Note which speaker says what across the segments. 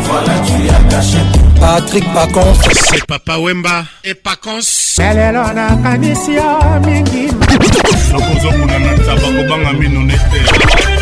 Speaker 1: Voilà, tu as caché. Patrick
Speaker 2: Pacons. C'est Papa Wemba et Pacons. lelo nakanisi yo mingi nakozokuna na taba kobanga
Speaker 3: mino nete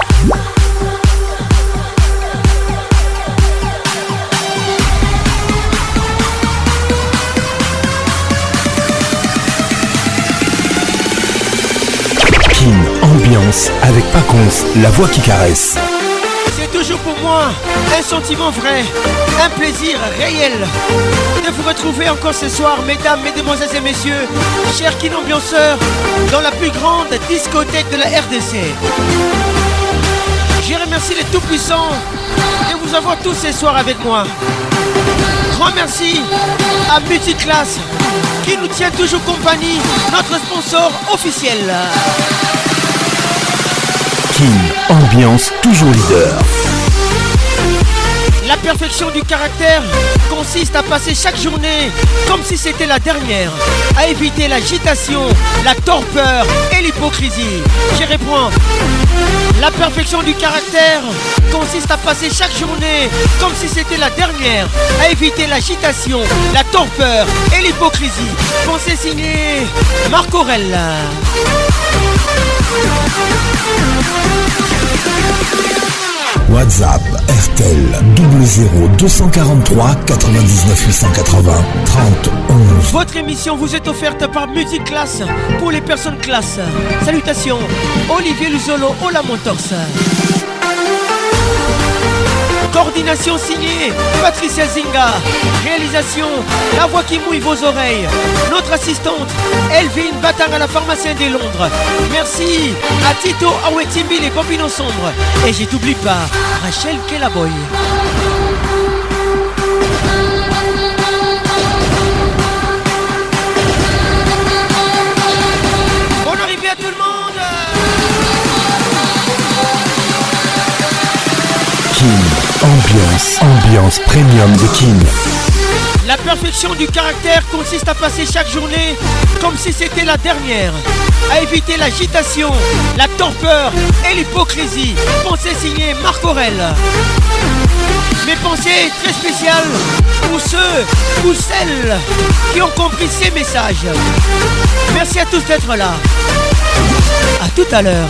Speaker 3: avec Paconce, la voix qui caresse.
Speaker 4: C'est toujours pour moi un sentiment vrai, un plaisir réel de vous retrouver encore ce soir, mesdames, mesdemoiselles et messieurs, chers kinambianceurs, dans la plus grande discothèque de la RDC. Je remercie les Tout-Puissants de vous avoir tous ce soir avec moi. Grand merci à Multiclass qui nous tient toujours compagnie, notre sponsor officiel
Speaker 3: ambiance toujours leader.
Speaker 4: La perfection du caractère consiste à passer chaque journée comme si c'était la dernière, à éviter l'agitation, la torpeur et l'hypocrisie. Je réponds. La perfection du caractère consiste à passer chaque journée comme si c'était la dernière, à éviter l'agitation, la torpeur et l'hypocrisie. Pensez signé Marc Aurel.
Speaker 3: WhatsApp RTL 00243 99 880 30 11.
Speaker 4: Votre émission vous est offerte par Music pour les personnes classe Salutations, Olivier Luzolo, Ola Montorse Coordination signée Patricia Zinga. Réalisation La voix qui mouille vos oreilles. Notre assistante Elvin Batar à la pharmacie des Londres. Merci à Tito Aouetimbi, les en sombre. Et je t'oublie pas, Rachel Kellaboy.
Speaker 3: Ambiance, ambiance premium de King.
Speaker 4: La perfection du caractère consiste à passer chaque journée comme si c'était la dernière, à éviter l'agitation, la torpeur et l'hypocrisie. Pensée signée Marc Aurel. Mes pensées très spéciales pour ceux ou celles qui ont compris ces messages. Merci à tous d'être là. A tout à l'heure.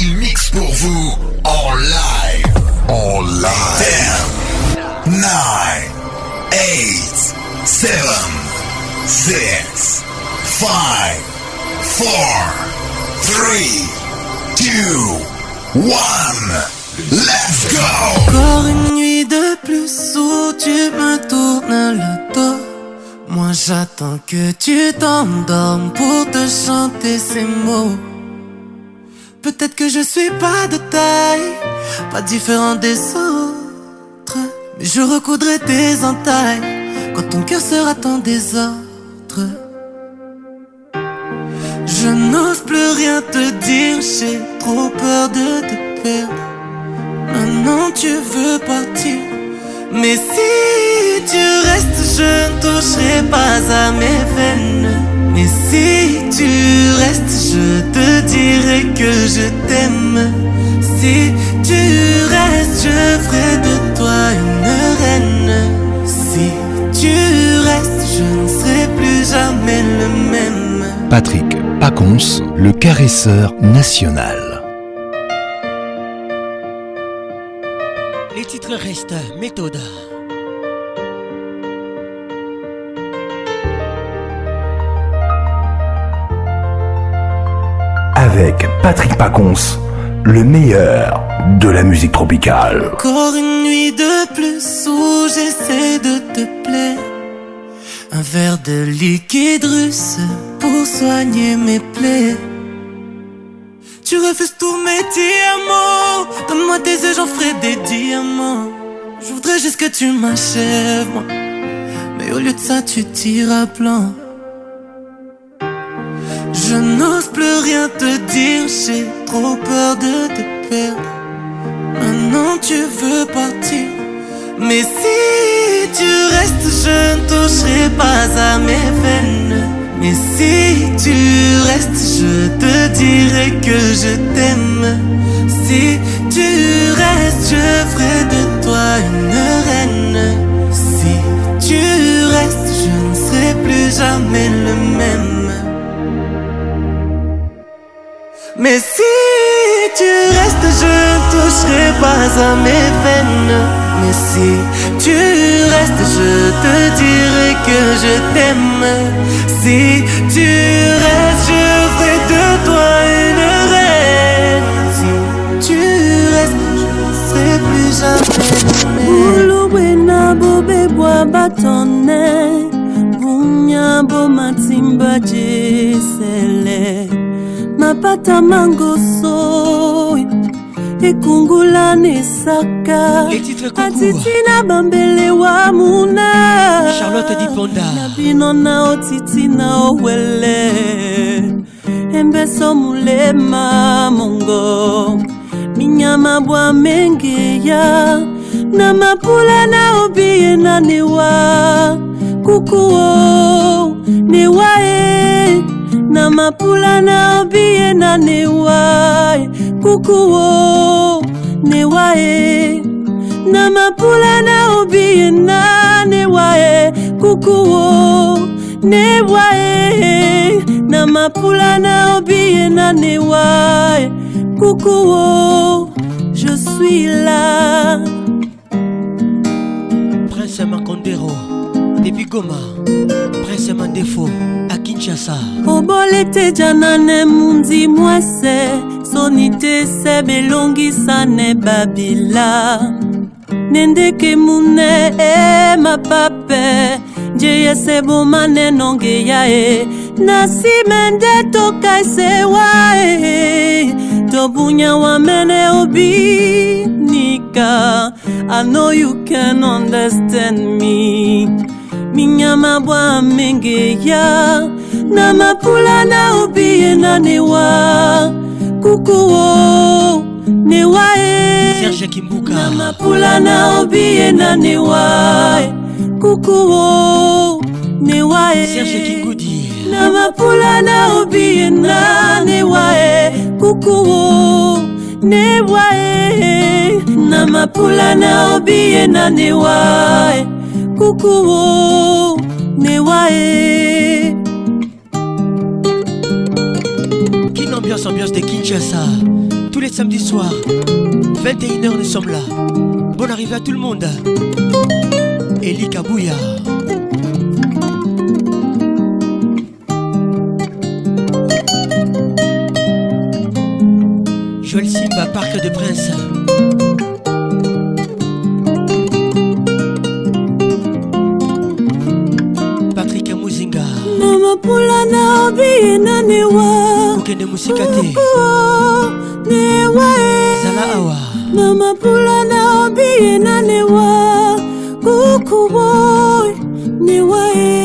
Speaker 5: Il mixe pour vous en live. En live. 10, 9, 8, 7, 6, 5, 4, 3, 2, 1. Let's go!
Speaker 6: Encore une nuit de plus où tu me tournes le dos. Moi j'attends que tu t'endormes pour te chanter ces mots. Peut-être que je suis pas de taille, pas différent des autres. Mais je recoudrai tes entailles quand ton cœur sera des désordre. Je n'ose plus rien te dire, j'ai trop peur de te perdre. Maintenant tu veux partir, mais si tu restes, je ne toucherai pas à mes veines. Et si tu restes, je te dirai que je t'aime. Si tu restes, je ferai de toi une reine. Si tu restes, je ne serai plus jamais le même.
Speaker 3: Patrick Pacons, le caresseur national.
Speaker 4: Les titres restent méthode.
Speaker 3: avec Patrick Pacons, le meilleur de la musique tropicale.
Speaker 6: Encore une nuit de plus où j'essaie de te plaire. Un verre de liquide russe pour soigner mes plaies. Tu refuses tous mes diamants. Donne-moi tes yeux, j'en ferai des diamants. Je voudrais juste que tu m'achèves, Mais au lieu de ça, tu tires à plan je n'ose plus rien te dire, j'ai trop peur de te perdre. Maintenant tu veux partir, mais si tu restes, je ne toucherai pas à mes veines. Mais si tu restes, je te dirai que je t'aime. Si tu restes, je ferai de toi une reine. Si tu restes, je ne serai plus jamais le même. Mais si tu restes, je ne toucherai pas à mes veines. Mais si tu restes, je te dirai que je t'aime. Si tu restes, je ferai de toi une reine. Si tu restes, je ne serai plus jamais
Speaker 7: la mapata mangoso ekungulanisaka
Speaker 4: atiti na bambele wa muna na bino na otiti na owele
Speaker 7: embeso mulema mongo minyama bwa mengeya na mapula na obiye na newa kukuo newa e Nama mapula na obie na newae kukuwo newae na mapula na obie na newae kukuwo wae Nama pula na obie na kukuwo je suis là
Speaker 8: Prince Makondero depuis goma prince mandefo a kinshasa
Speaker 9: obole te janane mundi mwase soni te sebe elongisane babila nendeke mune e mapape nje yese bomane nongeya e na nsima nde toka esewa e tobunya wamene obinika i know you can understand me minyama bwa mengeya na mapula na ubiye na newa kukuwo newa Serge Kimbuka na mapula na ubiye na newa kukuwo newa Serge Kingudi na mapula na ubiye na newa kukuwo newa na mapula na ubiye na newa Coucou newae
Speaker 4: Kin ambiance ambiance de Kinshasa tous les samedis soirs 21h nous sommes là bonne arrivée à tout le monde Eli Kabouya Joël Simba Parc de Prince
Speaker 10: mopula na obi na newa
Speaker 4: okende mosika te
Speaker 10: newa
Speaker 8: zala
Speaker 10: na mapula na newa kukuboy newa e.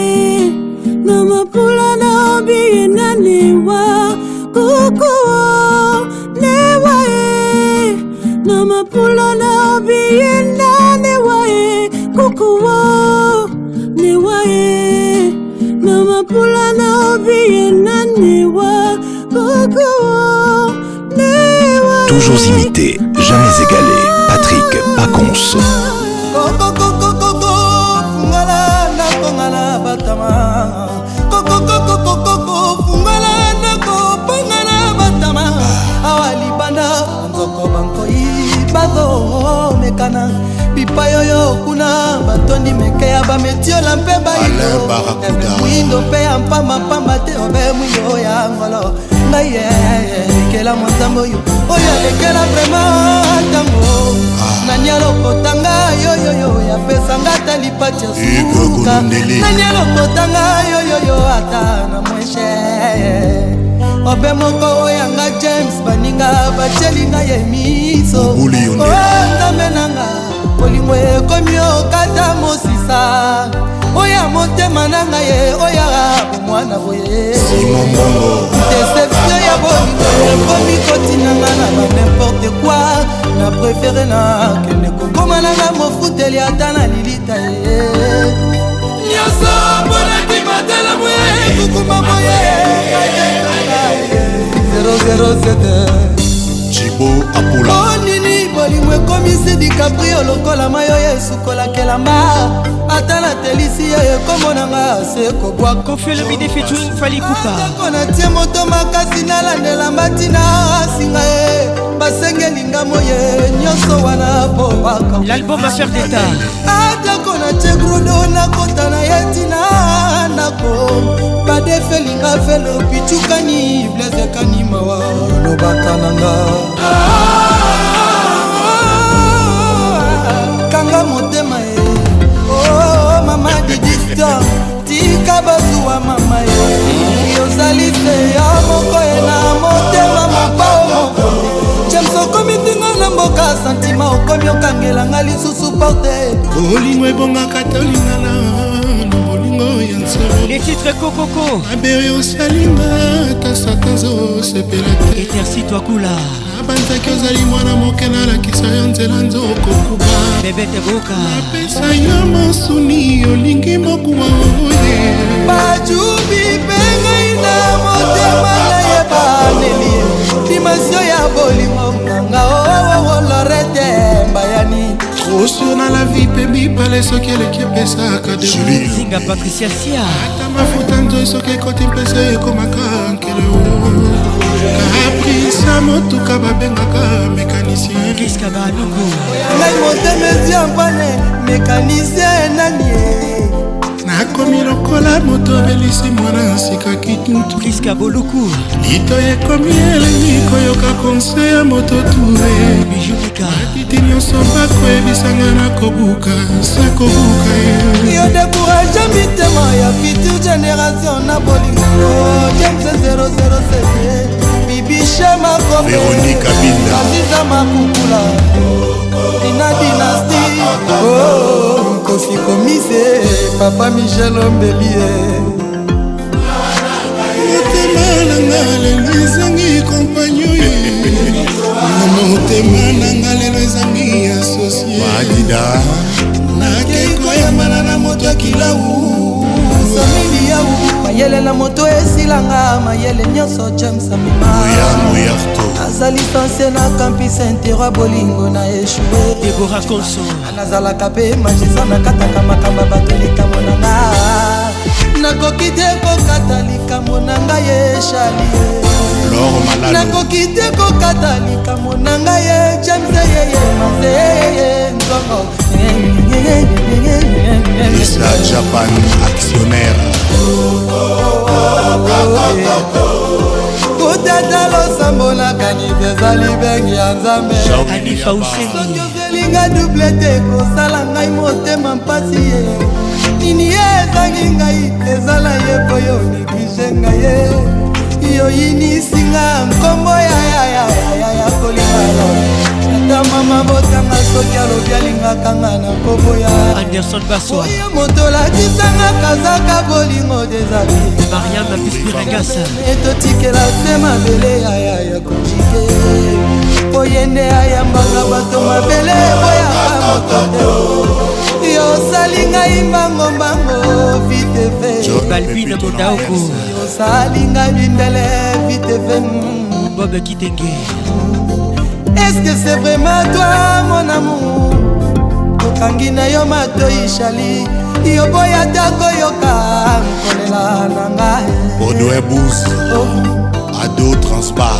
Speaker 11: biso kokokokokoko fungala nakongala batama kokokokokokoko fungala nakopongala batama ah. awa libanda banzoko bankoi bazomekana epai oyo kuna batoni meke ya bametiola mpe bayindo mpe ya mpambapamba te obe mwiyo ya ngolo ngai elekela eh, eh, eh, motambo oyo oyo alekela vrema ntango ah. nani alokotanga yoyoyo yapesanga ata lipatia suka nani alokotanga yoyoyo ata na mweshe obe moko oyanga james baninga batyelinga ye miso nzambe oh, nanga bolingo ekomi okata mosisa oya motema
Speaker 12: na ngai ye oya bomwana boye deception ya bolingo ekomi
Speaker 11: kotinanga na banimporte kua na prefere na kende kokoma nanga mofuteli ata na lilita ye nyonso mpona kimatelamu ye ekukuma moye 007 dikaprio lokola mai oyo esukolakelama ata natelisi ye ekomonanga se kobwakatako natie moto makasi nalandelanga ntina asinga ye basengelinga moye nyonso wana po bakatako natie grudo nakota na ye ntina ndako badefelinga felo pichukani blazekani mawa olobaka nanga ah! victor tika bazuwa mama yo yozali te ya moko ye na motema mopao mokomi james okomitinga na mboka santima okomi okangelanga lisusu porte olingo ebongaka tolingana
Speaker 4: les titres kokoko abere osalinga ata satanza osepela te etersi twakula
Speaker 11: nabanzaki ozali mwana moke nalakisa yo nzela nzokokuba
Speaker 4: bebete boka napesa yo masuni olingi mokuwa oye oh, oh, bajubi pengai na motema na ye baneli dimasio
Speaker 11: ya bolimo nanga owowo oh, lorete mbayani osur na lavi mpe mibale soki eleki epesaka dezinga patricia sia ata mafuta nzoi soki ekoti mpesa ekomaka nkele kaprisa motuka babengaka mécanisienriskabanoko ngai motemeziampane mécanisien nanie nakomi lokola moto abelisi mwana nsika kitutuiska boluku litoi ekomi elengi koyoka konse ya moto ture bakiti nyonso bakoyebisanga na kobuka sa kobuka yo dekourage mitema ya future génération na bolingo james 007 bibishemakoveronika binda aziza makukula ina dinasti oh, oh, oh. osikomise papa michel ombelie motema nanga lelo ezangi kompagno motema nanga lelo ezangi asosie nakekoyambana na moto ya kilau samili yau mayele na moto esilanga mayele nyonso james amema aza lisanse na kampi sentero bolingo na
Speaker 4: echouenazalaka
Speaker 11: ah, mpe magisa nakataka makambo bato likambo na nga nakoki te kokata likambo na ngai eshali nakoki te kokata
Speaker 3: likambo na ngai james eyeye mazeyeye nzongo Isla Japan actionnaire kutata
Speaker 11: losambo
Speaker 3: na kanisa ezali bengi ya
Speaker 11: nzambe soki ozelinga duble te kosala ngai motema mpasi ye nini ye ezangi ngai ezala ye po yo onikise ngai ye oyinisinga nkombo yayayayaya kolingalo ata mama botanga soki alobi alingaka nga na koboyaoya moto olakisanga kazaka bolingo
Speaker 4: dezaetotikela
Speaker 11: se mabele yayaya kojike po ye nde ayambaka bato mabele boyaka moto te yosali ngai mbangombango vitefebalbina mondaoko yosali ngai bindele vitefe bob kitenge est-ce que c'est vraiment toi mon amour tokangi na yo matoi shali yoboya ta koyoka nkolela na ngai bodoebus oh. ado transpar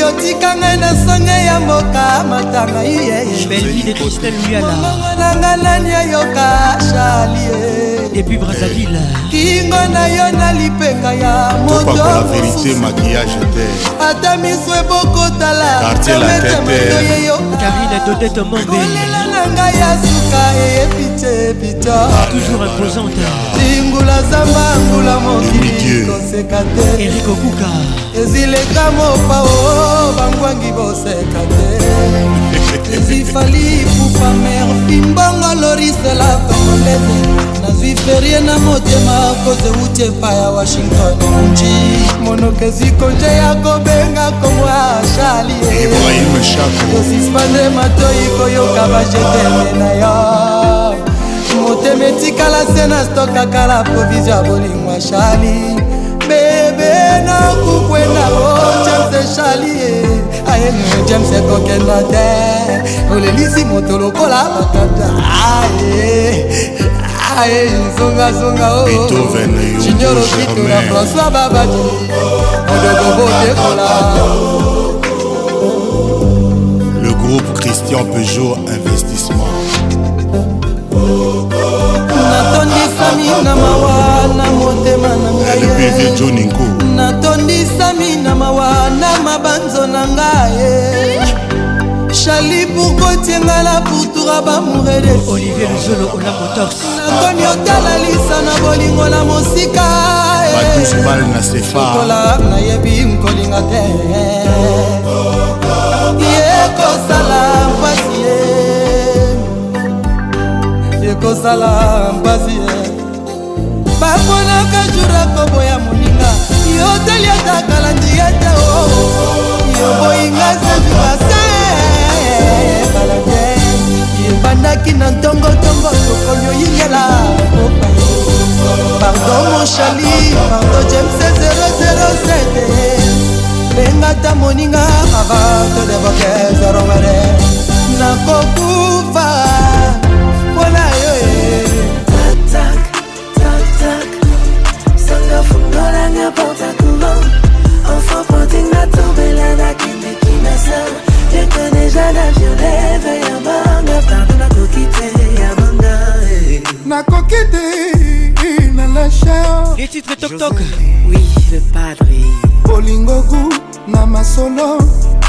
Speaker 11: yotika ngai na songe ya mboka matanga
Speaker 4: yeyemongongo
Speaker 11: nanga nani ayoka
Speaker 4: shalie depuis brazzaville kingo na yo na
Speaker 12: lipeka ya motoaverité ata miso ebokotala omete mondo yeyokakolela na ngai ya suka
Speaker 4: eyebi te pita ah, toujours imposante lingula zamba
Speaker 11: ngula mokili koseka te erik okuka ezileka mopao oh, bangwangi boseka te nazwi fali pupamer fimbongo lorisela kongolese nazwi ferie na motema koze uti epai ya washington nji monokezi konje ya kobenga kongo ya charlieosispande matoi koyoka bajeteme na yo motema etikala se na stokakala provizio ya bolingwa shali bebe nakukwenda o ezali ye ayenge james ekokenda te olelisi oh, moto oh, lokola bakata aye aye zongazonga oh. junior okito na françois babadi odogobotekola
Speaker 3: groupe Christian Peugeot Investissement. natondisami na mawa na motema na ngai
Speaker 12: natondisami na
Speaker 11: mawa na mabanzo na ngai chali pourkotienga la pourtoura bamourelivier zolo ona motorse nakoni otala lisa na bolingo na mosika okola eh. nayebi nkolinga te yekosala mpasi ye eh. yekosala mpasi ye eh. baponaka jura koboya otali ata kalandi ete o oh, oh, oh. yoboyinga zebimase eh, balade ebandaki na ntongotongo tokoli oyingela pardon mon chali pardon james 007 lenga ta moninga avant de devoke zorongere nakokufa
Speaker 13: Kanya porta couvent Enfant pointing na tombe la na kende ki mesa Je kone jana violet Veya manga fardo na kokite ya manga
Speaker 11: Na kokite na lâche
Speaker 4: Les titres toc
Speaker 14: toc Oui le padre
Speaker 11: Bolingoku na masolo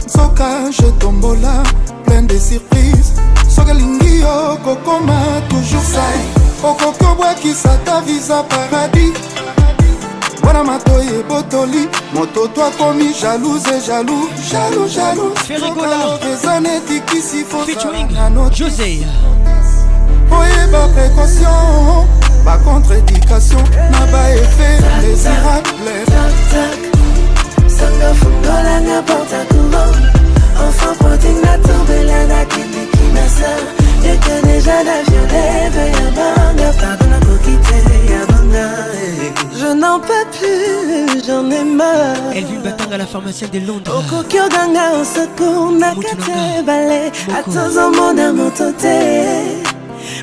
Speaker 11: Soka je tombola Plein de surprises soki alingi yo oh, kokoma toujours sai okoki obwakisa ta visa paradis na matoi ebotoli moto to akomi jalouse jalou jalou
Speaker 4: jalousokaopeza
Speaker 11: neti kisi fosananojose oyeba précaution bacontredikation na baefe désirable sanga fungolanga porta courant enfant pointing na tombela na kindiki na sar yekene jana viole veya banga pardon nakokite ya banga je n'en peux plus, j'en ai marre.
Speaker 4: Elle vit à la pharmacie de Londres.
Speaker 11: d'un ganga, on se tourne à quatre balais. Attends, mon amour, toté.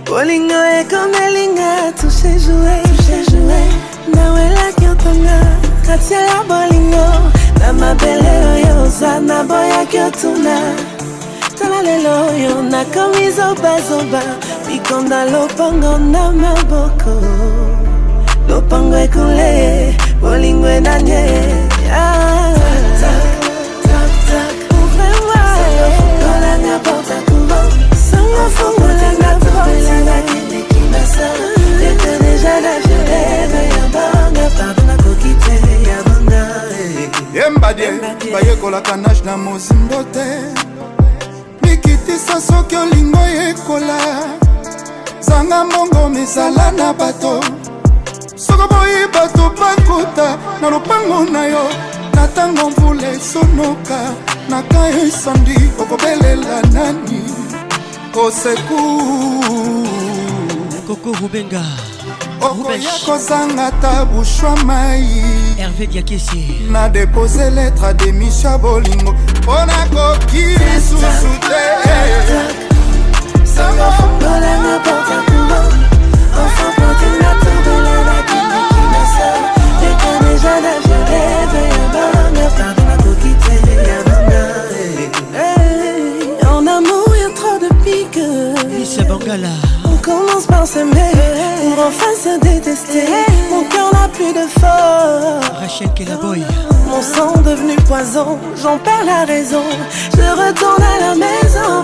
Speaker 11: Bolingo est comme Elinga, touché, joué, touché, joué. Nawela katia la Bolingo. Na mabele oyo, n'a boya Kyotuna. Tala lelo yo, nakomi zoba zoba. lo lopango na m'a beaucoup lopango ekule bolingo enanye ouvremoilanga porta courant sango fungolanga topelanga kindekimasa ete deja na violene ya banga pardon nakoki te ya banga yembadie bayekolaka nage na mozindo te mikitisa soki olingo yekola zanga mbongo mizala na bato soko boyi bato bakota na lopango na yo na ntango mvula esonoka na ka esandi okobelela nani koseku koko rubenga okoya kozanga ta
Speaker 4: bushwa mai herve diakesi na depose letre demisha bolingo mpo nakoki lisusu te sango fololanga poka
Speaker 11: On commence par s'aimer pour enfin se détester. Mon cœur n'a plus de force. la
Speaker 4: Kellaboy.
Speaker 11: Mon sang devenu poison, j'en perds la raison. Je retourne à la maison.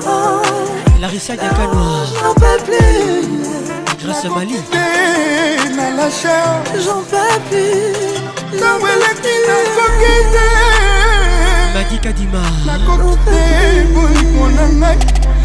Speaker 11: Larissa
Speaker 4: Diakano.
Speaker 11: J'en peux plus. Grâce à J'en peux plus. J'en peux plus. Madi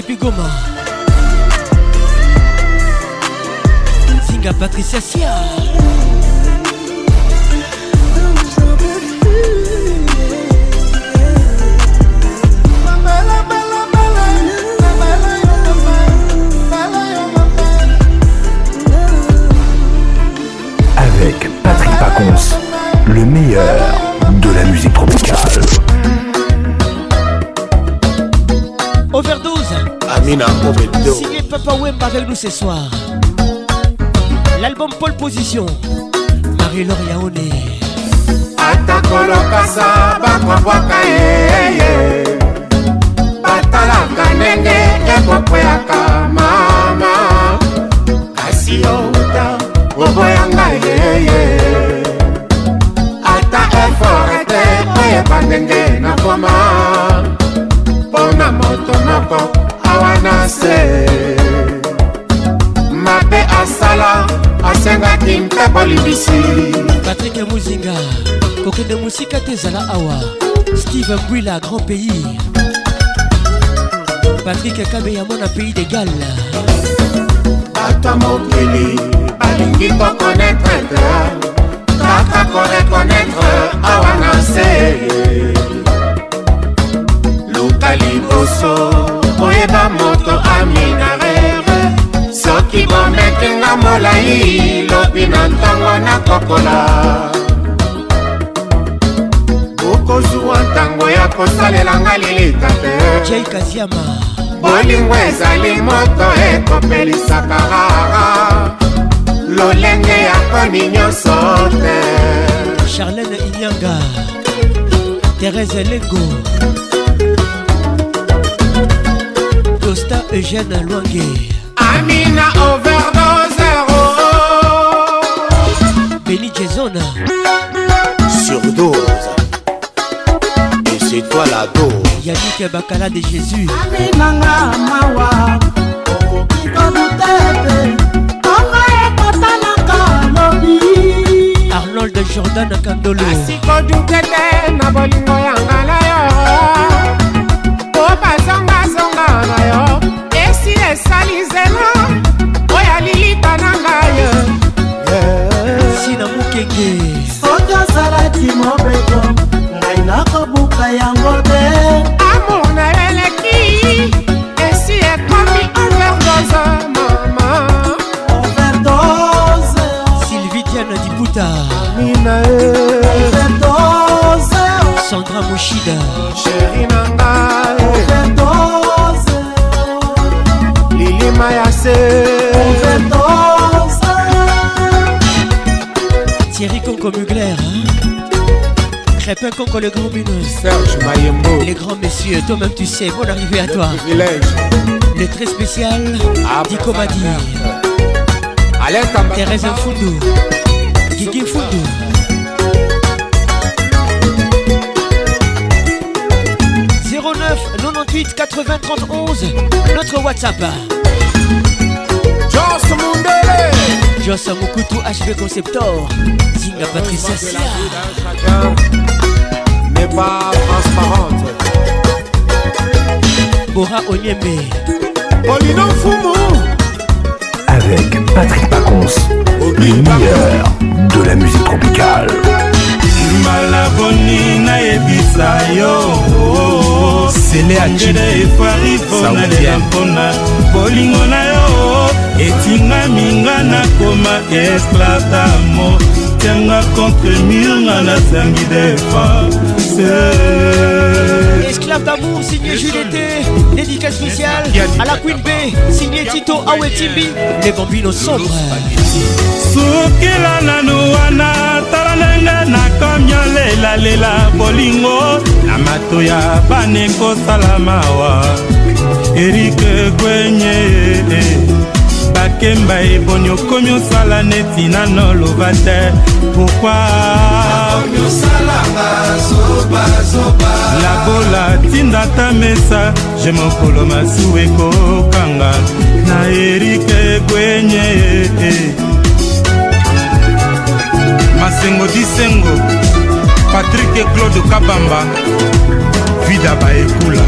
Speaker 4: depuis Goma.
Speaker 11: Singa Patricia Sia. Avec
Speaker 3: Patrick Pacons, le meilleur de la musique tropicale.
Speaker 4: Mina Obedo. Signé Papa Wemba avec nous ce soir. L'album Pole Position. Marie-Laure Yaone. atakolokasa bakwabwaka yeye batalaka ndenge ekokweyaka mama kasi youta
Speaker 15: oboyanga yeye ata efore te koyeba ndenge nakoma mpo na moto moko manase mabe asala asengaki mpe bolimbisi
Speaker 4: patrike muzinga kokende mosika te ezala awa steve mbwila grand pays patrik kame ya mwana pays de gal
Speaker 16: bato mokili balingi kokonetre te kaka korekonetre awa na se luka liboso koyeba moto aminarere soki bomekinga molai lobi na ntango nakokola okozwa ntango ya kosalela nga
Speaker 4: lilita te bolingo ezali moto ekopelisaka rara lolenge ya koni nyonso te charlene inyanga therese lengo Rasta Eugène Loangue
Speaker 17: Amina overdose
Speaker 4: Benny Jason
Speaker 12: Surdose Et c'est toi la dose
Speaker 4: Yannick Bakala de Jésus
Speaker 18: Aminanga Mawa okoki kobuta ete tongo ekotalaka lobi
Speaker 4: Arnold Jordan Kandolo Asi
Speaker 19: kodukete na bolingo ya ngalai keke soki osalaki mobeto ngai nakobuka yango te amona eleki esi ekomi overdose mama overdose sylvie diana dibuta amina overdose sandra moshida sheri na ngai overdose lilima
Speaker 4: ya se overdose Comme Mugler, hein? peu le grand Les grands messieurs, toi-même tu sais, bon arrivée à toi.
Speaker 12: Privilège.
Speaker 4: Le très spécial, ah, bah, Dicomadi Madi.
Speaker 12: Alain
Speaker 4: Thérèse Foundou. Guigui 09 98 80 11 notre WhatsApp.
Speaker 12: Just
Speaker 4: Joss Amoukoutou HV Conceptor Patricia pas
Speaker 3: transparente Avec Patrick Pacons Le meilleur de la musique tropicale
Speaker 20: etingaminga nakoma esclavamo tianga contre mur nga nasangi
Speaker 4: défense esclave d'amour signé Julieté dédicace spéciale à la Queen B signé Tito Awetimbi les bambinos sombres
Speaker 21: sukila nanu wana tala ndenge nakomi olelalela bolingo na mato ya bana ekosalamawa erike kwenye eh, eh. nakemba eboni okomi osala neti nano loba te pourkuilabola tinda ta mesa je mokolo masu ekokanga na erike egwenye
Speaker 12: masengo disengo patrik claude kabamba vida baekula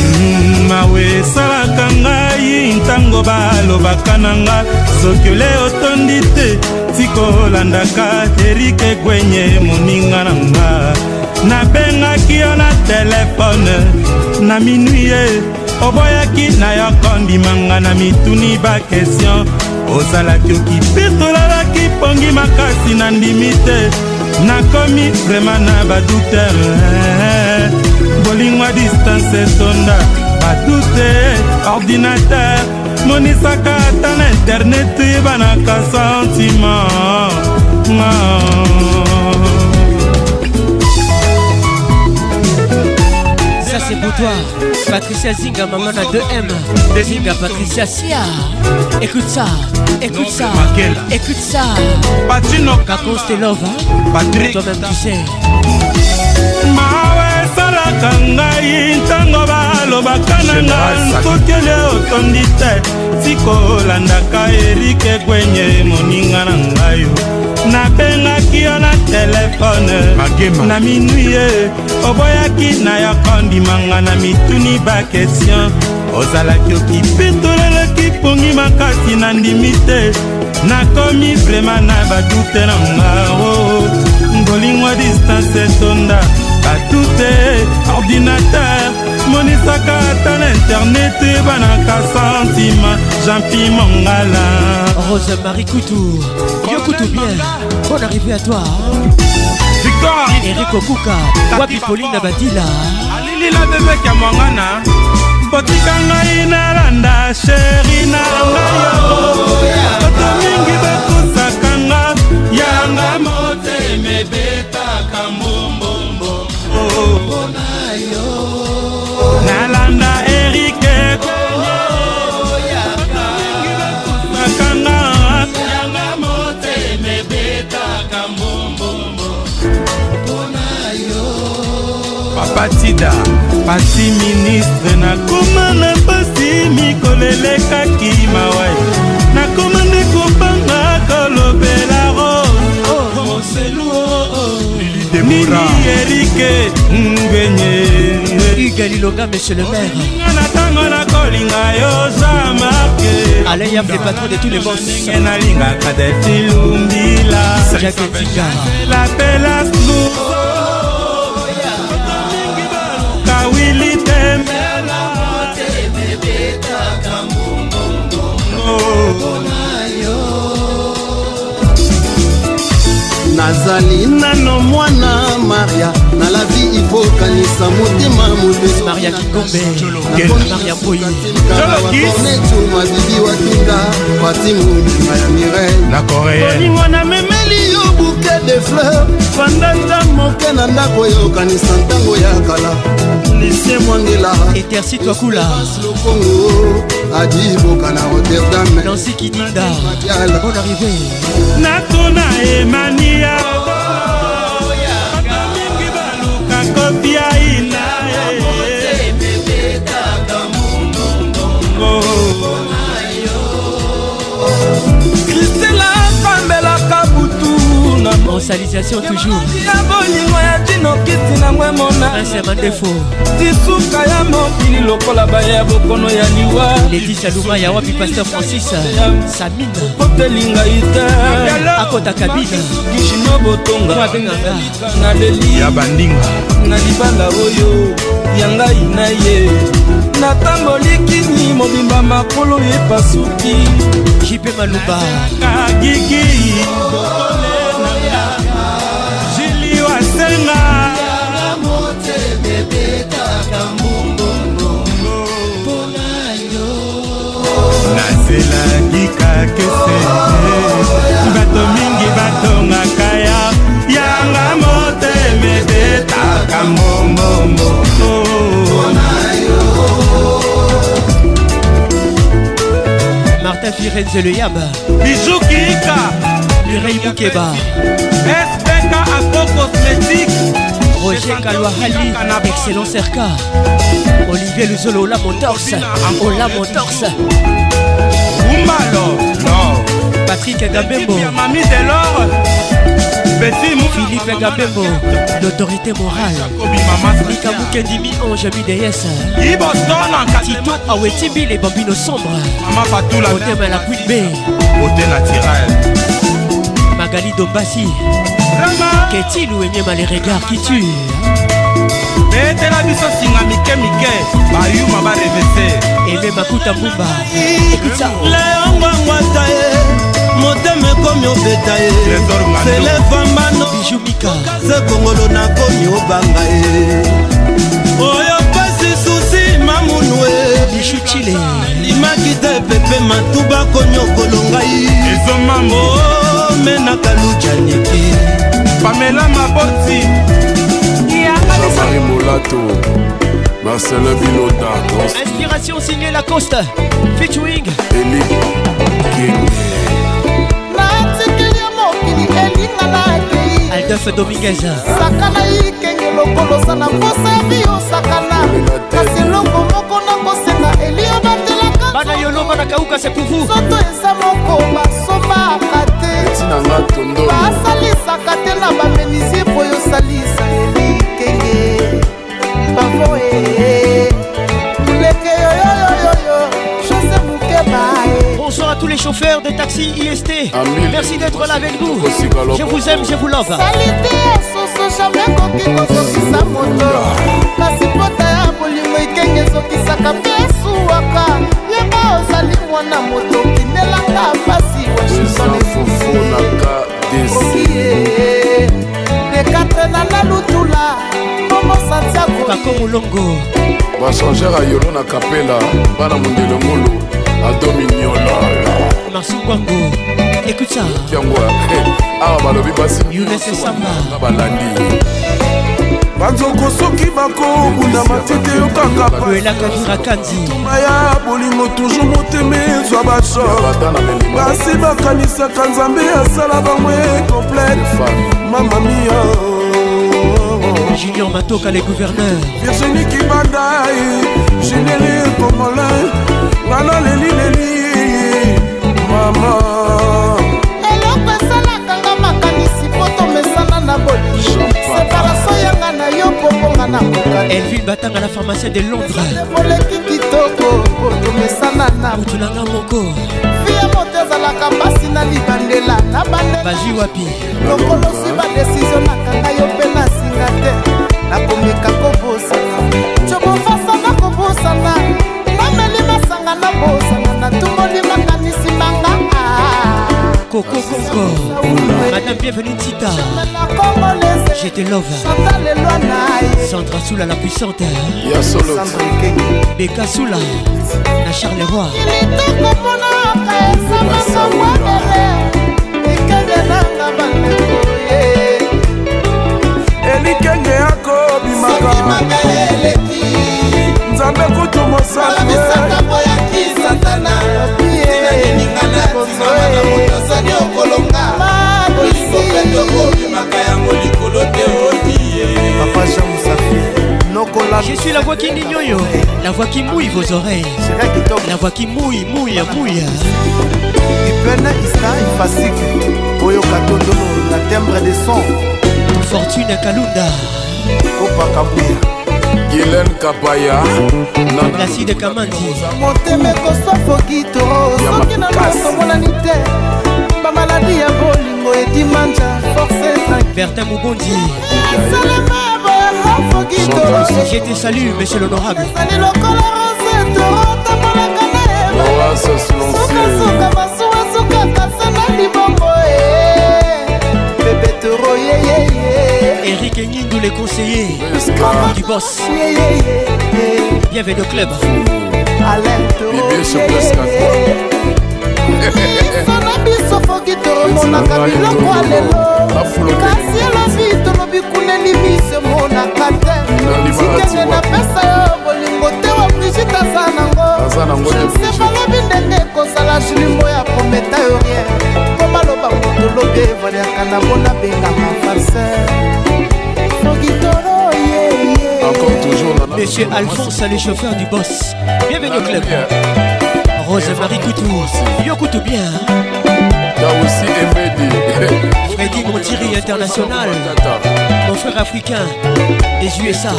Speaker 21: mm, mawe esalaka ngai ngai ntango balobaka na nga sokile otondi te tikolandaka erike gwenye moninga na nga nabengaki yo na telefone na minui ye oboyaki na yo kondimanga na mituni bakestion ozalaki okipetolalaki pongi makasi na ndimi te nakomi vraimen na badoutere bolingwa distance etonda badute ordinateur monisaka ata na internet banaka sentima ah.
Speaker 4: ça c'est pour toi patricia zinga maman à 2m zinga patricia sia écoute ça écoute ça écoute ça patino kakostelova toi-même tu sais basalelaka ngai ntango
Speaker 21: balobaka na nga kokele otondi te sikolandaka erike kwenye moninga na ngai nabengaki yo na telefone na minui ye oboyaki na yo kondimanga na mituni bakestion ozalaki okipetolelaki pongi makasi na ndimi te nakomi vrema na badute na nga o oh, oh. ngolingo distance etonda batute ordinateur monisaka ata na internet banaka santima jampi mongala
Speaker 4: rose marie kutu yo kutu bien bonne arrivée à toi
Speaker 12: victoire
Speaker 4: erik okuka wapi polina badila
Speaker 22: alilila bebeke ya mwangana botika ngai nalanda sheri na ngai yo bato mingi bakosakanga
Speaker 23: yanga
Speaker 21: batida pasi ministre nakoma na pasi mikolo elekaki mawa nakoma nde kopanga kolobela
Speaker 22: roselumini oh, oh, oh. erike ngwenye ugalilonga monsieur le maire na ntango nakolinga yo zamarke aleyam le patron de tous les bos ndenge nalingaka defilumbila jacques tigara lapelas
Speaker 23: luso meme.
Speaker 21: nazali nano mwana maria na lavi ikokanisa motema motesomabibi watinga patimunga ya mireolingo namemeli yo buke de fleur fandanda moke na ndako oyokanisa ntango ya kala lise
Speaker 4: mwangela etersi twakula lokongo adiboka na rotterdam Dans ce qui natona
Speaker 22: emania mingi
Speaker 4: baluka
Speaker 22: consalisation toujoursbolingo ya dinokiti nango emonaasemadefu
Speaker 4: ah, disuka ya mokili lokola baya ya bokono ya liwa ledi saluma ya wapi paster francis samina kotelinga ite akota kabina kishino botonga
Speaker 21: na leli ya bandinga na libala oyo yangai na ye natamboli kini mobimba makolo epasuki jipe
Speaker 4: maluba gigi
Speaker 21: ezelaki kakese bato mingi batongaka ya yanga motema ebetaka mbongbongo martin
Speaker 4: firenze le yaba bijukika lurei mukeba spk afro cosmétique Roger Kalouahali, excellent Serka, Olivier Luzolo, Ola Motors, Ola Motors. umalo no patrik gabembo
Speaker 24: mami delor petit
Speaker 4: philippe gabembo l'autorité morale nika mukendimi ange bds tito awetibi les bambino sombre otema la quid b magali dombasi ketilu enyema
Speaker 25: les regards qui tuent betela biso singa mike mike bayuma barevese aime makuta mbumba
Speaker 21: layongwangwata ye motema ekomi obeta ye selefambano bijumikaze kongolo nakomi obanga ye oyo pasi susi mamunu e bijutile limaki te pepe matuba konyokolo ngai omenaka lujaniki pamela maboti
Speaker 4: yakalemolato Marcelin Binota Inspiration signée Lacoste
Speaker 19: Featuring Eli natikeli mokili elinga na akei aldolfe dominguez saka na ikenge lokolosa na posevi osakana kasi elongo moko na kosenga elio batelaka bana yoloma na kauka sepuvu soto eza moko basomaka te basalisaka te na bamenisie po yosalisaka
Speaker 4: elikenge pafo e leke yoyoyoyoyo chose mukeba Bonsoir à tous les chauffeurs de taxi IST. Merci d'être là avec nous. Je vous aime, je vous love. Salité, soso jamais koki kozokisa moto. Kasi pota ya bolimo ekenge ezokisaka mpe esuwaka. Yeba ozali mwana moto kindelanga pasi Washington esikoki ye. Dekatre na la lutula, momo santiago bako molongo
Speaker 26: basangere ayolo na kapela bana mondelo ngolo adominiololo masungwango ekuta yango eh, eh, awa balobi basi nyonsoa
Speaker 4: balandi banzoko soki bakobunda matete yokanga paelakakirakanzituma ya bolingo toujours motema ezwa basho basi bakanisaka
Speaker 21: nzambe asala bango e complete mamamia
Speaker 4: Junior Matoka, les gouverneurs. Virginie Kibadaï, généré Congolais, Nana Leli Leli, maman. eloko esalakanga makanisi mpo tomesana na bolingo separaso yanga na yo mpokonga na elvin batanga na pharmacie de londresoleki kitoko mpo tomesana na motunanga
Speaker 19: moko fia moto ezalaka mpasi na libandela na bandela baji wapi lokolosi badesizio nakanga yo mpe na nakomeka kobosana cobofasa nakobosana nameli masanga nabosana natungoli
Speaker 4: makanisi manga kokokoko madame bienvenue
Speaker 19: tita je te love centre soula la puissante beka soula na charleroi ekobenanga bandeko likenge akobimaka
Speaker 4: nzambe kutu mosakoyakisatanaoninganaaosani okolonga olimokatokobimaka yango likolo te odie Je suis la voix qui nyoyo, la voix qui mouille vos oreilles, la voix qui mouille, mouille, mouille.
Speaker 25: ipene isa ifasike oyoka tondolo na tembre de son
Speaker 4: fortune kalunda kopakabuya yelen kabaya placide kamandi motema ekosafoki to soki na masomonani te bamaladi ya bolingo edimanja force bertin mobondi Je te salue, monsieur l'honorable. Salut, le colorant, c'est Patrick Nindou, les conseillers du boss. Bienvenue au club.
Speaker 19: sana biso foki tolomonaka biloko alelo kasi elobi tolobi kuneli miso emonaka te sikenge napesa yo bolingo te wa brigite aza nango jese balobi ndenge ekozala julimo ya prometa yo rien po baloba motolobi evaliaka na mona bengaka
Speaker 4: farceur Monsieur Alphonse le chauffeur du boss. Bienvenue au club. Rose-Marie Coutou. Yo Coutou bien.
Speaker 27: T'as aussi Freddy. Freddy
Speaker 4: Montiri international. Mon frère africain des USA.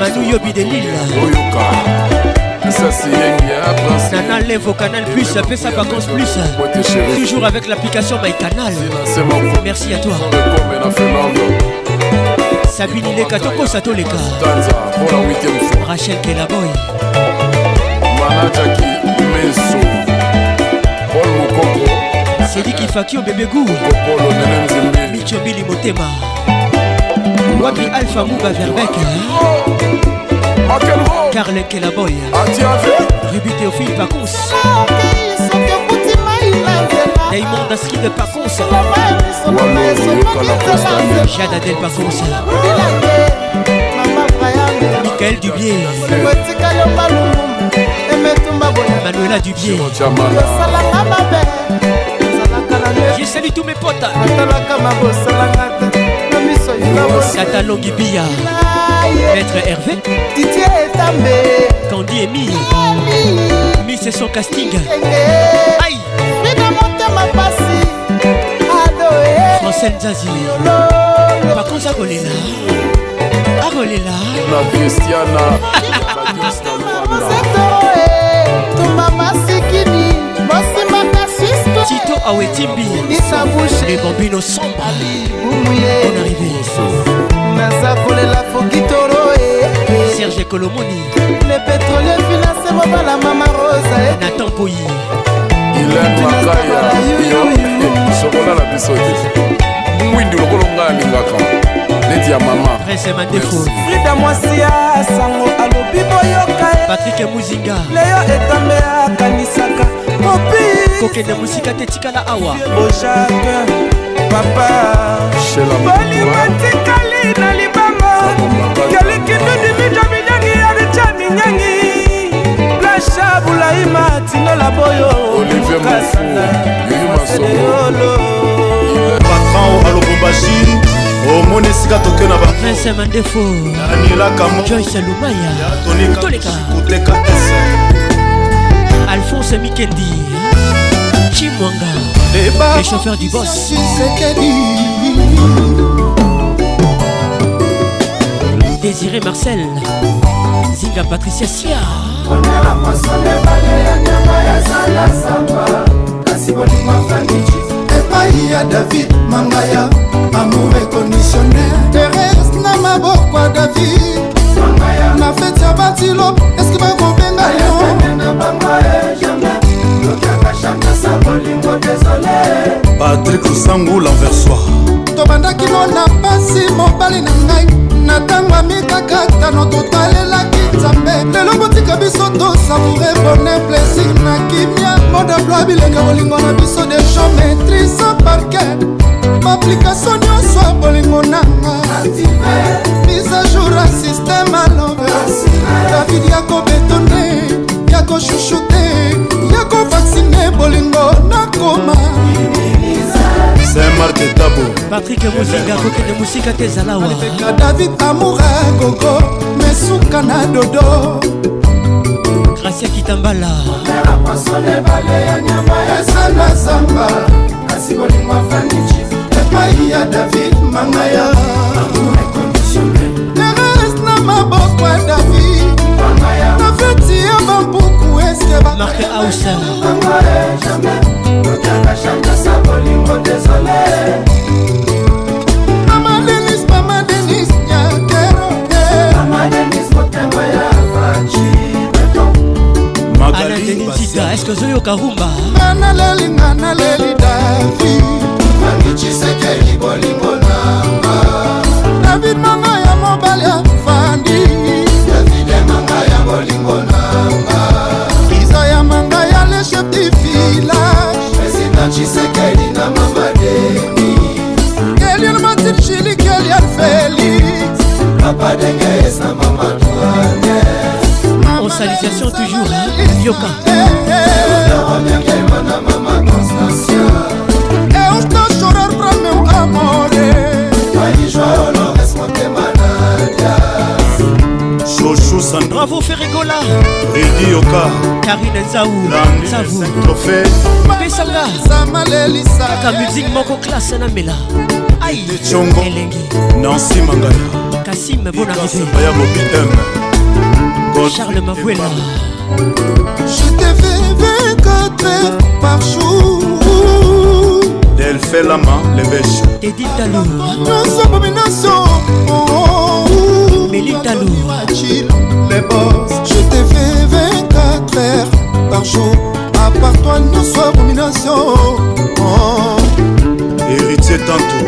Speaker 4: Manu Yobi de
Speaker 27: Lille. Nana
Speaker 4: lève au canal plus,
Speaker 27: fait
Speaker 4: sa vacance plus. Toujours avec l'application MyCanal. Merci à toi. sabini leka
Speaker 27: tokosa toleka
Speaker 4: rachel kelaboy manajaki meso paul mokoko sediki faki obebegu michobili motema wapi alpha muba verbek carle kelaboy rubi teofile pacons Diamond Skid Pacons
Speaker 19: Jade
Speaker 4: Adel Pacons Michael
Speaker 19: Dubier
Speaker 4: Manuela Dubier Je salue tous mes potes Tata Longibia Maître Hervé Candy Emi Miss et son casting Aïe na mapasi adoe bakonzi akolela akolela na kristiana
Speaker 19: tuma masikini mosima kasistito awetimbi lebobino
Speaker 4: sombrebonaarrivé
Speaker 19: naza kolela fokitoro
Speaker 4: serge kolomoni le pétrolier
Speaker 19: finance mobala mama rosa natampoyi ilan makaya sokola na biso te
Speaker 27: mwindi lokolo ngai alingaka neti ya mama
Speaker 19: frida mwasi ya sango alobi boyoka patrike
Speaker 4: muzinga
Speaker 27: leyo etambe akanisaka mopi kokende mosika te tikala awa bojake papa bolima tikali
Speaker 19: na libanga keliki ndudimitamidani ya richa minyangi mesha bulaima tinola
Speaker 27: boyo mokasanaolo patran a lubumbashi omoni esika toke na
Speaker 4: bavince mandefo
Speaker 27: anilakamo
Speaker 4: joyce lumaya toleka alphonse mikendi chimwanga eh, le chauffeur du bos Désiré Marcel Zinga Patricia Sia onela mosone bale ya nyama yazala samba kasi
Speaker 21: bolingo afaniki epai ya david mangaya amour econditionnaire
Speaker 19: terese na maboko ya david na fete ya batilo eske bakobenga yo
Speaker 27: patrik sangu lanversoi
Speaker 19: tobandaki
Speaker 27: mona mpasi mobali na ngai na ntango ya mitakatano totalelaki nzambe lelo botika
Speaker 19: biso tosavoure bone plaisir na kimia modablo abilenga bolingo na biso de champ maitrise parke baaplikatio nyonso
Speaker 4: moko patrik mozinga kokende mosika te ezala wa
Speaker 19: david amoura koko mesuka na dodo
Speaker 4: gracia kitambala
Speaker 21: ezala zamba kasi bolingo
Speaker 19: afaniki
Speaker 21: epai ya
Speaker 19: david
Speaker 21: mangaya teres
Speaker 19: na maboko ya david
Speaker 4: mark
Speaker 21: ausen
Speaker 19: mama denis
Speaker 21: mama denis nyakero mama denis motema
Speaker 4: ya faci anadenisita eske ozoyoka
Speaker 19: rumba nanaelelinga naleli davi angiciseke libolingo nanga david manga ya mobali afandi
Speaker 21: davide manga ya bolingo nanga
Speaker 19: elisa ya mangaya le chef du village président
Speaker 21: tshisekedi na mamademi eliel matin
Speaker 19: chilik eliel félix
Speaker 21: papa denges na mamadouane
Speaker 4: en salutation toujours yoka
Speaker 27: Bravo Ferregola Ridi Oka
Speaker 4: Karine Zaou Trophée
Speaker 21: Kaka musique moko classe
Speaker 4: Aïe
Speaker 27: Nancy Mangala Kassim Charles
Speaker 21: Je te fais 24 heures par jour
Speaker 4: Delphé Lama Teddy Talou
Speaker 21: les boss, je t'ai fait 24 heures par jour. À part toi, nous sommes abomination. Oh.
Speaker 27: Héritier tantôt.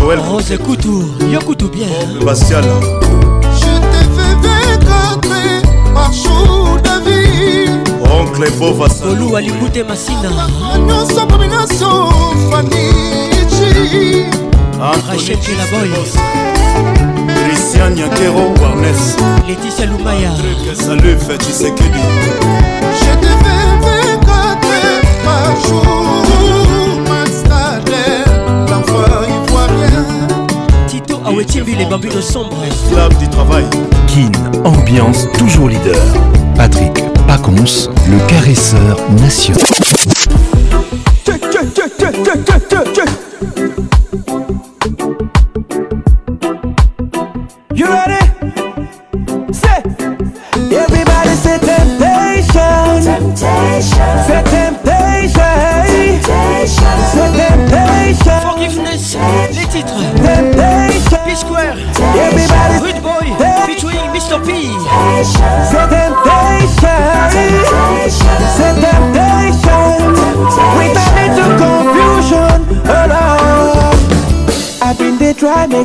Speaker 27: Joël
Speaker 4: Rose
Speaker 27: Koutou,
Speaker 4: Yokoutou bien.
Speaker 27: Oh, Bastien.
Speaker 21: Je t'ai fait 24 heures par jour de vie.
Speaker 27: Oncle
Speaker 4: Lou Olou
Speaker 21: Alibouté Massina. Nous sommes nation Fanny.
Speaker 4: Ah, la Boy,
Speaker 27: Christian Yakero Warnes
Speaker 4: Laetitia Lumaya
Speaker 27: Salut que Sekedi
Speaker 21: Je te fais 24 par jour Max il l'enfant ivoirien
Speaker 4: Tito Awetibi, les sombre, sombres
Speaker 27: Esclave du travail
Speaker 3: Kin, ambiance toujours leader Patrick Paconce le caresseur national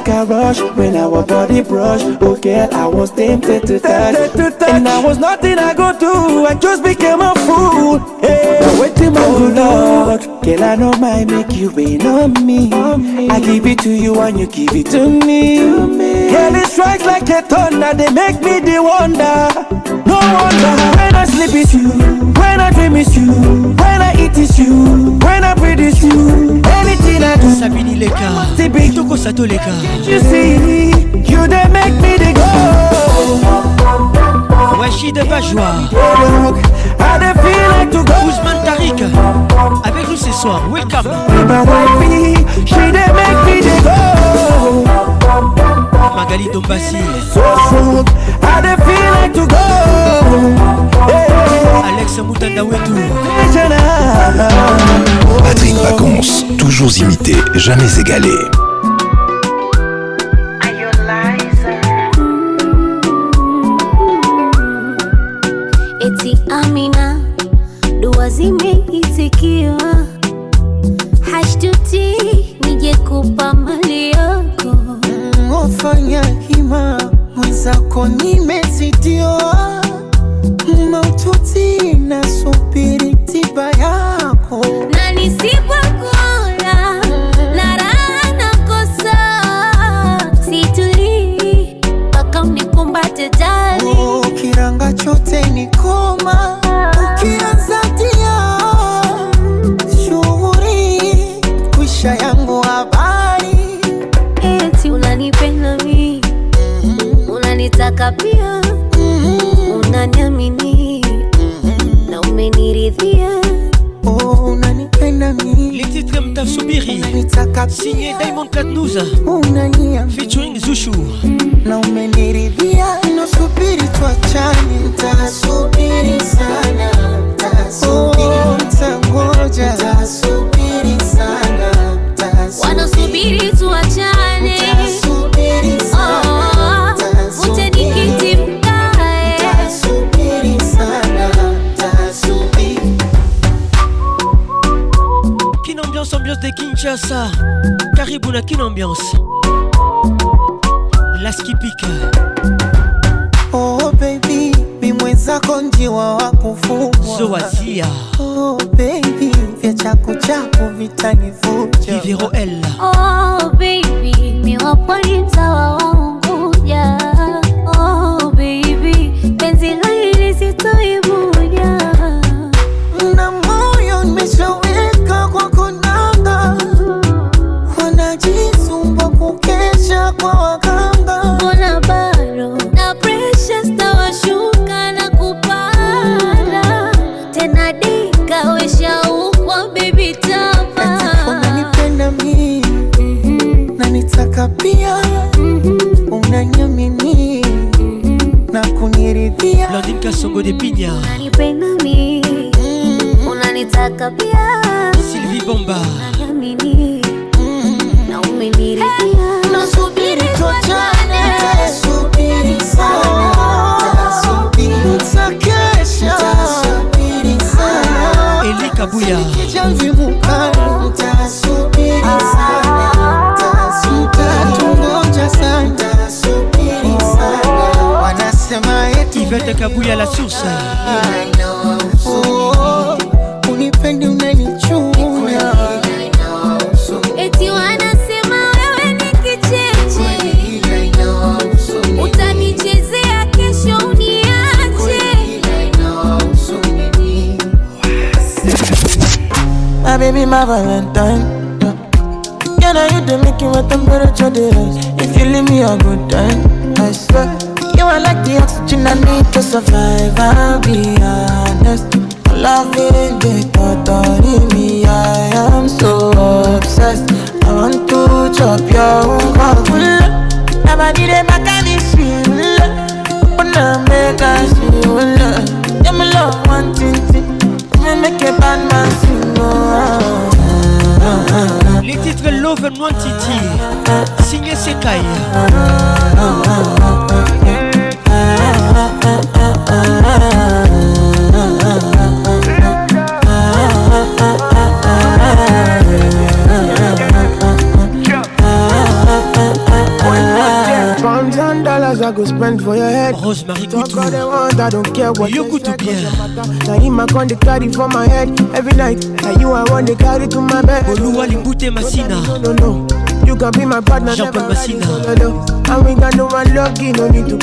Speaker 4: like a rush when our body brush. Oh girl, I was tempted to touch, to touch. and I was nothing I go do. I just became a fool. Hey, wait till my good Lord, girl, I know my make you rain on me. on me. I give it to you and you give it to me. To me. Girl, it strikes like a thunder. They make me the wonder. When I sleep is you, when I dream is you, when I eat is you, when I breathe is you. Anything I do, tout You see, you they make me go. de I feel like to go. Ousmane avec nous ce soir, welcome. My wifey, she they make me Magali Dombassi Alex Moutandawetou
Speaker 3: Patrick Pacons, toujours imité, jamais égalé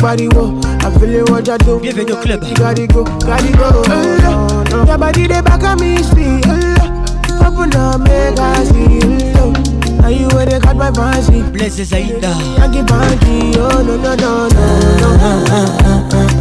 Speaker 28: pariwo àfẹlẹ ọjà tó bí
Speaker 29: ẹfẹjọ club
Speaker 28: gàdígò gàdígò ńlọ yabadide baka mi sí ńlọ open up make I see ńlọ na you wey dey catch my fancy.
Speaker 29: blessed saida.
Speaker 28: yankee banky oh no no no no no.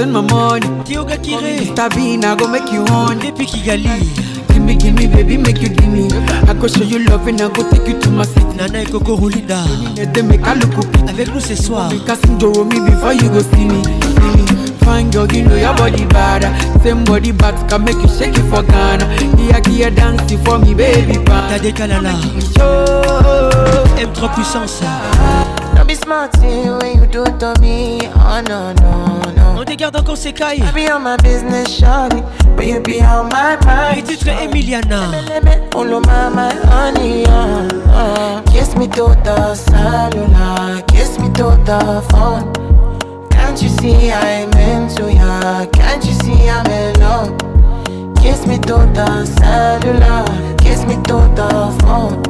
Speaker 29: spend my money. Kyoga Kire. Tabin,
Speaker 30: I go make you on. Depuis Kigali.
Speaker 29: Give me, give me, baby, make you give me. I go show you love and I
Speaker 30: go take you to my
Speaker 29: city. Nana et Coco Rolinda.
Speaker 30: Avec nous ce soir. Casting Joromi before you go see me. See me. Fine girl, you know your body bad. Same body back can make you shake it for Ghana. Here, here, dance for me, baby. T'as
Speaker 29: des calala. M3 puissance
Speaker 31: be smart when you do it to me. Oh no, no, no. On
Speaker 29: dégarde encore ses cailles. I
Speaker 31: be on my business, shawty. But you be on my mind. Et titre
Speaker 29: Emiliana.
Speaker 31: Follow my, my honey, uh, uh, Kiss me to the cellular. Kiss me to the phone. Can't you see I'm into ya? Can't you see I'm in love? Kiss me to the Kiss me to the phone.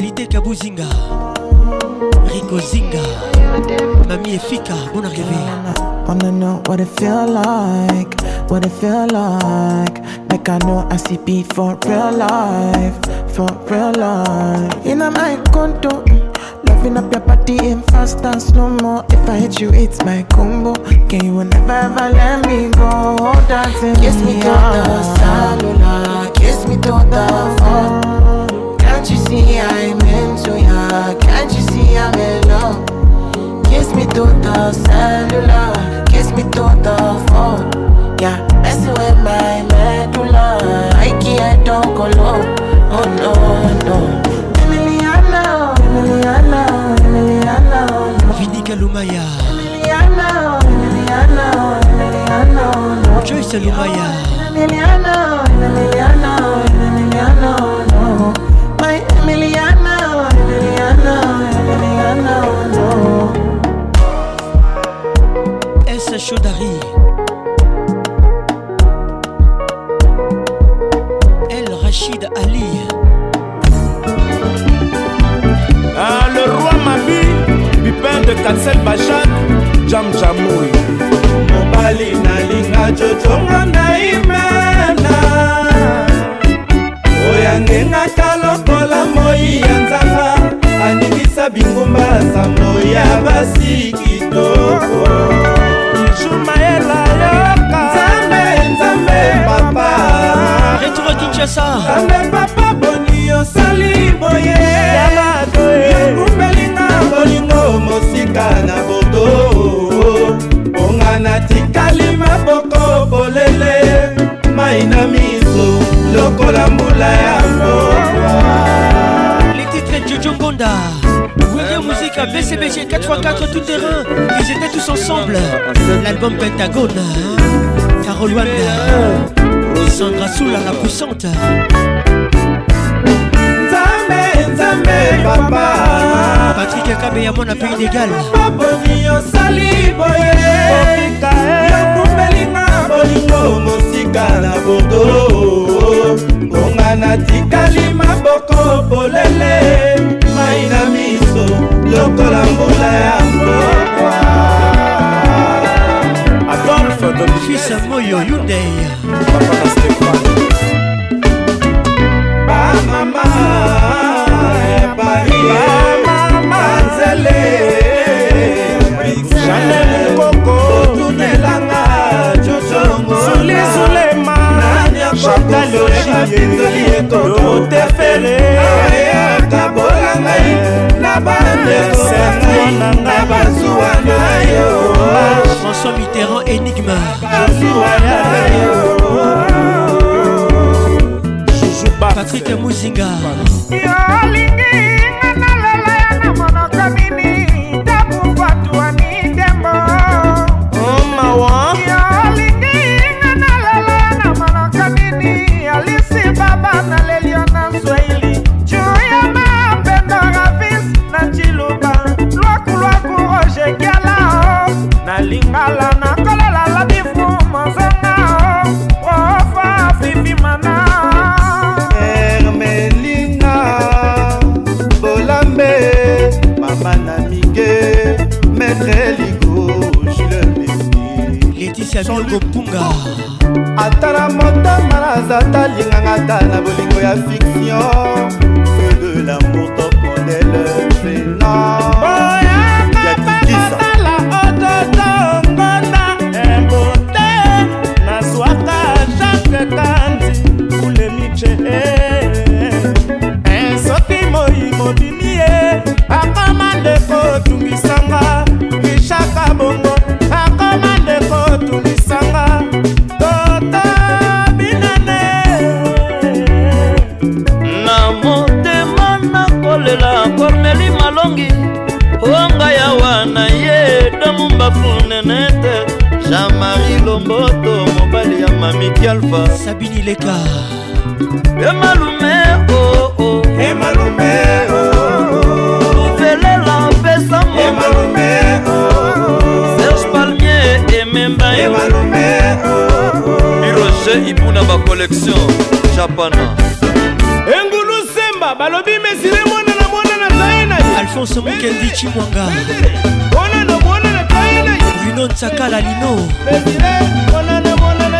Speaker 29: Kabuzinga Rico Zinga Efika, bon I
Speaker 32: wanna know what it feel like, what it feel like Like I know I see beat for real life, for real life In a my condo, loving up your body in fast and slow mo If I hit you, it's my combo Can you never ever let me go, dancing
Speaker 31: Kiss me to the cellular, kiss me to the phone Can't you see I Kiss me through the cellular, kiss me through the phone. Yeah, messing with my medulla. I can't don't go low. Oh no, no. Emiliana, Emiliana, Emiliana.
Speaker 29: Vinica Lumaya.
Speaker 31: Emiliana, Emiliana, Emiliana.
Speaker 29: Joyce Lumaya.
Speaker 31: Emiliana, Emiliana.
Speaker 29: Chodari El Rachid Ali
Speaker 33: ah, Le roi Mabi Pipin de Katsel Bajak Jam Jamoui
Speaker 34: mobali nalinga jojonga na imena oyangengaka lokola moi ya nzanga aningisa bingumba sango ya basi kitoko shumaela
Speaker 29: yoka nzambe nzambe papa retrouve kinshasa nzambe papa
Speaker 34: boni osali boye yokumbelinga bolingo mosika na bordo bonga natikali maboko polele mai na miso lokola mbula ya mbokwa
Speaker 29: letitre jojongonda BCBG 4x4 tout terrain. Ils étaient tous ensemble. L'album Pentagone. Carol Wanda. Sandra Soula la puissante poussante.
Speaker 34: papa
Speaker 29: Patrick akabe ya mwana pays d'égal
Speaker 34: maboni osali boye eh. yokumbelinga bolingo mosika natikali maboko ngai na miso lokola mbula ya mbokwa adolfe
Speaker 29: dobifisa moyo yudei
Speaker 33: bamama ya eh, paris
Speaker 34: banzele janel koko tunelanga jojongosulesule chantal ojiye tefele ah, eh. bandekona nga bazuwa na yo chanson mitterrand
Speaker 29: énigme bazuwa na yo patrik muzinga yolingi nga na samio kopunga
Speaker 35: atala motama nazata linganga ta na bolingo ya fiction feu de lamour top modèle venant
Speaker 29: miki alfa sabini leka
Speaker 34: emalume oo oh, oh. emalume oh, oh. luvelela oh, mpesa oh. emalume
Speaker 36: serge palmier ememba emalume
Speaker 34: iroje
Speaker 37: ibuna bacollection
Speaker 36: japana engulu semba
Speaker 38: balobi mesire mwana na mwana na taye na ye
Speaker 34: alfonse
Speaker 29: mokendi
Speaker 38: cimwanga mwana na mwana na taye na ye
Speaker 29: bruno nsakala lino mesire mwana na mwana na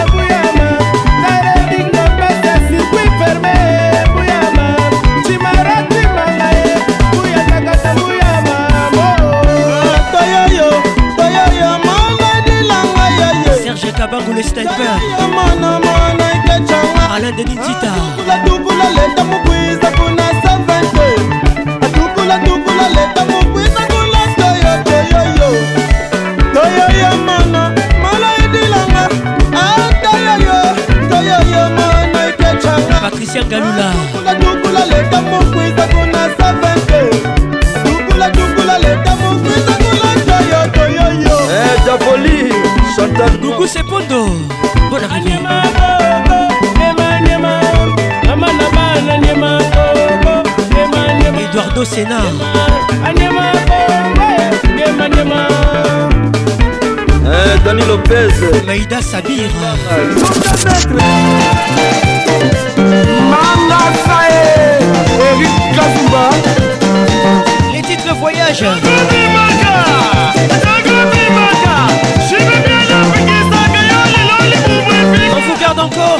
Speaker 29: Bango le sniper Alain Denis Tita
Speaker 38: Adubula leta mubwiza kuna 7 Adubula dubula leta mubwiza Sénat. Euh,
Speaker 39: hein, Dani Lopez.
Speaker 29: Maïda Sabir.
Speaker 38: Manda Sae. Eric Kazumba.
Speaker 29: Les titres voyage. On vous garde encore.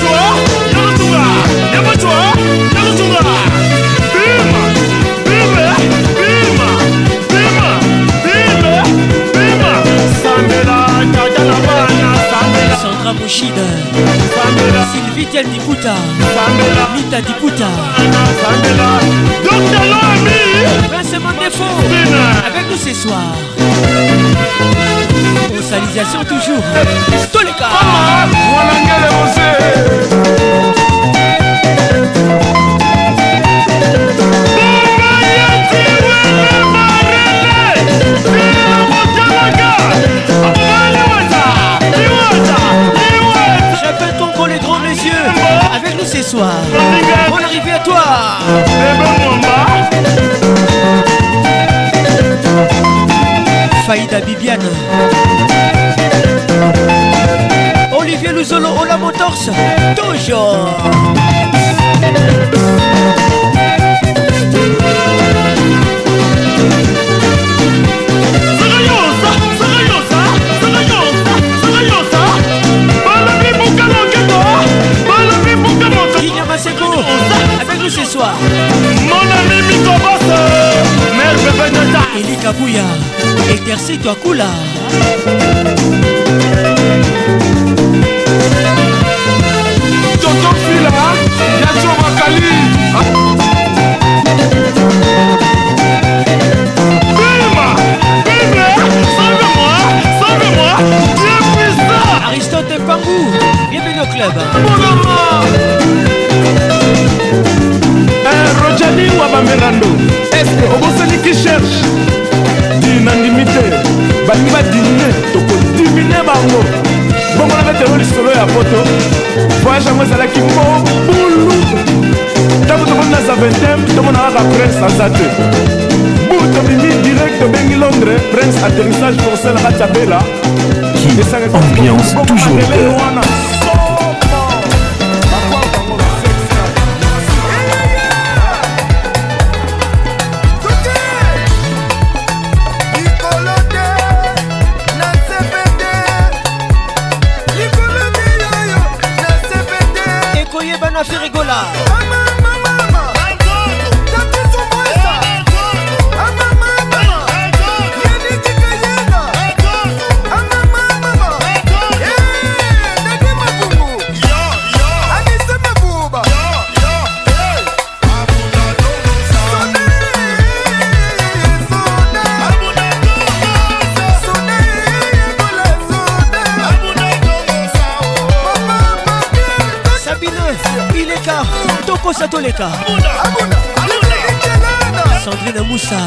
Speaker 38: Sandra
Speaker 29: Mouchida Sylvie Tel Diputa Mita Diputa
Speaker 38: Docteur Lamy Vincent Mandefo
Speaker 29: Avec nous ce soir Consolidation toujours Toleka Voilà soir. Bonne arrivée à toi. Faïda Bibiane. Olivier Luzolo, Ola Motors, toujours. kabuya etersi twakula
Speaker 38: toto fila yaso makali
Speaker 29: Aristote
Speaker 38: Pangou, bienvenue au club. Bon, eh, Rojani Wabamberando, est-ce que vous savez qui cherche nandimi te balingi badimine tokodimine bango bongola metelo lisolo ya poto voyage yango ezalaki mobulu ntango tomoni naza vingtem tomona kaka prince aza te but obimi direct tobengi londres prince atterrissage forcé na kati ya bela esangaki ambiance toujours wana
Speaker 29: koleka sandrine musa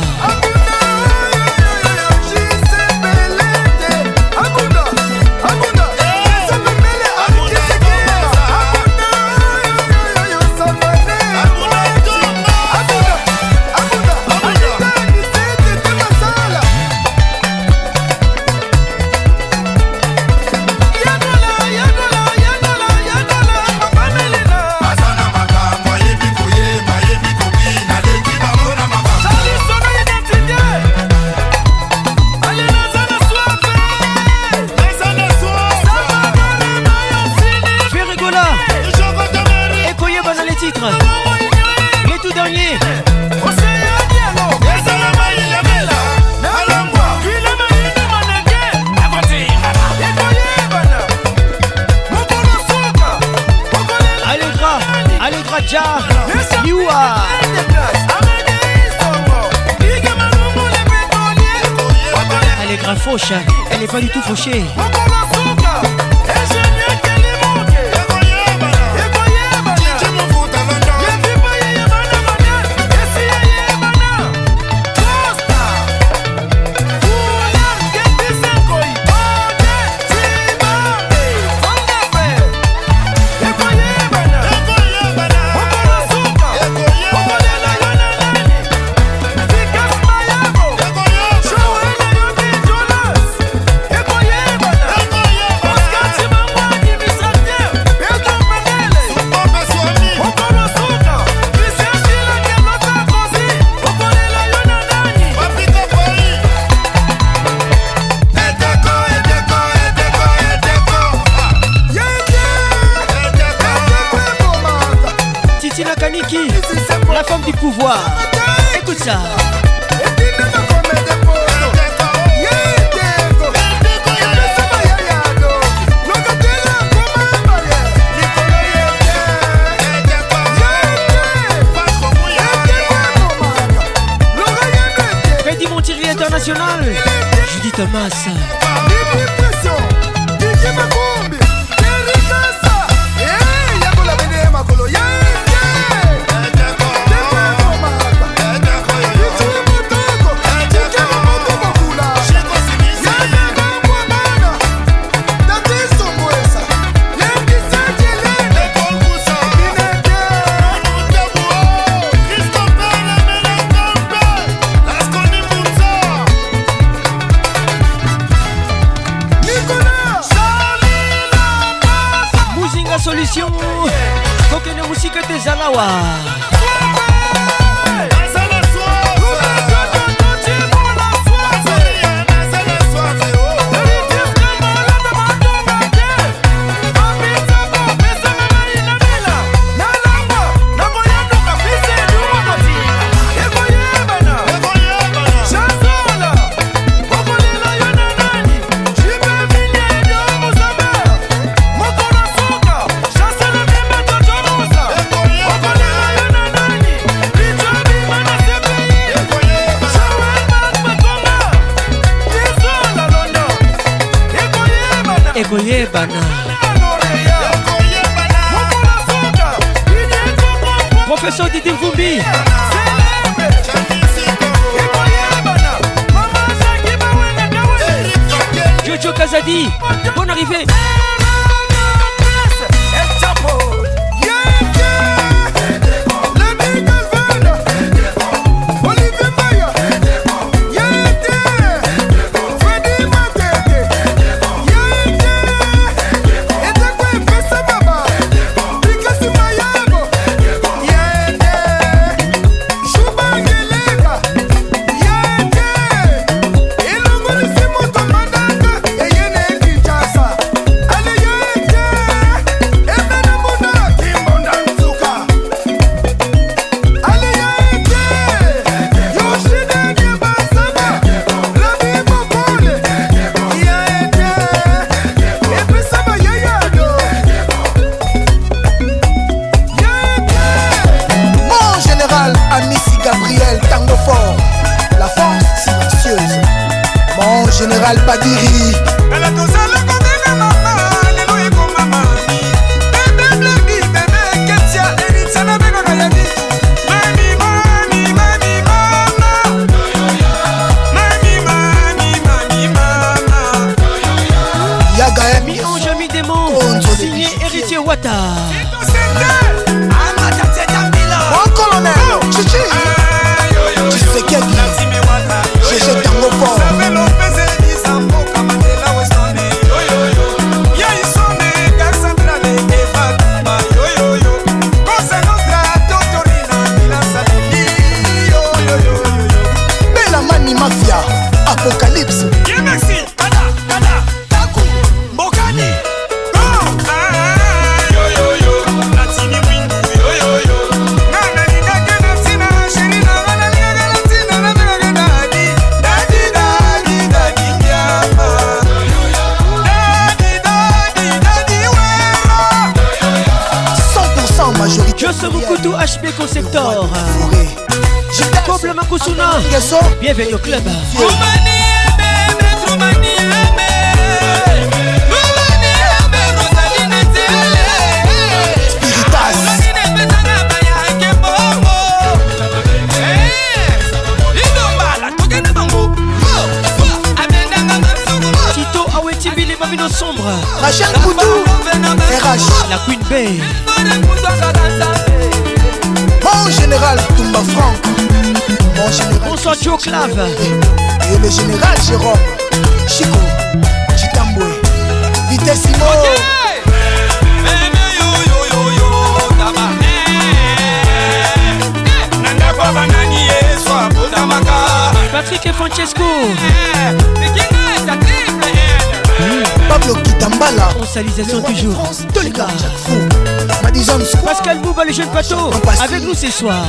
Speaker 38: Pascal Bouba, le jeune bateau, avec nous ce soir.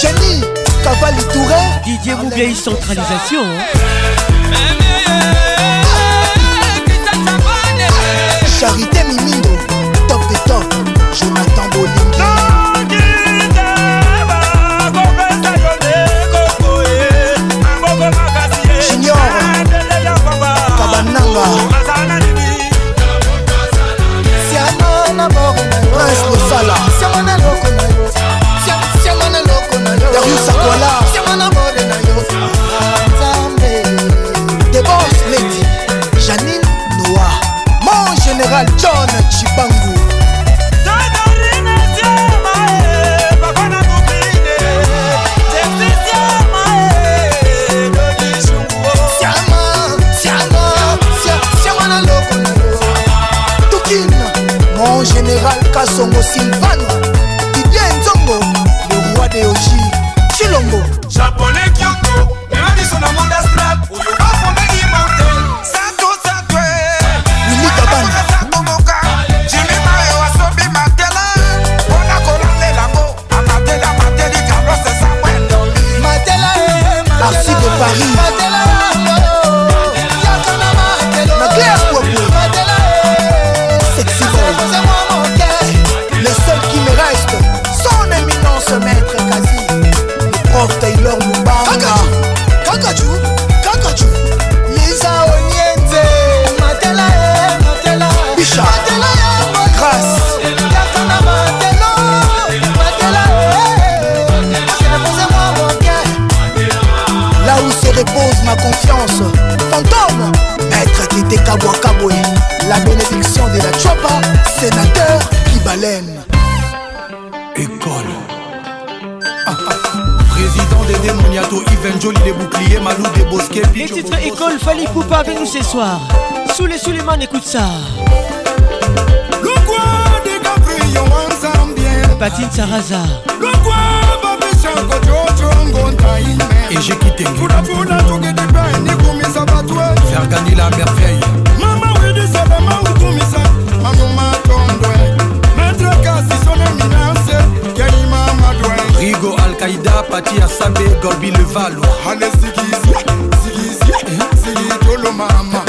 Speaker 38: Jenny, Cavalli Touré. Didier Mouguay centralisation. Charité Mimine. moral Jean Fali Poupa avec nous ce soir. Sous les Suleiman, écoute ça. Le coin des Gabriel, on s'aime bien. Patine Saraza. Le coin, et j'ai quitté faire gagner la merveille mama wedisala maukumisa mamumatondwe maître kasisoneminase kelimamadwe rigo alkaïda pati asambe gorbi levalo alesikisi Chulo mama.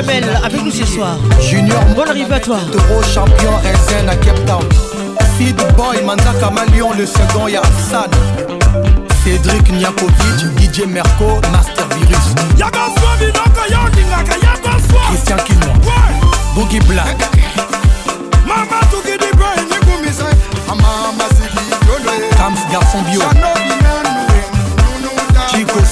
Speaker 40: Jamel avec nous ce soir. Junior, bonne arrivée à toi. gros champion RZN à Cape Town. Feed Boy, Manda Kamalion, le second, y'a Cédric Niakovic, DJ Merco, Master Virus. Christian Kinois. Boogie Black. Mama Tugidi Mama Garçon Bio.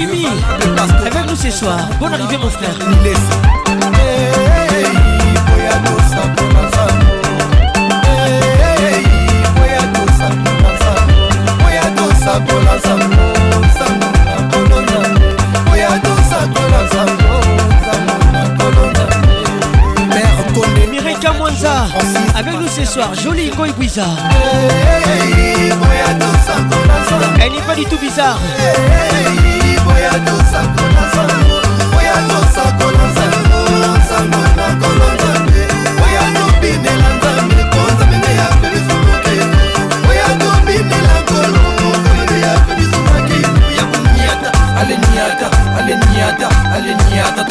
Speaker 40: Chimie avec nous ce soir. Bonne arrivée mon frère. sakola sango sango na kono nyango oya tosakola sango Avec nous ce soir, joli Koi Bizarre. Elle n'est pas du tout bizarre.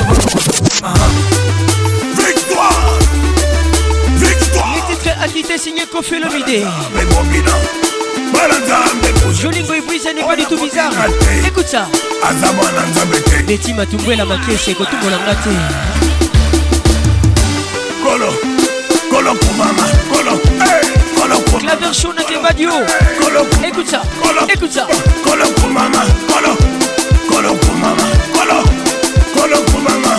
Speaker 40: Uh-huh. t'a signé Kofi Lomide. Joli Boy Breeze n'est pas du tout bizarre. Oh, écoute ça. Betty m'a la colo Makese, Kotumbo Colo, Kolo, colo pour Kolo, Kolo Kumama. Claver Show Nakebadio. Colo écoute ça, écoute ça. pour Colo maman, colo Colo pour maman, colo Colo pour maman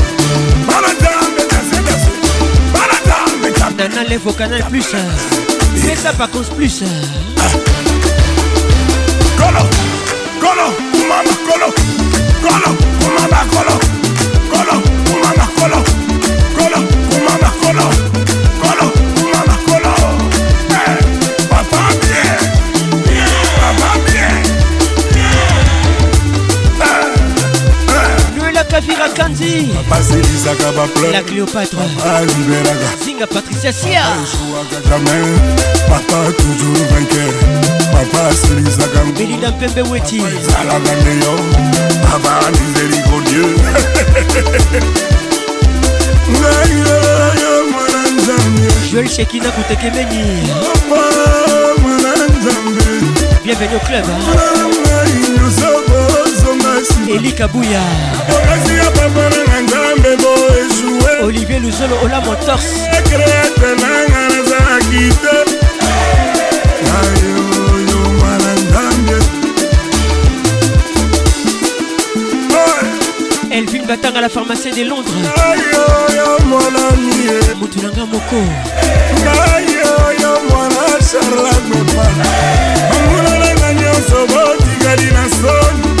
Speaker 40: Nana lève au canal plus. C'est ça par contre plus. Colo, colo, kumama colo, colo, kumama colo. kanzi baselisaka bafleur cléopatre alibelaka zinga patricia sia jouaka jamais papa toujours vainqueur papa aselisaka belinda mpembe weti ezalaka nde yo avant misériko dieu ngai yo mwana nzambe joel shekina kutekemeni mwana nzambe bienvenu au club ngai nyonso elika buya olivier luzolo ola motorsekreate nanga nazalaki te nayoyo mwana nzambe elvin batanga la pharmacien de londres nayoyo mwanamie motu nanga moko nayoyo mwana charlat mopana bangunananga nyonso botikali na soni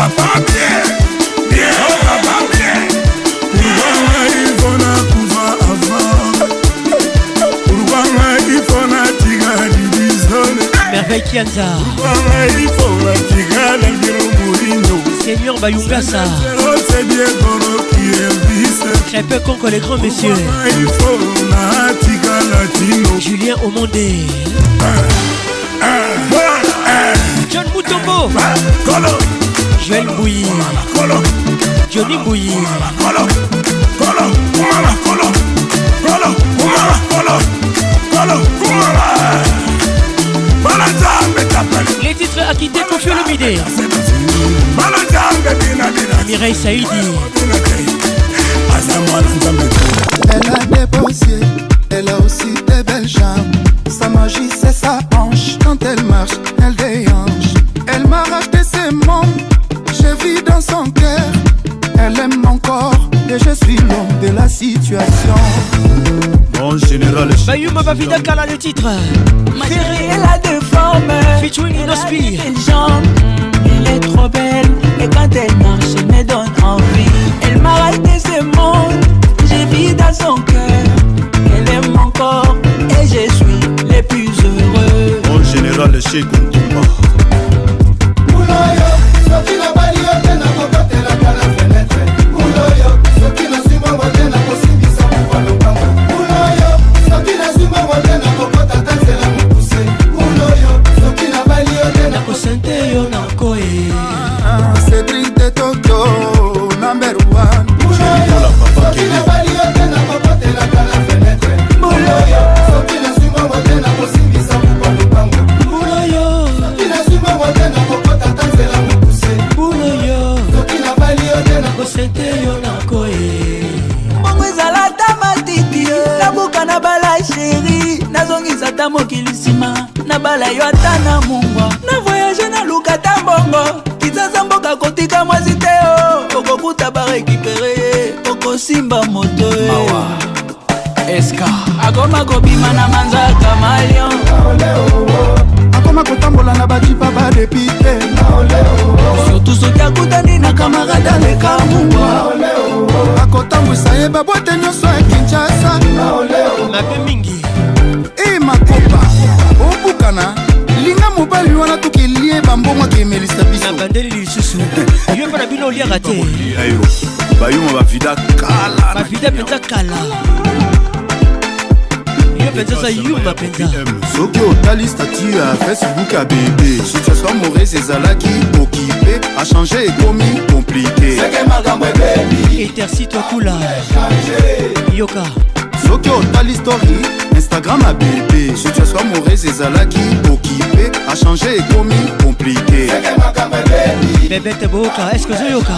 Speaker 40: va pas bien, bien, on va pas bien. Urwanga ifona kuva avant, Urwanga ifona tiga dibizone. Merveille Kianza. Urwanga ifona tiga la biromurino. Seigneur Bayungasa. C'est bien bon qui est Très peu con les grands messieurs. Ifona tiga latino. Julien Omondé. Ah, ah, ah, John Moutombo. Colo. Joël Bouilly Johnny Bouilly Les titres acquittés le Olomide Mireille Saïdi Elle a des beaux elle a aussi des belles jambes Sa magie c'est sa hanche, quand elle marche, elle déhanche Elle m'a raté. je suis l'homme de la situation. Bon général, je suis. Bayou la Kala le titre. elle la déforme. Featuring Elle est trop belle et quand elle marche, elle me donne envie. Elle m'a racheté ce monde, j'ai vie dans son cœur. Elle aime mon corps et je suis le plus heureux. En général, le chic, akobima na manzaka malion akoma kotambola na bajipa badepite surtout soki akutani na kamarada leka mungwa akotambwisa ye babwate nyonso ya kinshasa mabe mingi e makopa obukana linga mobali wana tokelie bambongo akemelisa biso nabandeli lisusu yo mpo na bino oliaka te bayuma bavida kala bavida mpenza kala soki otali statu ya facebook ya bebe situation moraise ezalaki okipe achange ekomi komplike etersi twakula yoka soki otali story instagram ya bebe situation moraise ezalaki okipe télé a changé ekomi komplike bebete boyoka eske ozoyoka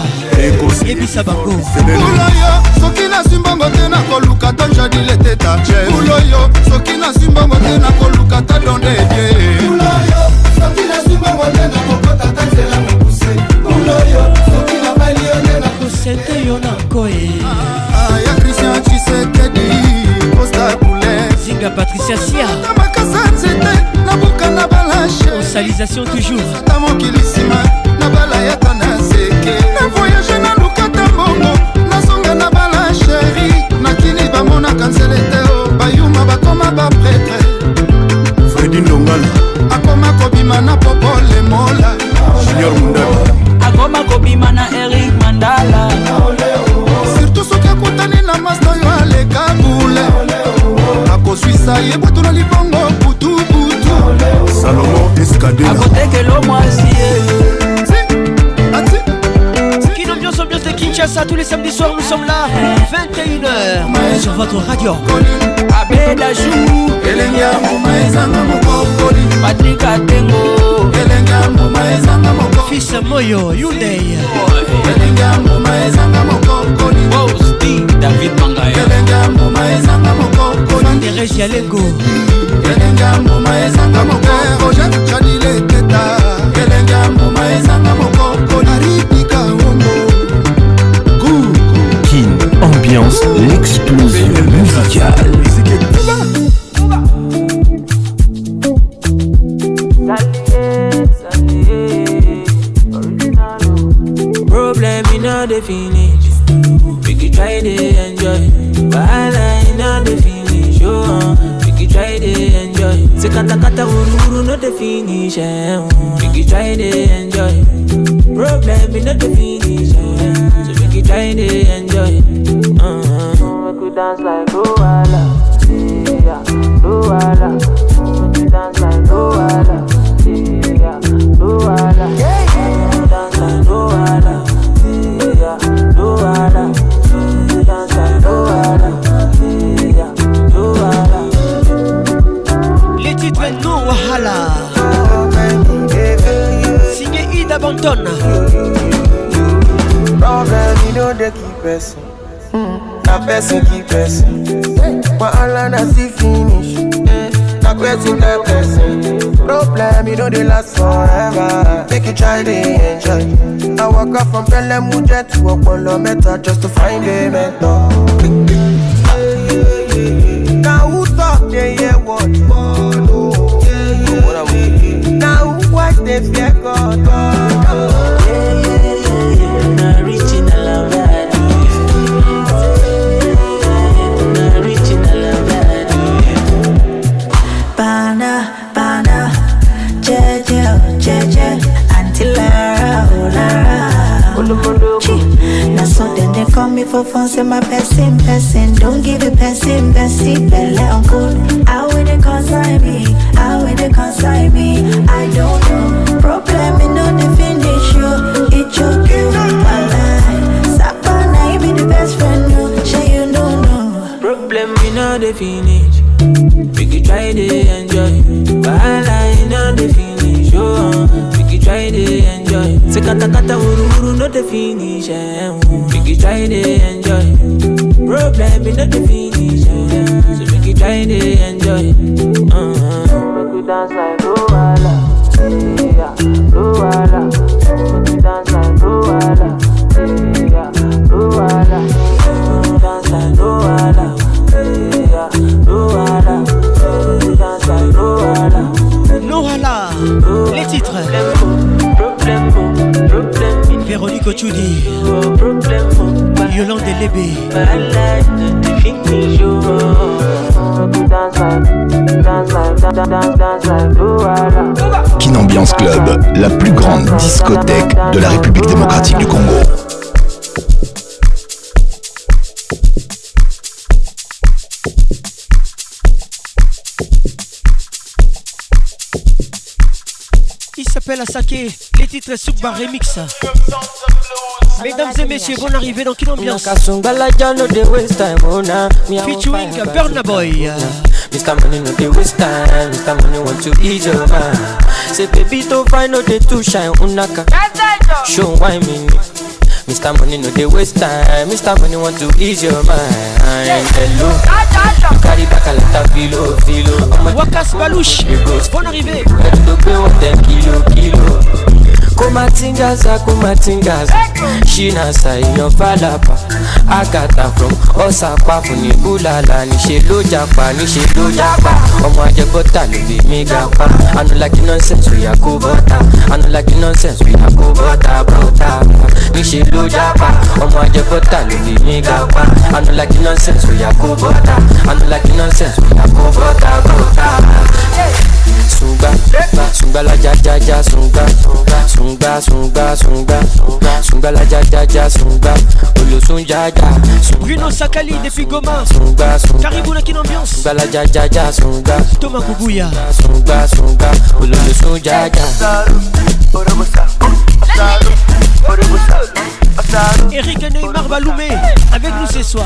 Speaker 40: yebisa bango uloyo soki naswi mbongo te nakoluka ta jadile te ta uloyo soki naswi mbongo te nakoluka ta donde edie uloyo soki naswi mbongo te nakokota ta nzela mokuse uloyo soki nabali yo nde nakosete yo na koye ah, ya kristian chisekedi posta zinga patricia sia makasa nzete nabuka na balashe osalisation toujours ata mokili nsima na balayata na zeke na voyage naluka ta mbongo nazonga na balasheri nakini bamonaka nzele te o oh, bayuma bakoma bapretre fredi ndongala akoma kobima na popole mola junior mundala akoma kobima na erik mandala surtout soki akutani na masta oyo aleka bule koswisa ye butuna libongo butubutu salomo eskadeakoteke lomwasi Kino eh. ambiance
Speaker 41: ambiance de Kinshasa tous les samedis soirs nous sommes là 21h sur votre radio Abeda Jou Elenya Moma Ezanga Mokokoli Patrick Atengo Elenya Moma Ezanga Mokokoli Fils Moyo Yundei Elenya Moma Ezanga Mokokoli melodi david mangaekelenga mbuma ezanga mokokoerege yalengo kelenga mbuma ezanga mokokoje janileketa kelenga mbuma ezanga mokokonaribika
Speaker 42: wombo kin ambiance l'explosion musicale
Speaker 43: solution. Make you try to enjoy. Problem is not the finish. So make you try to enjoy. Uh-huh. I could
Speaker 44: dance like oh.
Speaker 45: know they last forever. Make you try to enjoy. I walk up from Pelham Mujet to Oponlo Meta just to find a mentor.
Speaker 46: for fun, say my passing, passing. Don't give it passing, passing, but let on cool. How wouldn't consign me, How wouldn't consign me. I don't know. Problem in no definition, it's your girl, my line. Sapana, be the best friend, no, say you don't know.
Speaker 43: Problem in no definition, we could try to kata kata wuru wuru no the finish Make it try to enjoy. Problem no the finish So make it try to enjoy.
Speaker 41: Nico Chudi
Speaker 42: Kinambiance Club, la plus grande discothèque de la République démocratique du Congo.
Speaker 41: Il s'appelle Asake, les titres Soukba Remix. Mesdames et messieurs, bonne arrivée dans quelle ambiance Featuring Burna Boy Mr. Money no dey waste time Mr. Money want to ease your mind Say
Speaker 47: baby to find no dey too shine Unaka Show why me Mr. Money no dey waste time Mr. Money want to ease
Speaker 41: your mind Hello
Speaker 47: You carry back a lot of filo filo Wakas
Speaker 41: Balouche Bonne arrivée Let
Speaker 47: to pay what them kilo kilo kumatingaza kumatingaza shina sayan falapa agata from ọsàpàfù ní búlàlà níṣe ló japa níṣe ló japa ọmọ ajẹbọta ló fi mí ga pa anulaki nonsense we are go butter anulaki nonsense we are go butter butter níṣe ló japa ọmọ ajẹbọta ló fi mí ga anulaki nonsense we are go butter anulaki nonsense we are go butter butter. Sungba, sungba la ja ja ja sunga, sunga, sunga, sunga la son Bruno Sakali
Speaker 41: depuis Goma
Speaker 47: la Kubuya
Speaker 41: Neymar Baloumé avec nous ce soir.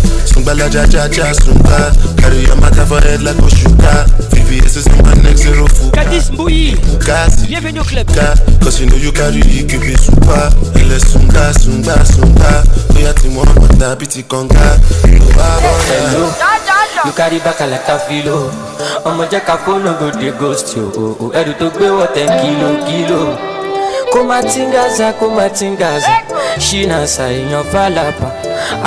Speaker 48: Sungbala ja ja ja sunga Carry your
Speaker 41: matter for head like Oshuka VVS
Speaker 48: is my neck zero fuka Kadis Mboui Bienvenue au club Cause you know you carry it give me super Ele sunga sunga sunga
Speaker 47: Oya ti mo mata
Speaker 48: biti konga Yoruba Hello You
Speaker 47: carry back like a filo Ọmọ jẹ́ ká fóònù go dey ghost yo Ẹrù tó gbé wọ̀ ten kilo kilo. komatingaza komatingaza Shina ṣàìyàn fàlàbà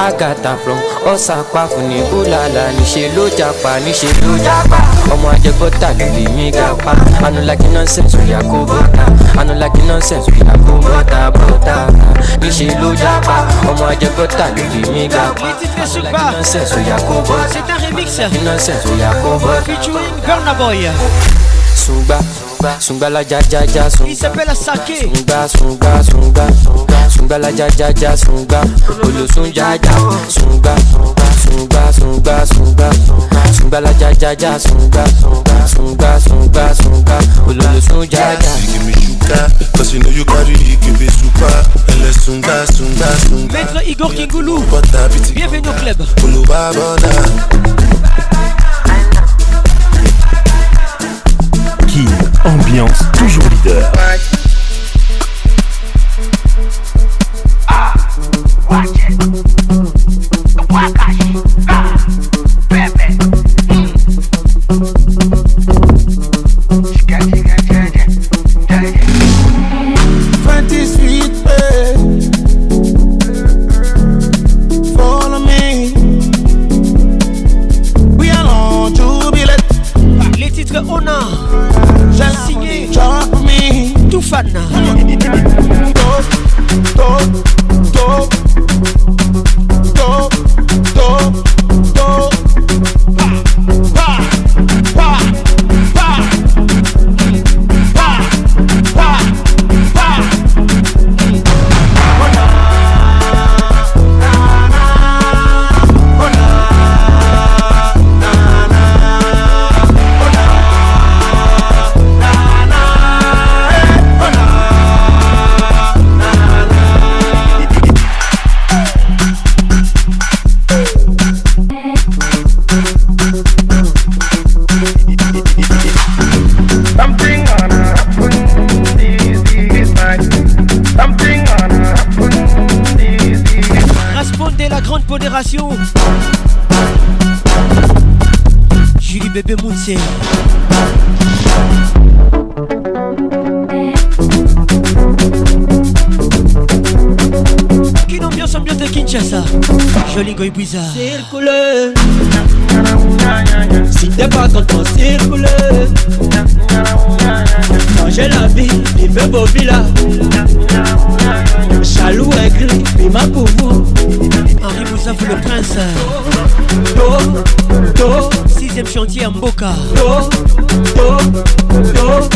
Speaker 47: àgàtà from ọ̀sàpàfù ní búlàlà níṣẹ́ ló japa níṣẹ́ japa ọmọ ajẹgbọ́ta ló lè mí gapa anulaki nonsense oya kó bọ́ta anulaki nonsense oya kó bọ́ta
Speaker 41: bọ́ta níṣẹ́ ló japa ọmọ ajẹgbọ́ta ló lè mí gapa anulaki nonsense oya kó bọ́ta anulaki nonsense oya kó bọ́ta.
Speaker 47: Sumba, Sumba la ja ja ja Sumba. Il s'appelle Asake. Sumba, Sumba, Sumba, Sumba la ja ja ja Sumba. Olo sun ja ja. Sumba, Sumba, Sumba, Sumba, Sumba la ja ja ja Sumba, Sumba, Sumba, Sumba. Olo sun ja ja. You give me sugar,
Speaker 41: cause you know you carry
Speaker 48: give me super.
Speaker 41: Elle Sumba, Sumba, Sumba. Maître Igor Kingoulou. Bienvenue au club. Olo babona
Speaker 42: ambiance toujours leader.
Speaker 41: Joli goy
Speaker 49: bizarre. Circule. Si t'es pas content, circule. Manger la vie, puis vos villas Chalou et gris, puis ma pauvre. Henri Moussa, vous le prince. Do,
Speaker 41: do, deuxième chantier à Mboka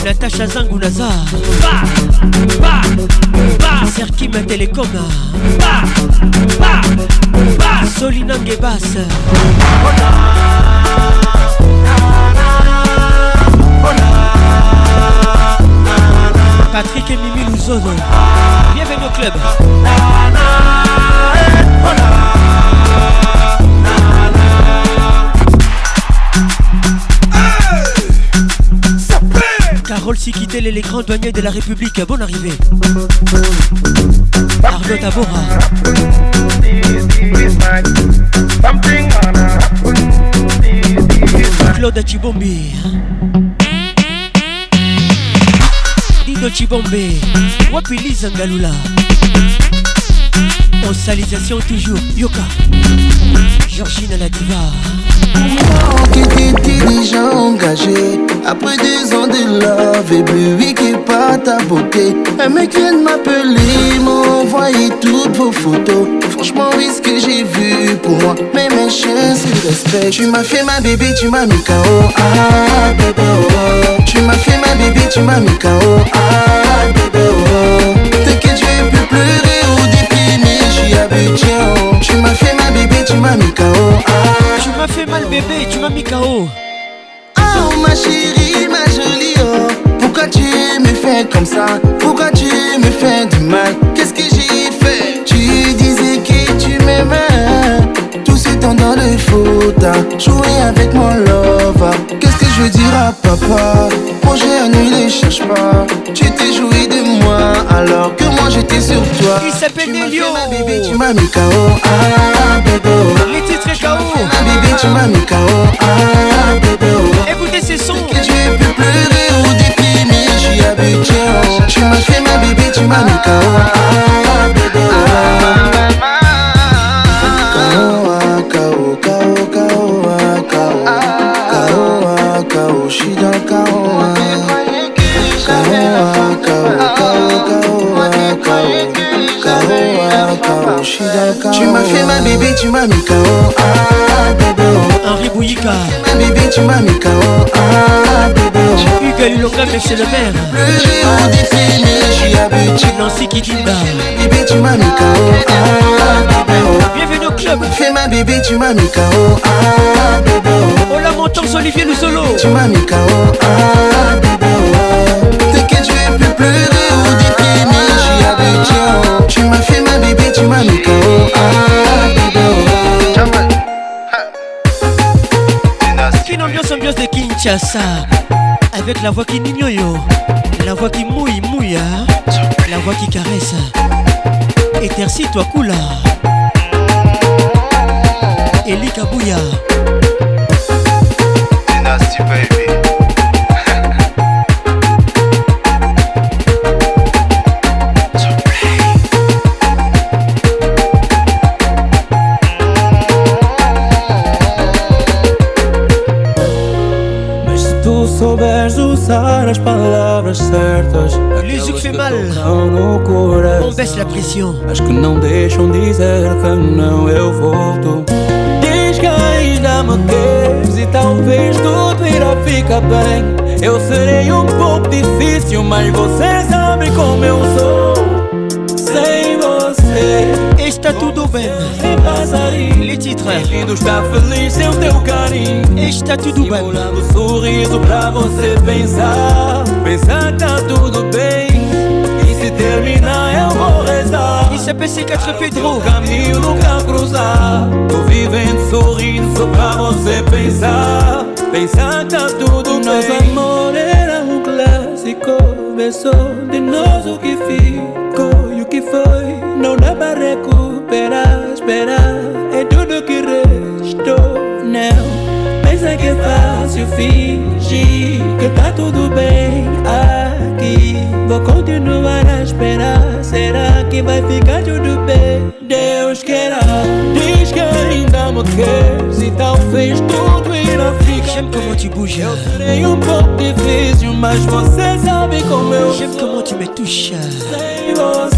Speaker 41: Natacha Zangu Naza Serkim à Télécom Solina Ngebas Patrick et Mimi Louzono Bienvenue eh, au club Paul Sikitel et les grands douaniers de la République. Bonne arrivée. Arnaud Tabora. Claude Chibombi. Dido Chibombe. Wapili Zangalula. En toujours, Yoka. Georgine à la diva.
Speaker 50: Qui t'étais déjà engagé Après deux ans de love et qui pas ta beauté Un mec vient de m'appeler, m'envoyer toutes vos photos Franchement oui ce que j'ai vu pour moi Mais mes c'est le respect Tu m'as fait ma bébé, tu m'as mis KO Ah bébé oh, oh Tu m'as fait ma bébé, tu m'as mis KO Ah bébé oh, oh T'inquiète je vais plus pleurer ah. Tu m'as fait mal bébé, tu m'as mis KO.
Speaker 41: Tu ah, m'as fait mal bébé, tu m'as mis KO.
Speaker 50: Oh ma chérie, ma jolie, oh. Pourquoi tu me fais comme ça Pourquoi tu me fais du mal Qu'est-ce que j'ai fait Tu disais que tu m'aimais temps dans les photos hein. jouer avec mon love. Hein. Qu'est-ce que je veux dire à papa Quand j'ai annulé, cherche pas. Tu t'es joué de moi alors que moi j'étais sur toi. Il s'appelle Nelio. Ma bébé, tu m'as mis KO. Ah, bébé. Les titres KO. Ma bébé, tu m'as mis KO. Ah, bébé. Écoutez ces
Speaker 41: sons. Que tu
Speaker 50: aies pu pleurer ou déprimer, je suis habitué. Tu m'as fait ma bébé, tu m'as mis KO. Ah, bébé. Tu m'as fait ma bébé, tu m'as mis KO. Ah, bébé.
Speaker 41: Henri
Speaker 50: Bouyika. Ma bébé, tu m'as mis KO. Ah, bébé. J'ai Hugues Luloka,
Speaker 41: mais c'est le maire. Le géant des
Speaker 50: filles, je suis habitué. Nancy Kitinda. Bébé, tu m'as mis KO. Ah, bébé.
Speaker 41: Bienvenue au club. Fais
Speaker 50: ma bébé, tu m'as mis KO. Ah, bébé. Oh la monté montance,
Speaker 41: Olivier Le Solo.
Speaker 50: Tu m'as mis KO. Ah, bébé. T'es que tu es plus pleurer ou déprimer. Tu m'as fait ma bébé, tu m'as mis KO ah,
Speaker 41: Une ambiance,
Speaker 50: ambiance
Speaker 41: de Kinshasa Avec la voix qui nignoyo La voix qui mouille, mouille hein. La voix qui caresse Étercis-toi, coula Eli Kabouya
Speaker 51: souberes usar as palavras certas que
Speaker 41: fez mal
Speaker 51: On baisse
Speaker 41: la As
Speaker 51: que não deixam dizer que não eu volto Diz ainda me E talvez tudo irá ficar bem Eu serei um pouco difícil Mas você sabe como eu sou
Speaker 41: Está tudo bem. Ele te traz. está
Speaker 51: feliz sem o teu carinho.
Speaker 41: Está tudo bem. Simulando
Speaker 51: sorriso pra você pensar. Pensar tá tudo bem. E se terminar, eu vou rezar. Isso é a
Speaker 41: que te o
Speaker 51: caminho nunca cruzar. Tô vivendo sorrindo só pra você pensar. Pensar tá tudo bem. Nosso amor era um clássico. começou de nós o que ficou foi, não dá para recuperar. Esperar é tudo que restou, não. Pensa que é fácil fingir que tá tudo bem aqui. Vou continuar a esperar. Será que vai ficar tudo bem? Deus queira, diz que ainda me queres. e talvez tudo e não fica. Sempre
Speaker 41: como te buja. Eu serei
Speaker 51: um pouco difícil, mas você sabe como eu. Sempre como te
Speaker 41: me tuxa. Sem
Speaker 51: você.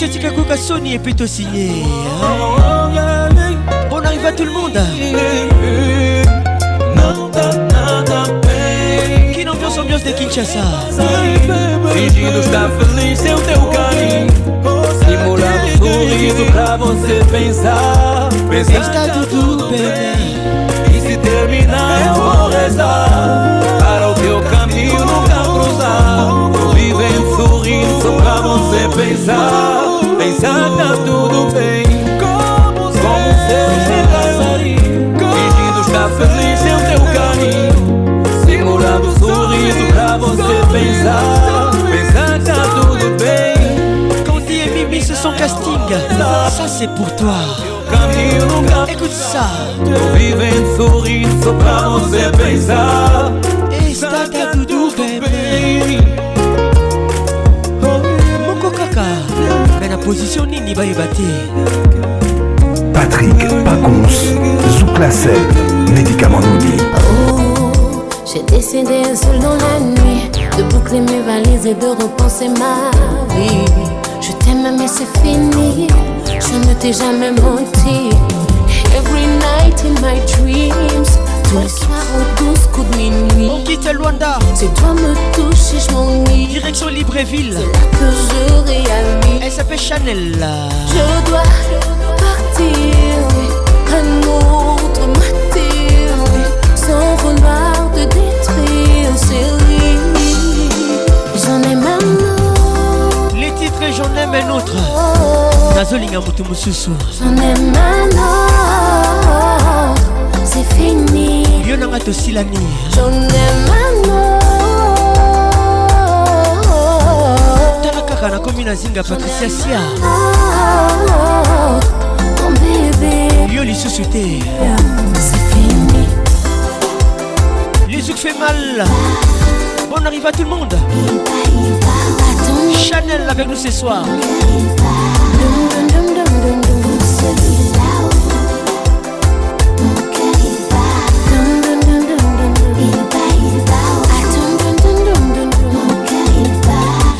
Speaker 41: chatika koka Sony et plutôt signé Bon arrive à tout le monde Que não viu ambiance de Kinshasa Fingindo estar
Speaker 51: feliz sem o teu carinho Simulando um sorriso pra você pensar Pensar Está tudo bem E se terminar eu vou rezar Para o teu caminho nunca cruzar Vivendo sorriso pra você pensar também tá tudo bem. Como seu cidadãozinho, fingindo estar é o teu caminho segurando um sorriso pra você
Speaker 41: pensar. Pensar
Speaker 51: que tá tudo bem.
Speaker 41: Quand tu et Mimi se sont casting, ça c'est pour toi. Caminho nunca. Écoute ça. Tô vivendo
Speaker 51: sorriso pra você pensar.
Speaker 41: position nini va Patrick,
Speaker 42: patrick pacons zouklacel médicament
Speaker 52: d'Oubli. oh, j'ai décidé selon la nuit de boucler mes valises et de repenser ma vie je t'aime mais c'est fini je ne t'ai jamais menti every night in my dreams tous les soirs aux douze coups de minuit. On quitte
Speaker 41: Luanda. C'est
Speaker 52: toi me touche et je m'ennuie. Direction
Speaker 41: Libreville.
Speaker 52: C'est là que je réalise. Elle s'appelle
Speaker 41: Chanel.
Speaker 52: Je dois partir un autre matin sans vouloir te détruire, chérie. J'en ai marre.
Speaker 41: Les titres, j'en aime un autre. Oh, oh, oh. Nazolinga Mutumu J'en ai marre
Speaker 52: fini Je nanga tosilani tala
Speaker 41: kaka comme une patricia sia
Speaker 52: yo lisusu
Speaker 41: te fait mal. on arrive à tout le monde. Chanel avec nous ce soir.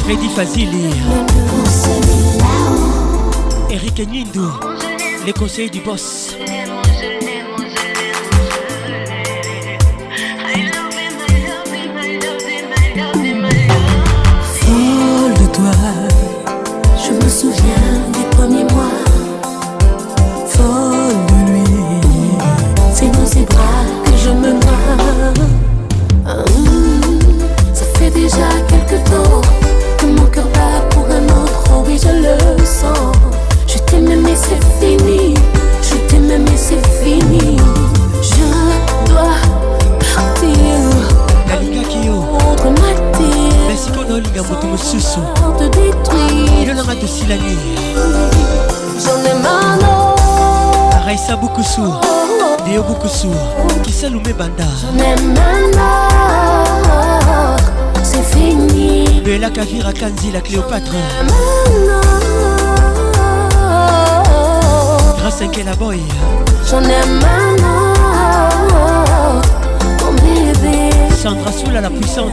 Speaker 41: Freddy Fazili Eric Nindo Les conseils du boss
Speaker 53: Soussou. Il en aura
Speaker 41: aussi la nuit. beaucoup Boukoussou. Léo Boukoussou. Kissa Loumé Banda.
Speaker 53: J'en C'est fini. Bella
Speaker 41: Kavira Kanzi, la Cléopâtre. Grâce à la Boy.
Speaker 53: J'en aime bébé
Speaker 41: Sandra
Speaker 53: à
Speaker 41: la puissante.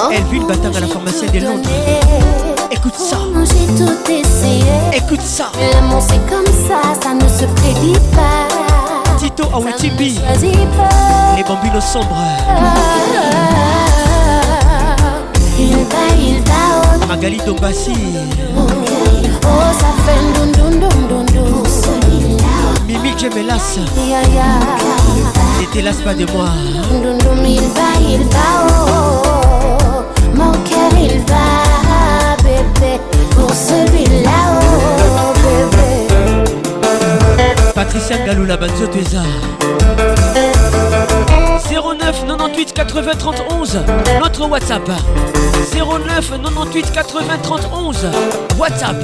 Speaker 41: Hein elle vit le bâtard à la pharmacie des Londres. Écoute ça. Écoute ça.
Speaker 53: L'amour c'est comme ça, ça ne se prédit pas.
Speaker 41: Tito Tibi Les bambinos sombres.
Speaker 53: Il va, il va. Oh.
Speaker 41: Magali
Speaker 53: Dombassi. Oh, ça fait Mimi
Speaker 41: Gemelas. te lasse pas de moi. Il va, il va. Oh
Speaker 53: il va, bébé, pour celui-là, oh, bébé.
Speaker 41: Patricia Galoula Banzo tézard 09 98 80 31 notre WhatsApp 09 98 80 31 WhatsApp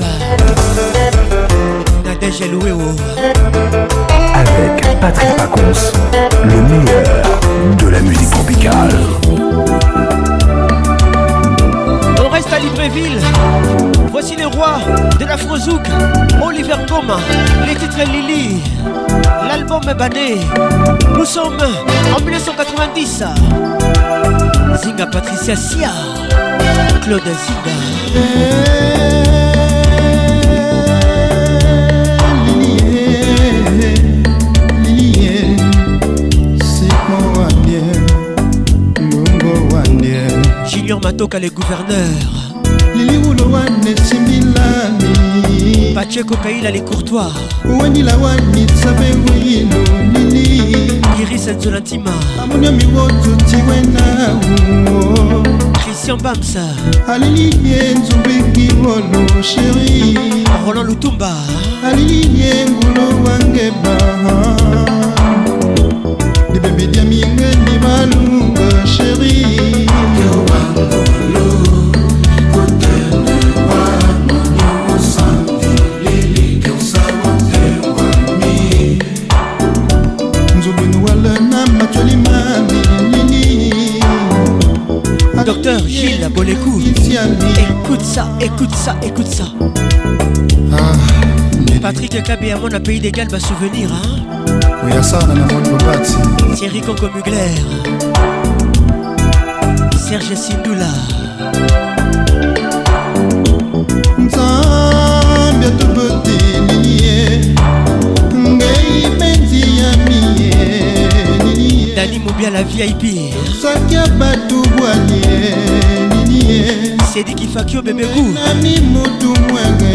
Speaker 41: Nadège au oh.
Speaker 42: avec Patrick Pacons le meilleur de la musique tropicale
Speaker 41: reste à Libreville. Voici les rois de la Frozouk, Oliver Coma, les titres Lily, l'album Bané. Nous sommes en 1990. Zinga Patricia Sia, Claude Zinga. matoka le gouverneur pacheco kaila les courtois iris nzolantima christian bamsa aleli ye nzumbeki ngolo sheri roland lutumba aleli ye ngulo wangeba libebediamingendi balunga sheri Docteur Gilles Bolécou Écoute ça, écoute ça, écoute ça ah, Patrick Kabé à mon pays d'égal va bah, souvenir hein Thierry
Speaker 54: Coco Mugler
Speaker 41: Serge Sindoula Nzambe toboteleliye la VIP soki abatubwani ye nini ye sedikifakio bebegunami mutu mwenge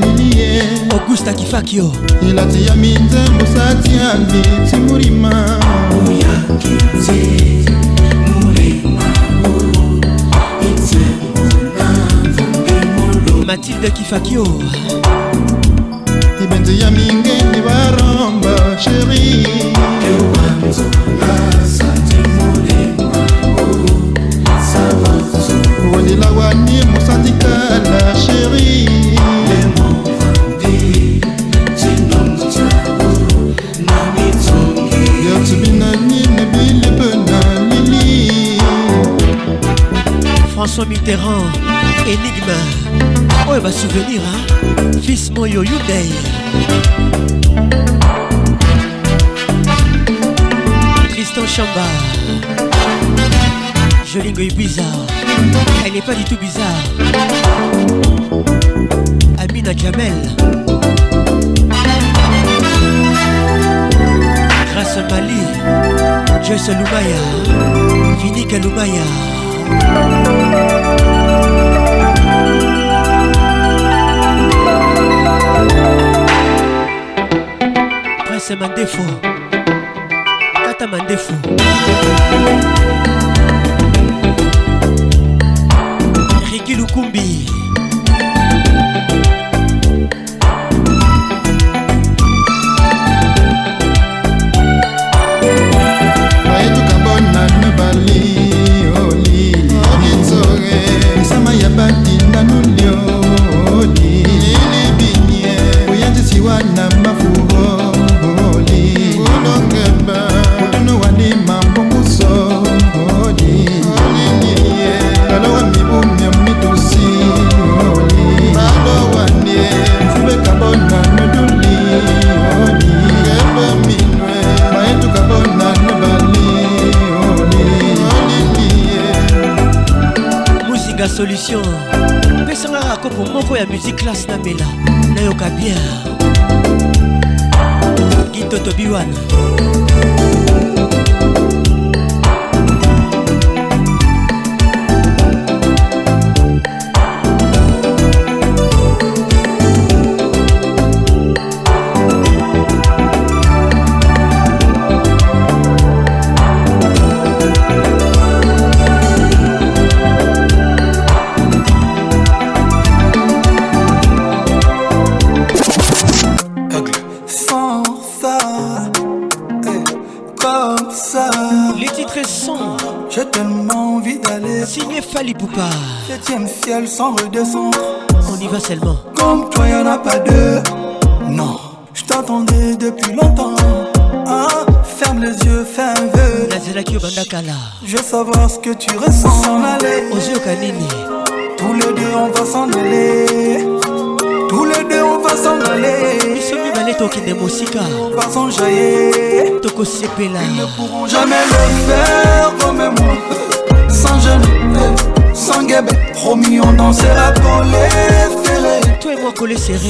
Speaker 41: nini ye augusta kifakio ilati ya minzembo sati ya miti mulima matilde kifakio ibenzi ya mingeni baromba sheri nzela wani mosantikala sheri yatubinani nebile mpe na lili françois mitterrand énigme oyo basouvenir fils moyo yudei tristan chambard Je est bizarre. Elle n'est pas du tout bizarre. Amina Jamel. Grâce Mali. Joyce Lumaya. Vini Lumaya. Prince Mandefo Kata Mandefo Lukumbi. émission pesanga kaka kopo moko ya musique classe namela nayoka bien gitotobiwana
Speaker 55: Sans redescendre
Speaker 41: On y va seulement.
Speaker 55: Comme toi, y'en a pas deux. Non, je t'attendais depuis longtemps. Ah, ferme les yeux, fais un vœu. Je veux savoir ce que tu ressens. S'en aller. Aux yeux canini. Tous les deux, on va s'en aller. Tous les deux, on va s'en aller. On va
Speaker 41: là. Ils
Speaker 55: ne
Speaker 41: pourront jamais le
Speaker 55: faire comme moi. Sans jamais Promis on dansera collé, les Toi et moi
Speaker 41: collés serrés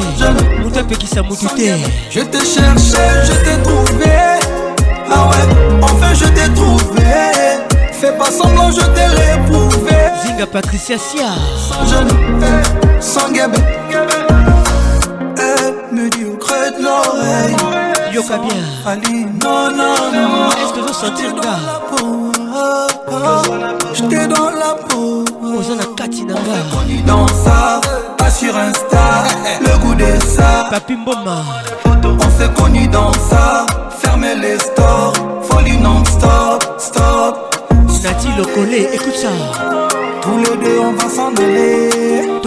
Speaker 41: qui s'amoututait
Speaker 55: Je t'ai cherché, je t'ai trouvé Ah ouais, enfin je t'ai trouvé Fais pas semblant, je t'ai réprouvé
Speaker 41: Zinga Patricia Sia
Speaker 55: Sans genou, eh, eh, me dit au creux de l'oreille Yoka
Speaker 41: bien Ali, non,
Speaker 55: non, non
Speaker 41: Est-ce que
Speaker 55: vous sentez le
Speaker 41: gars
Speaker 55: t'ai dans la peau oza na kati na nga sur Insta, eh, eh, eh. le goût de ça. Papi Mboma. On s'est connu dans ça. Fermez les stores, folie non-stop, stop. stop. Nati
Speaker 41: Locolé, écoute ça.
Speaker 55: Tous les deux, on va s'en aller.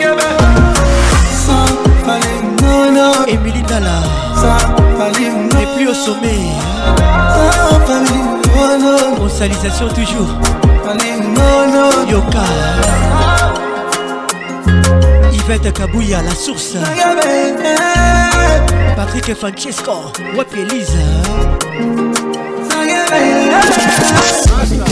Speaker 55: ngebe ça fallait non non Émilie
Speaker 41: Dala ça
Speaker 55: fallait non et
Speaker 41: plus au sommet ça fallait
Speaker 55: non non consalisation
Speaker 41: toujours fallait non non Yoka Yvette Kabouya la source Patrick Francesco Wapi Elisa Sasa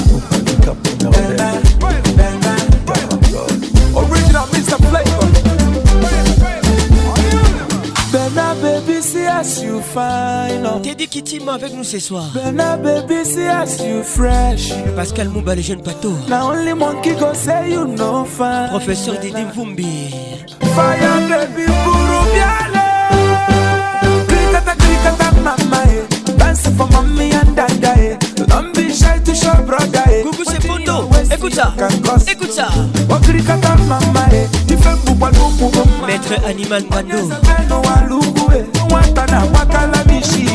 Speaker 56: as you fine. Oh.
Speaker 41: Teddy Kittima avec nous ce soir. Bena
Speaker 56: baby, see as you fresh.
Speaker 41: Pascal Mouba, les jeunes pato.
Speaker 56: Now only one qui go say you no fine.
Speaker 41: Professeur
Speaker 57: Didi Mvumbi. Fire baby, buru biale. Krikata, krikata, mama, eh. Dance for mommy and dada, eh. Don't be shy to show brother,
Speaker 41: eh. Coucou, c'est Pondo. Écoute ça, écoute eh. ça. Maître Animal Mano.
Speaker 57: mwata na mwakala mishi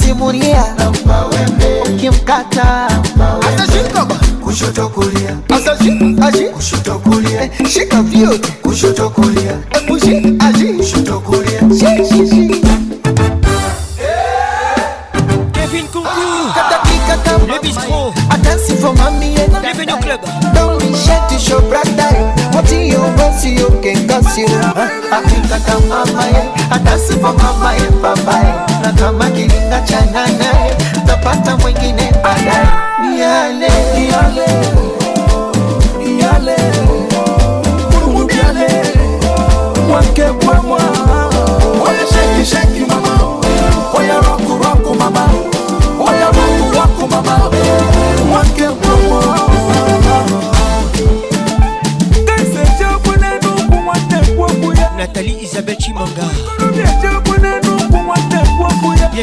Speaker 55: simulia o que Ukimkata Atashika ba Kushoto kulia Asaji aji Kushoto kulia eh, Shika vyote Kushoto kulia Epushi eh, aji Kushoto
Speaker 41: kulia Shi shi shi Kevin Kunku ah, Katakika Le bistro I dance for mommy and I Bienvenue au club Don't be shy to show brother What you want você. you can cause you ah, I think for kama kilinga cha nani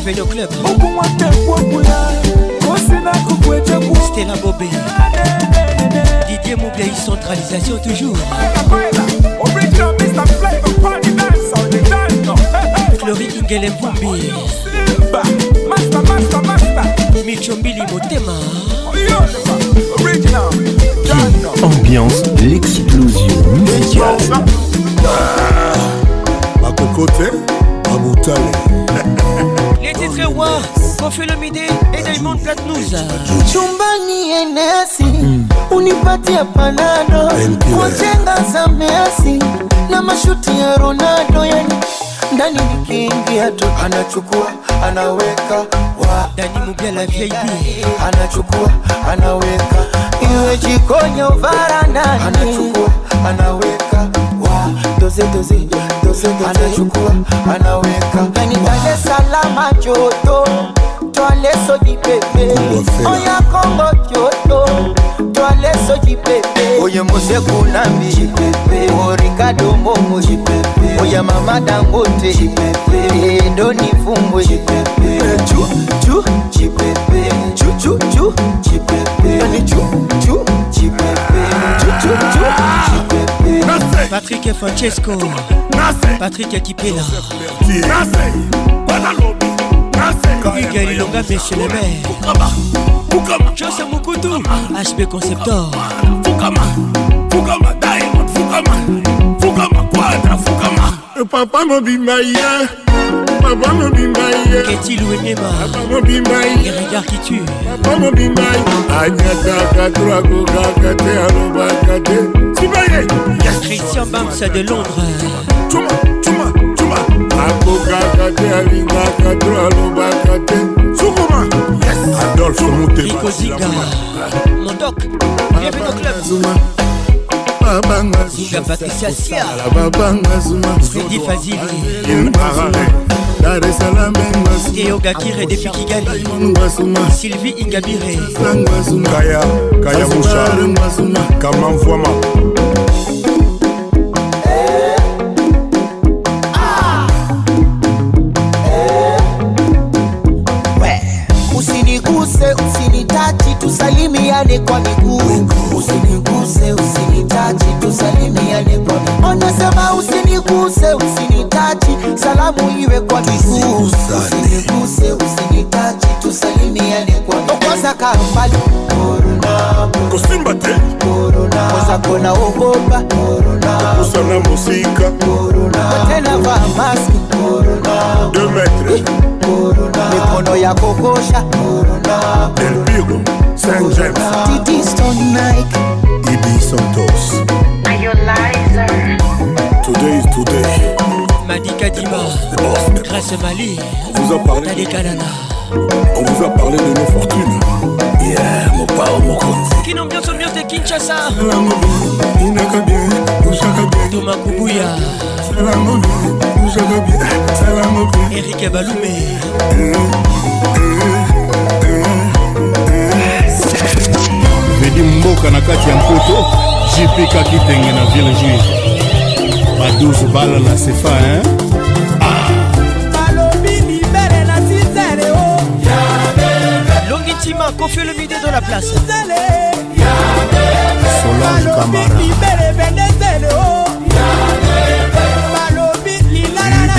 Speaker 41: video clip la Bobé Didier Moublaï centralisation toujours Master, master, master. Micho Mbili Motema
Speaker 58: Ambiance l'explosion musicale
Speaker 59: Ma cocotte, ma Aboutale Etrewa,
Speaker 60: Kofi Olomide et Diamond Platnumz. Chumbani enesi mm. unipatia panado kwa chenga za mesi na mashuti ya Ronaldo, yani ndani nikiingia tu
Speaker 61: anachukua anaweka wa Dani Mubia la VIP anachukua anaweka iwe jikoni varandani anachukua anaweka wa doze doze anachukua anaweka kanitale salama joto
Speaker 62: twaleso jipepe oya kongo joto twaleso jipepe oye mosekunambi jipepe orikado oya mama dangote endo ni jipepe chu eh, jipepe chuchuchu jipepe
Speaker 41: yani chu chu jipepe chuchuchu Patrick et Francesco Patrick Kipela Hugues Lilonga Monsieur le maire Jose Moukoutou HB Conceptor eh, papa mobima papa Mobimaya Ketilou et
Speaker 63: Neva papa Et Regarde
Speaker 41: qui tue papa mobima ye
Speaker 63: anyataka trakokaka te te
Speaker 41: Christian Bams de Londres akokaka te alingaka to alobaka te sukuma adolfe motemaikozinga modok bienvenu club babanga zinga patricia siala babanga zuma fredi fazili dar esalame et Ogakire depuis Kigali Sylvie Ingabire
Speaker 64: Kaya Kaya Moucha Kamanvouama
Speaker 41: mpona okoba osana mosika atena va maske de metre mikono ya kokosha delbiro saint james titistonnik ibi santos Today is today. Madi Kadima Grâce Mali vous a parlé Tadikalana On vous a parlé
Speaker 65: de nos fortunes Yeah, mon pao, mon compte Kino ambiance ambiance de Kinshasa Inaka bien, Oujaka bien Thomas Koubouya Salango bien, Oujaka bien Salango bien Eric
Speaker 41: Abaloumé Medi
Speaker 66: mboka na kati ya mpoto jipikaki tenge na ville juive ba 12 bale na sefa hein?
Speaker 67: Ah.
Speaker 66: longi ntima
Speaker 41: kofi olomide dans la place solange camara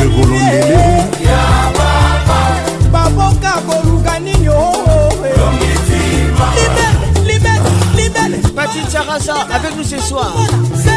Speaker 68: egolondele oh. eh.
Speaker 67: baboka koluka nini oh, eh.
Speaker 41: patitaraza avec nous ce soir voilà.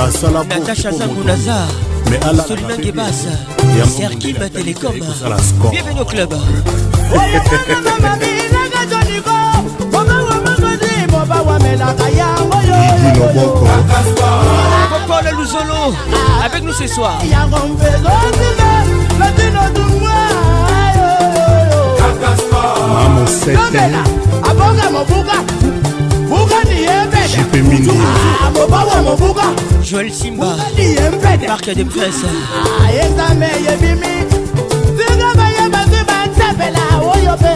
Speaker 41: basala natacha passe, solina serki télécom. Bienvenue au club avec nous ce soir
Speaker 68: jp mingi
Speaker 69: bobawa mobuka
Speaker 41: joel simba marke de presse yezame yebimi zinga bayebazi banzapela oyo mpe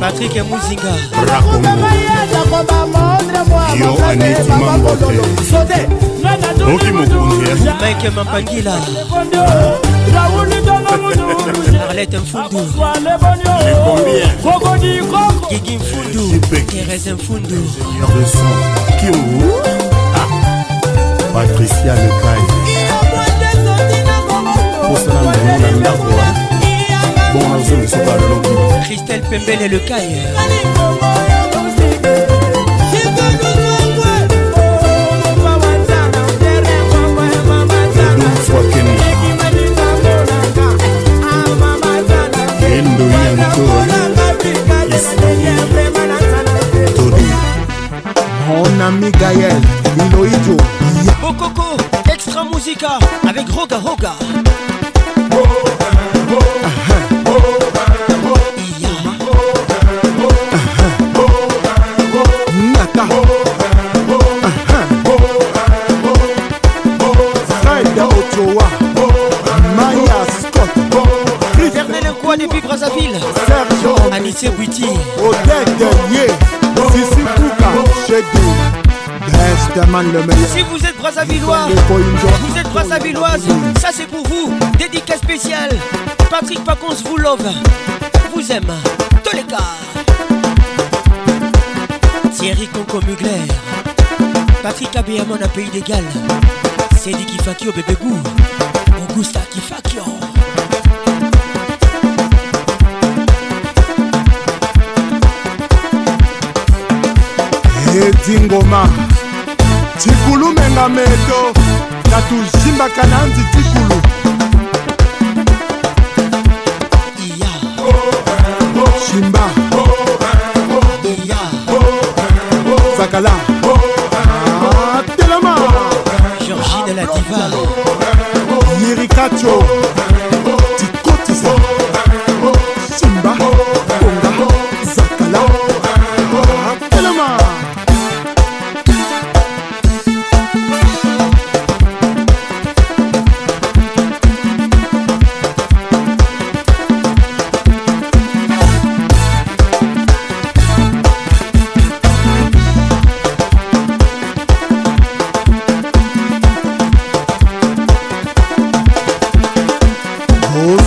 Speaker 41: patrik muzinga rakomeyadakoba mondre mwaaaebabakololo sote nanaoki mokunzi mike mampangila raulito ah. Arlette Mfundu Guigui
Speaker 68: Mfundu Thérèse Mfundu de son Patricia Lecaille christelle pembele lecaille soit Mon ami Gaël, Iloijo
Speaker 41: Bokoko, Extra Musica avec Roga Roga
Speaker 70: Sergio Odette
Speaker 41: Si vous êtes Brazzavillois, vous êtes Brazzavilloise, ça c'est pour vous. Dédicace spéciale. Patrick Pacons vous love, vous aime, de l'écart. Thierry Conco Mugler, Patrick Abéamon à Pays dit Galles, Cédric au Bébé Bou, Augusta Kifakio. Oh.
Speaker 71: Eh, Dingoma. zikulume nga meto natuzimbaka na nzitikulu
Speaker 72: simba zakala telema georgine la diva lirikacho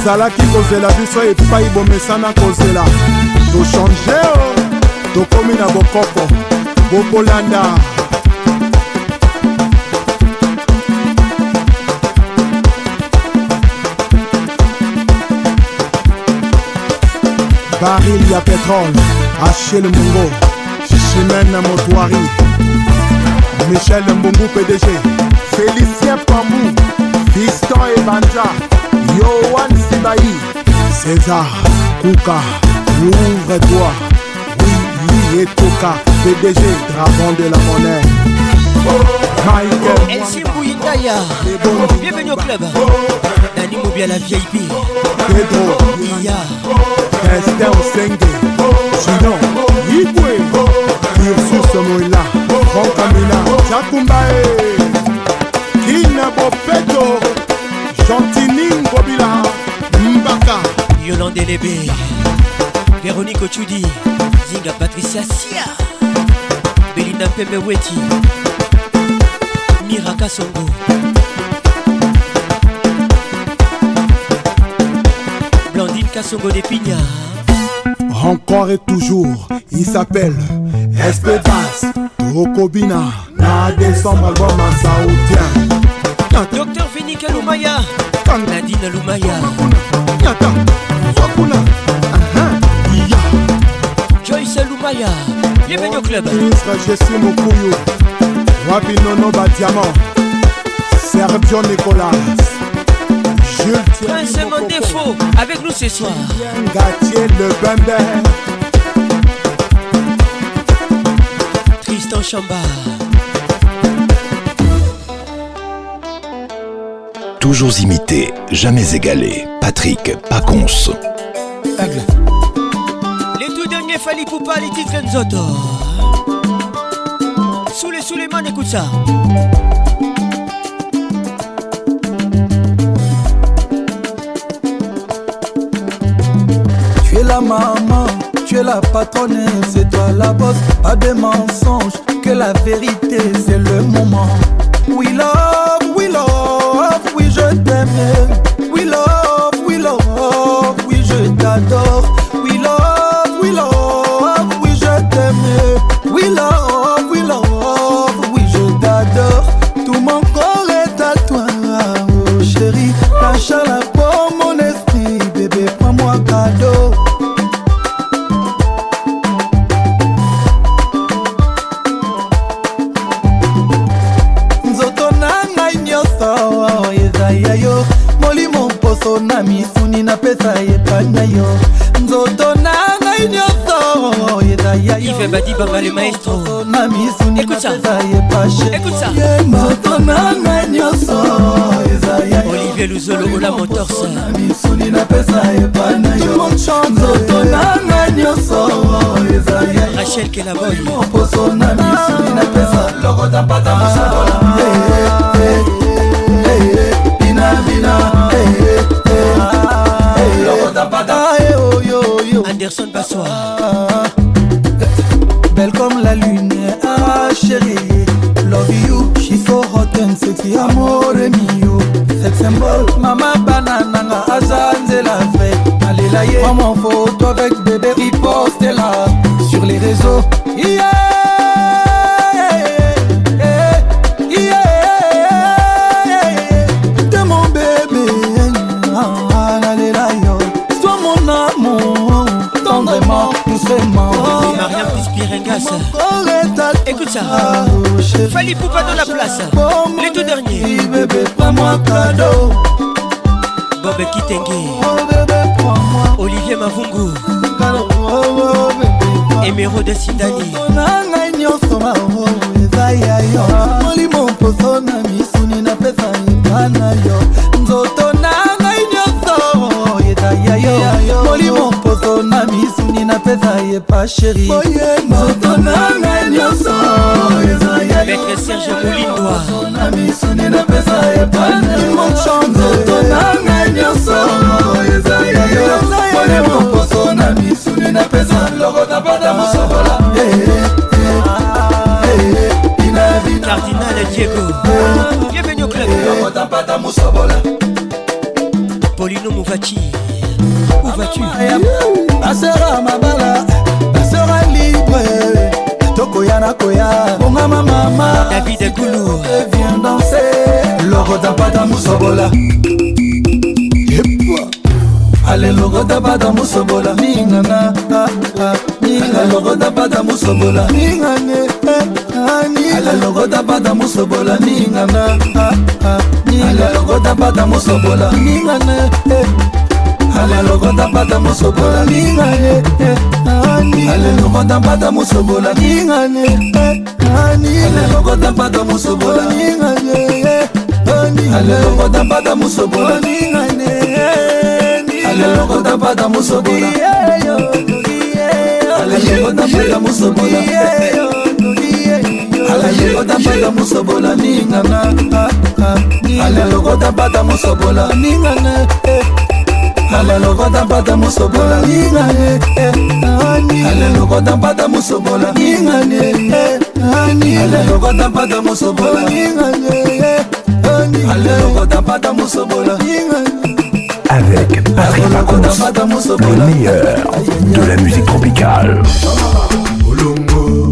Speaker 71: ozalaki kozela biso epai bomesana kozela tochange o oh! tokomi na bokoko bokolanda baril ya petrole achel mongo chimene motoari michel mbungu pdg félicien pambou fiston ebanja yoan Naï César, Kouka, l'ouvre-toi Oui, et Toka, PDG, dragon de la monnaie Michael MC Bouyindaya, bienvenue au club Nani Moubia la VIP Pedro, Iya Esther Osenge Sinon, Yibwe Ursus Moïla Franck Amina, Jakumbae Kina Bopeto Gentiningo Bila
Speaker 41: Yolande Lébé, Véronique Ochudi, Zinga Patricia Sia, Belinda Pemeweti, MIRA Songo. Blandine Kassongo DE Pignards.
Speaker 71: Encore et toujours, il s'appelle Espedas Tokobina. Na décembre, album Saoudien.
Speaker 41: Docteur Vénica Lumaya, Nadine Lumaya nyata wakula iya joyce lumaya je
Speaker 71: suis mon mokuyu wabinono badiamant sergio nicolas
Speaker 41: Prince mon défaut avec nous ce soir.
Speaker 71: Gatier le bimber.
Speaker 41: Tristan Chamba.
Speaker 58: toujours imité, jamais égalé. Patrick Pacons.
Speaker 41: Les tout derniers Fali Poupa, les titres Nzoto. Sous les sous les mains, écoute ça.
Speaker 72: Tu es la maman, tu es la patronne, c'est toi la bosse. Pas de mensonges, que la vérité, c'est le moment. We love, we love, oui je t'aime. We love.
Speaker 41: ça écoute ça nzoto nanga nyonso olivier luzolo ola motorse misuni napesa epana yo nzoto nanga nyonso rachel kelaboy poso na misuni napesa lokota mpata
Speaker 72: avec
Speaker 41: kaka mosobola polino movaki ovatu
Speaker 72: basera mabala basera libre tokoya nakoya bongama mama
Speaker 41: david agulu
Speaker 72: vien danse lokota mpata mosobola ale lokota mpata mosobola ningana ninga ah, ah, lokota mpata mosobola ningane ala lokota pata mosobola ningana ala ah, ah, ah. lokota pata mosobola ningana eh, eh. ala lokota pata mosobola ningane eh, ala lokota pata mosobola ningane ala lokota pata mosobola ningane ala lokota pata mosobola ningane ala lokota pata mosobola ala lokota pata mosobola aye otapata mosobola ningana ala lokota pata mosobola ningana eh. ala lokota pata mosobola ningane eh. ala lokota pata mosobola ningane eh. ala lokota pata mosobola
Speaker 73: ningane ala lokota pata mosobola ningane avec Patrick Pacons, le meilleur de la musique tropicale. Olongo.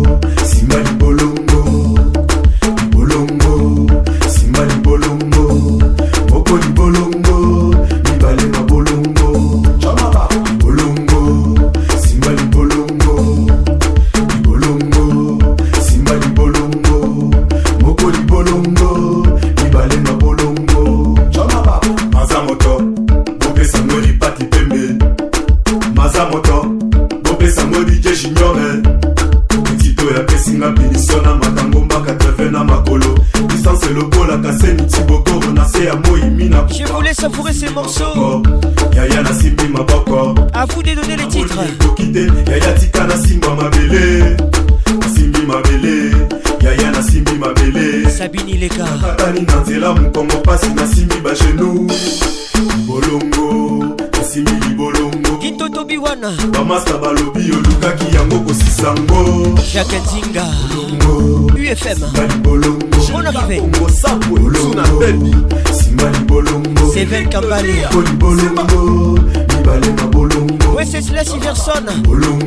Speaker 41: FM Mona Vive Suna Baby Simba Libolongo Seven Kambali Simba Libolongo Wenceslas Iverson Bolongo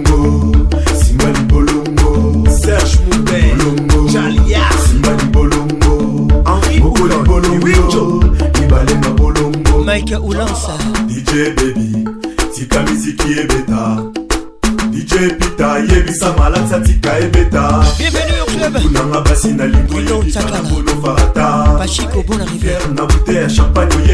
Speaker 41: pasi na litoyokikana
Speaker 72: bolofarata na bute ya champagne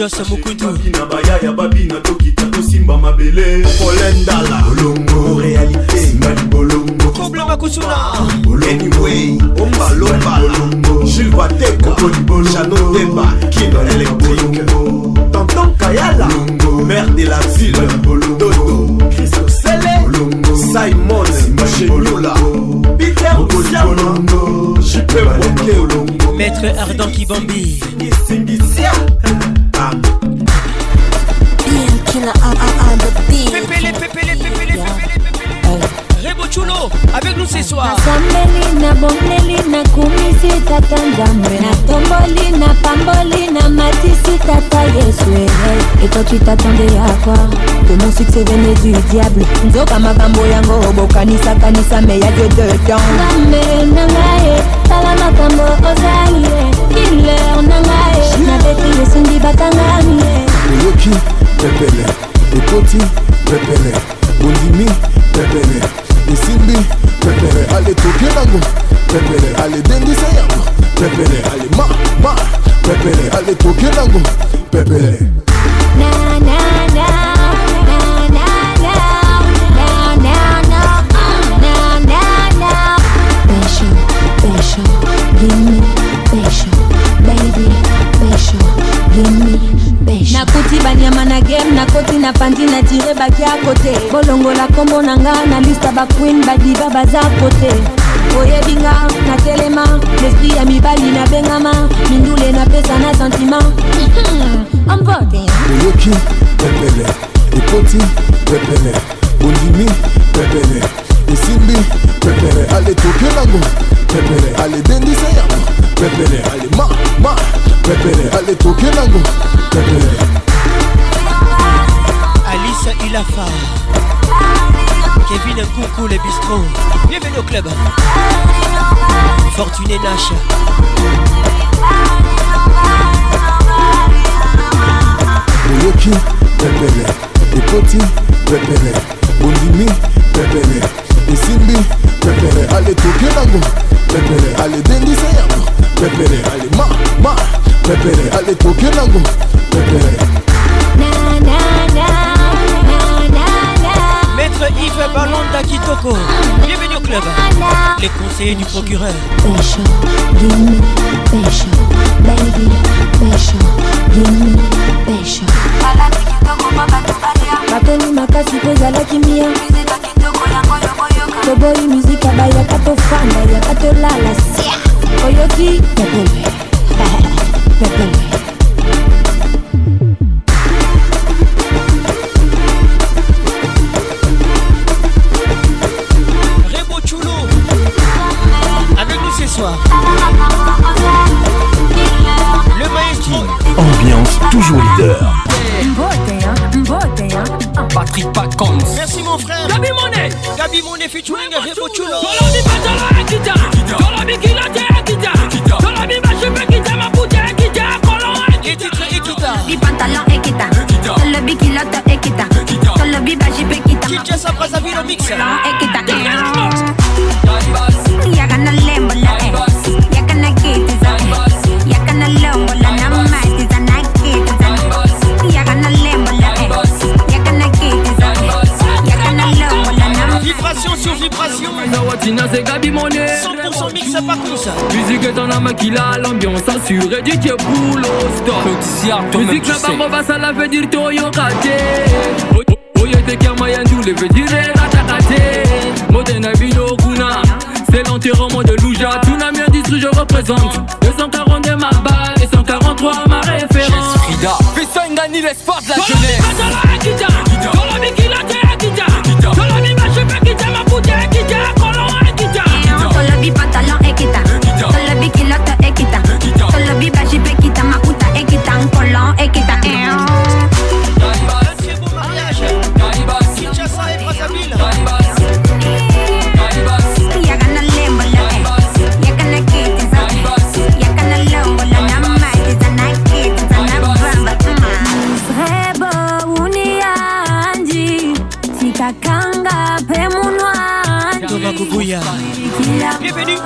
Speaker 41: Just a muku
Speaker 74: tu t'attendais à croire que mon succès venait du diable nzoka makambo yango bokanisa-kanisa y'a dieu de temps ngambe na ngai tala makambo ozali
Speaker 72: kiler na ngai nabeti esungi bakangami oyoki pepele ekoti pepele bondimi pepele esimbi pepele aletoke nango pepele Dendi yango pepele Allez ma Ma, pepele aletoke nango pepele
Speaker 74: lokola kombo na nga na lista baquin badiva baza kote oyebi nga natelema lesprit ya mibali nabengama mindule napesa na sentima
Speaker 72: amvote oyoki pepele ekoti pepele bondimi pepele esimbi pepele aletoke nango pepele alebendisa yango pepele alema ma pepele aletoke nango pepele
Speaker 41: Patrice Ilafa Kevin Coucou les bistrots Bienvenue au club Fortuné Nash Boyoki, bebele
Speaker 72: Ekoti, bebele Bondimi, bebele Esimbi, bebele Ale toke nango, bebele Ale dendise yango, bebele Ale ma, ma, bebele Ale toke nango, bebele
Speaker 41: Yves, Yves Balanda Kitoko. Bienvenue au club. Les conseillers du procureur. Pressure, give me pressure, baby, pressure, give
Speaker 74: me pressure. batoli makasi mpo ezalaki mia toboyi mizika bayaka tofanda yaka tolala sia oyoki pepele pepele
Speaker 73: bien!
Speaker 41: Il a l'ambiance assurée du que boulot stop Musique la barbe va ça la veut dire Toyo Kate eh, Oye te kamayan tout le veut dire Ratakate Modena Abino Kuna C'est l'enterrement de Louja Tsunami dit, je représente 240 ma balle et 143 ma référence Frida Fais ça l'espoir de la jeunesse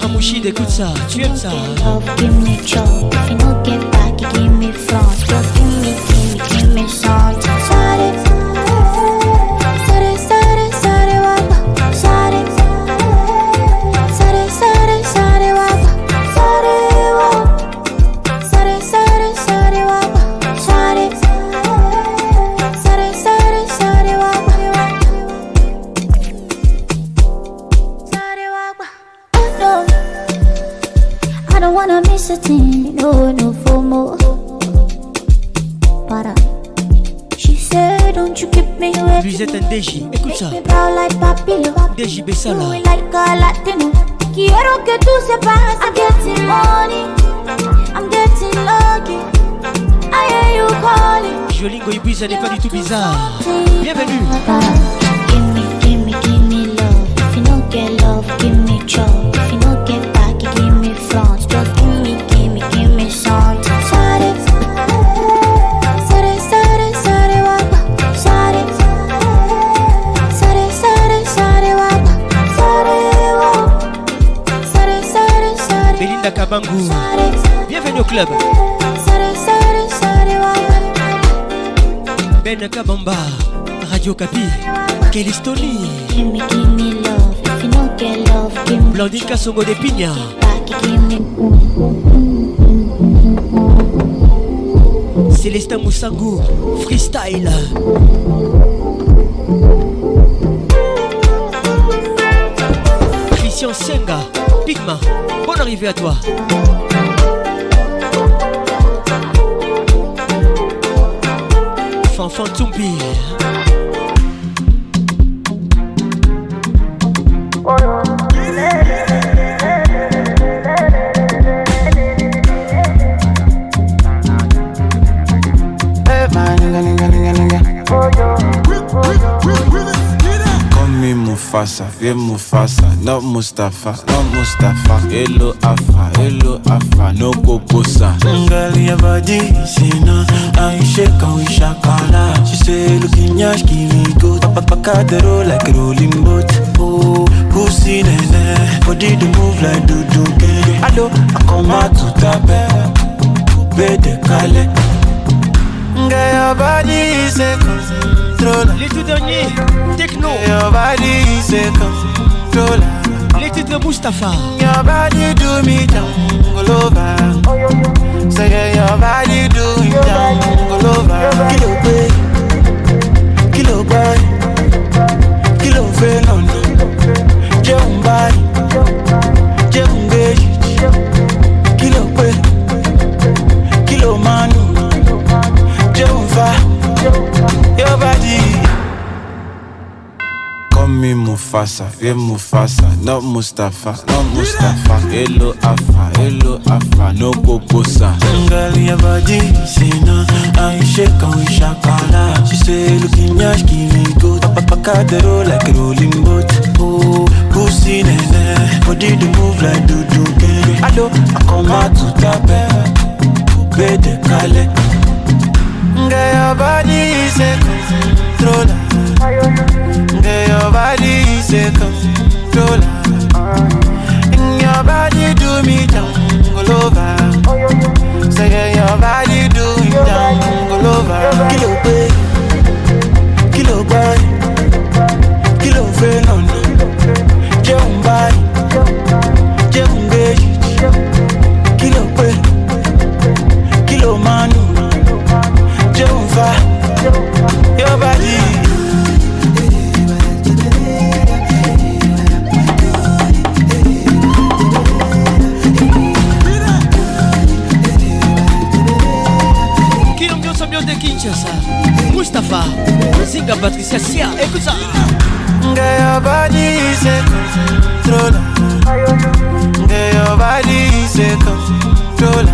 Speaker 41: Sans Mouchid, écoute ça, tu aimes ça. Listen now. like a Latino.
Speaker 74: Quiero que tú sepas I'm
Speaker 41: getting money. I'm getting lucky. I hear you calling. Jolingo, il bouge, elle est pas du tout bizarre. Radio Kapi Quelle histoire de Pigna Célestin Moussangou Freestyle Christian Senga Pigma Bonne arrivée à toi Fanfan Tumbi
Speaker 75: c'est Mufasa, not Mustafa, not Mustafa. Hello Afa, hello Afa, no Kokosa.
Speaker 76: Ngali ya body, sina, aisheka wishakala. She say looking yash, give it go. Tapapaka the roll like a rolling boat. Oh, pussy nene, body the move like do do gang. Eh. Allo, I come out to tape, bede kale. Ngali ya body, sina
Speaker 41: contrôle. Les tout derniers, techno. Your body is a controller. Les titres Mustafa. Your body do me down, over. Say your body do me down, over. Kí ló gbé, kí ló fẹ́
Speaker 75: me Mufasa, yeah Mufasa, not Mustafa, not Mustafa. Hello Afa, hello Afa, no Poposa. Ngali ya baji, sina,
Speaker 76: aisheka wishakala. She say looking yash me good. tapapakadero like rolling boat. Oh, pussy nene, body do move like do do gang. Alo, I come out to tape, bede kale. Ngai ya sina, controller your body is a controller. In your body do me down all over. Say your body do me down all over. kilo ló pé, kí ló gbá, kí ló
Speaker 41: mustapha zinga patricia sia écoute ça ngai obadise kontrola ngai obadise kontrola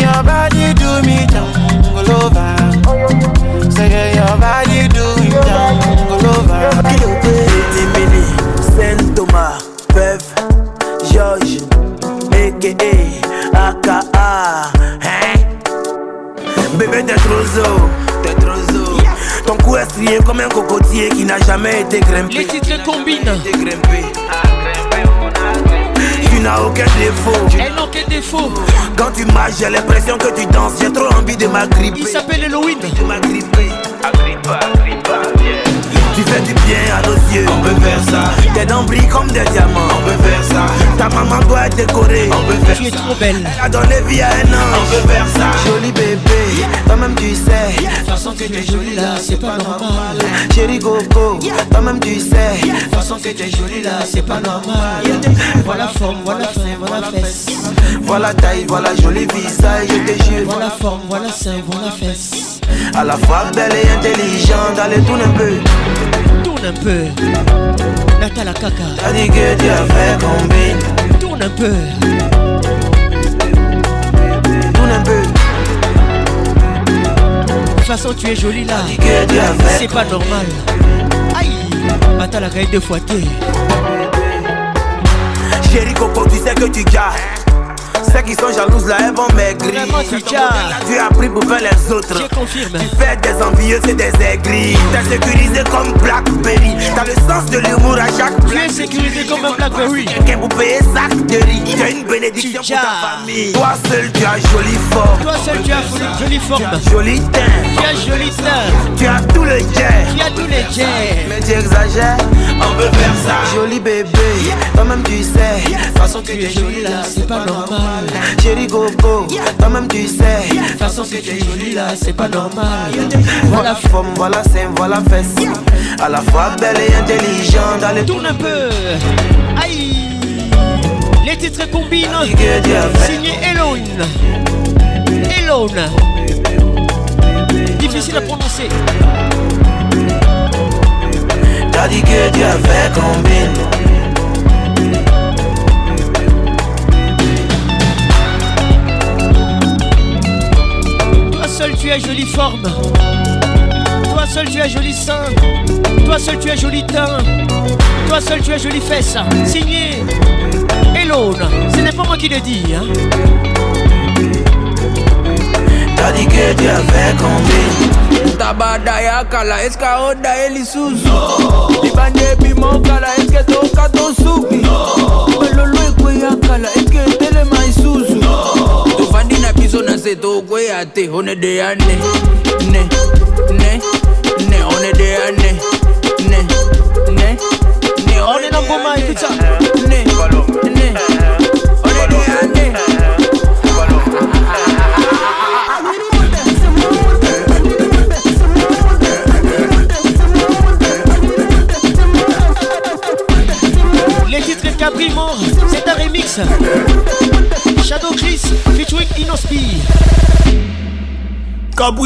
Speaker 41: Your body do me down all over. Say your body do me down all over.
Speaker 77: Les titres
Speaker 41: combinent.
Speaker 77: Tu n'as aucun défaut.
Speaker 41: aucun défaut.
Speaker 77: Quand tu marches, j'ai l'impression que tu danses. J'ai trop envie de m'agripper.
Speaker 41: Il s'appelle Elohim. De
Speaker 77: m'agripper. Agrippa. Tu fais du bien à
Speaker 78: nos yeux, on peut faire ça.
Speaker 77: Tes dents brillent comme des diamants,
Speaker 78: on peut faire ça.
Speaker 77: Ta maman doit être décorée,
Speaker 41: on peut faire ça. Tu es trop belle. Elle
Speaker 77: a donné vie à un an,
Speaker 78: on peut faire ça.
Speaker 77: Joli bébé, toi-même tu sais. De toute façon que t'es jolie là, c'est pas normal. Chérie Gogo, toi-même tu sais. De toute façon que t'es jolie là, c'est pas normal. Voilà forme, voilà fin, voilà fesse. Voilà taille, voilà joli visage, je te jure. Voilà forme, voilà sein, voilà fesse. À la fois belle et intelligente, allez tourne un peu. Tourne un peu.
Speaker 41: la caca T'as
Speaker 77: dit que tu avais combien
Speaker 41: Tourne un peu.
Speaker 77: Tourne un peu.
Speaker 41: De toute façon, tu es jolie là. C'est pas normal. Aïe. Bata la deux fois
Speaker 77: Chérie Coco, tu sais que tu gars c'est qui sont jalouses, là, elles vont maigrir. Tu as pris pour faire les autres.
Speaker 41: Tu
Speaker 77: fais des envieux, c'est des aigris. T'es sécurisé comme Blackberry. T'as le sens de l'humour à chaque
Speaker 41: Tu es sécurisé comme un Blackberry.
Speaker 77: Quelqu'un vous payer ça de riz. Tu as une bénédiction pour ta famille. Toi seul, tu as joli fort.
Speaker 41: Toi seul, tu as joli forme.
Speaker 77: Jolie teint.
Speaker 41: Tu as joli teint.
Speaker 77: Tu as tout le jet.
Speaker 41: Tu as tout le
Speaker 77: jet. Mais tu exagères. On veut faire ça. Joli bébé. Toi-même, tu sais. De toute façon, que tu es jolie là, c'est pas normal. Chérie go toi-même tu sais toute façon que tu es là, c'est pas normal Voilà forme, voilà c'est voilà fesse À la fois belle et intelligente Allez
Speaker 41: tourne un peu Aïe Les titres combinent Signé Elone Elone Difficile à prononcer
Speaker 77: T'as dit que Dieu fait combine
Speaker 41: Toi seul tu as jolie forme. Toi seul tu as joli sein. Toi seul tu as joli teint. Toi seul tu as jolie fesse. Signé Elone. Ce n'est pas moi qui le dis. Hein.
Speaker 77: T'as dit que tu avais Tabada ya kala eskaoda elisuzu libande bimo kala eske tokatosu belolo kala eske etelema isu से तो कोई आते होने दे आने ने ने ने होने दे आने ने ने
Speaker 41: ने होने
Speaker 77: ना
Speaker 41: घुमाए किचा
Speaker 77: ने
Speaker 41: mort, c'est un remix. Shadow Chris featuring Inospi.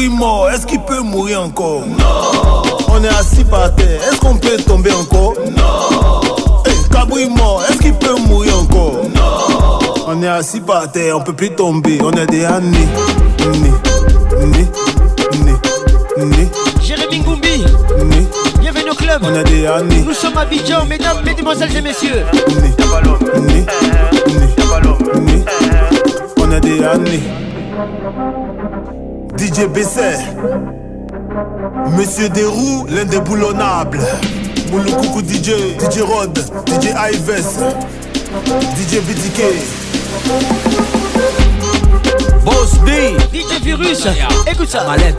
Speaker 79: mort, est-ce qu'il peut mourir encore Non. On est assis par terre, est-ce qu'on peut tomber encore Non. Hey, mort, est-ce qu'il peut mourir encore Non. On est assis par terre, on peut plus tomber, on est des années. Né, né,
Speaker 41: né, né, on a des années. Nous sommes à Abidjan, mesdames, mesdemoiselles et messieurs.
Speaker 79: On a des années. DJ BC. Monsieur l'un des boulonnables Moulou coucou DJ, DJ Rod, DJ Ives, DJ BDK.
Speaker 41: Boss B, DJ Virus, écoute ça. malade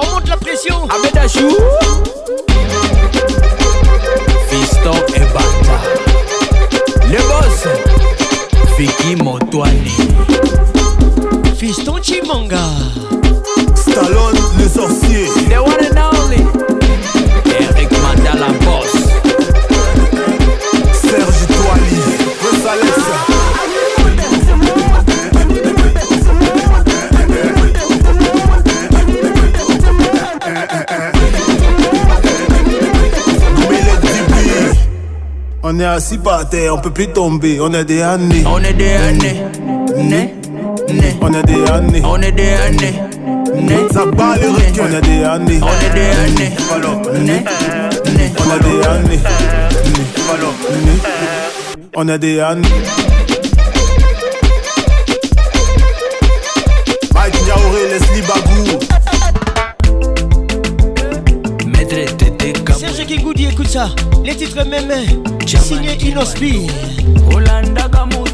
Speaker 41: On monte la pression. Ahmed jour
Speaker 80: Fiston et Bata.
Speaker 41: Le boss,
Speaker 80: Fiki Motoani.
Speaker 41: Fiston Chimanga.
Speaker 79: Stallone, le sorcier. On est assis par terre, on peut plus tomber. On est des années.
Speaker 41: On est des années.
Speaker 79: On est des années.
Speaker 41: On est des années.
Speaker 79: Ça bat On est des années. On est des années.
Speaker 41: On
Speaker 79: a
Speaker 41: des années.
Speaker 79: On a des années. Mike Niaouré, Leslie
Speaker 41: libabou. Serge Kigoudi, écoute ça. Les titres même. signé Inospi
Speaker 81: olandaka mu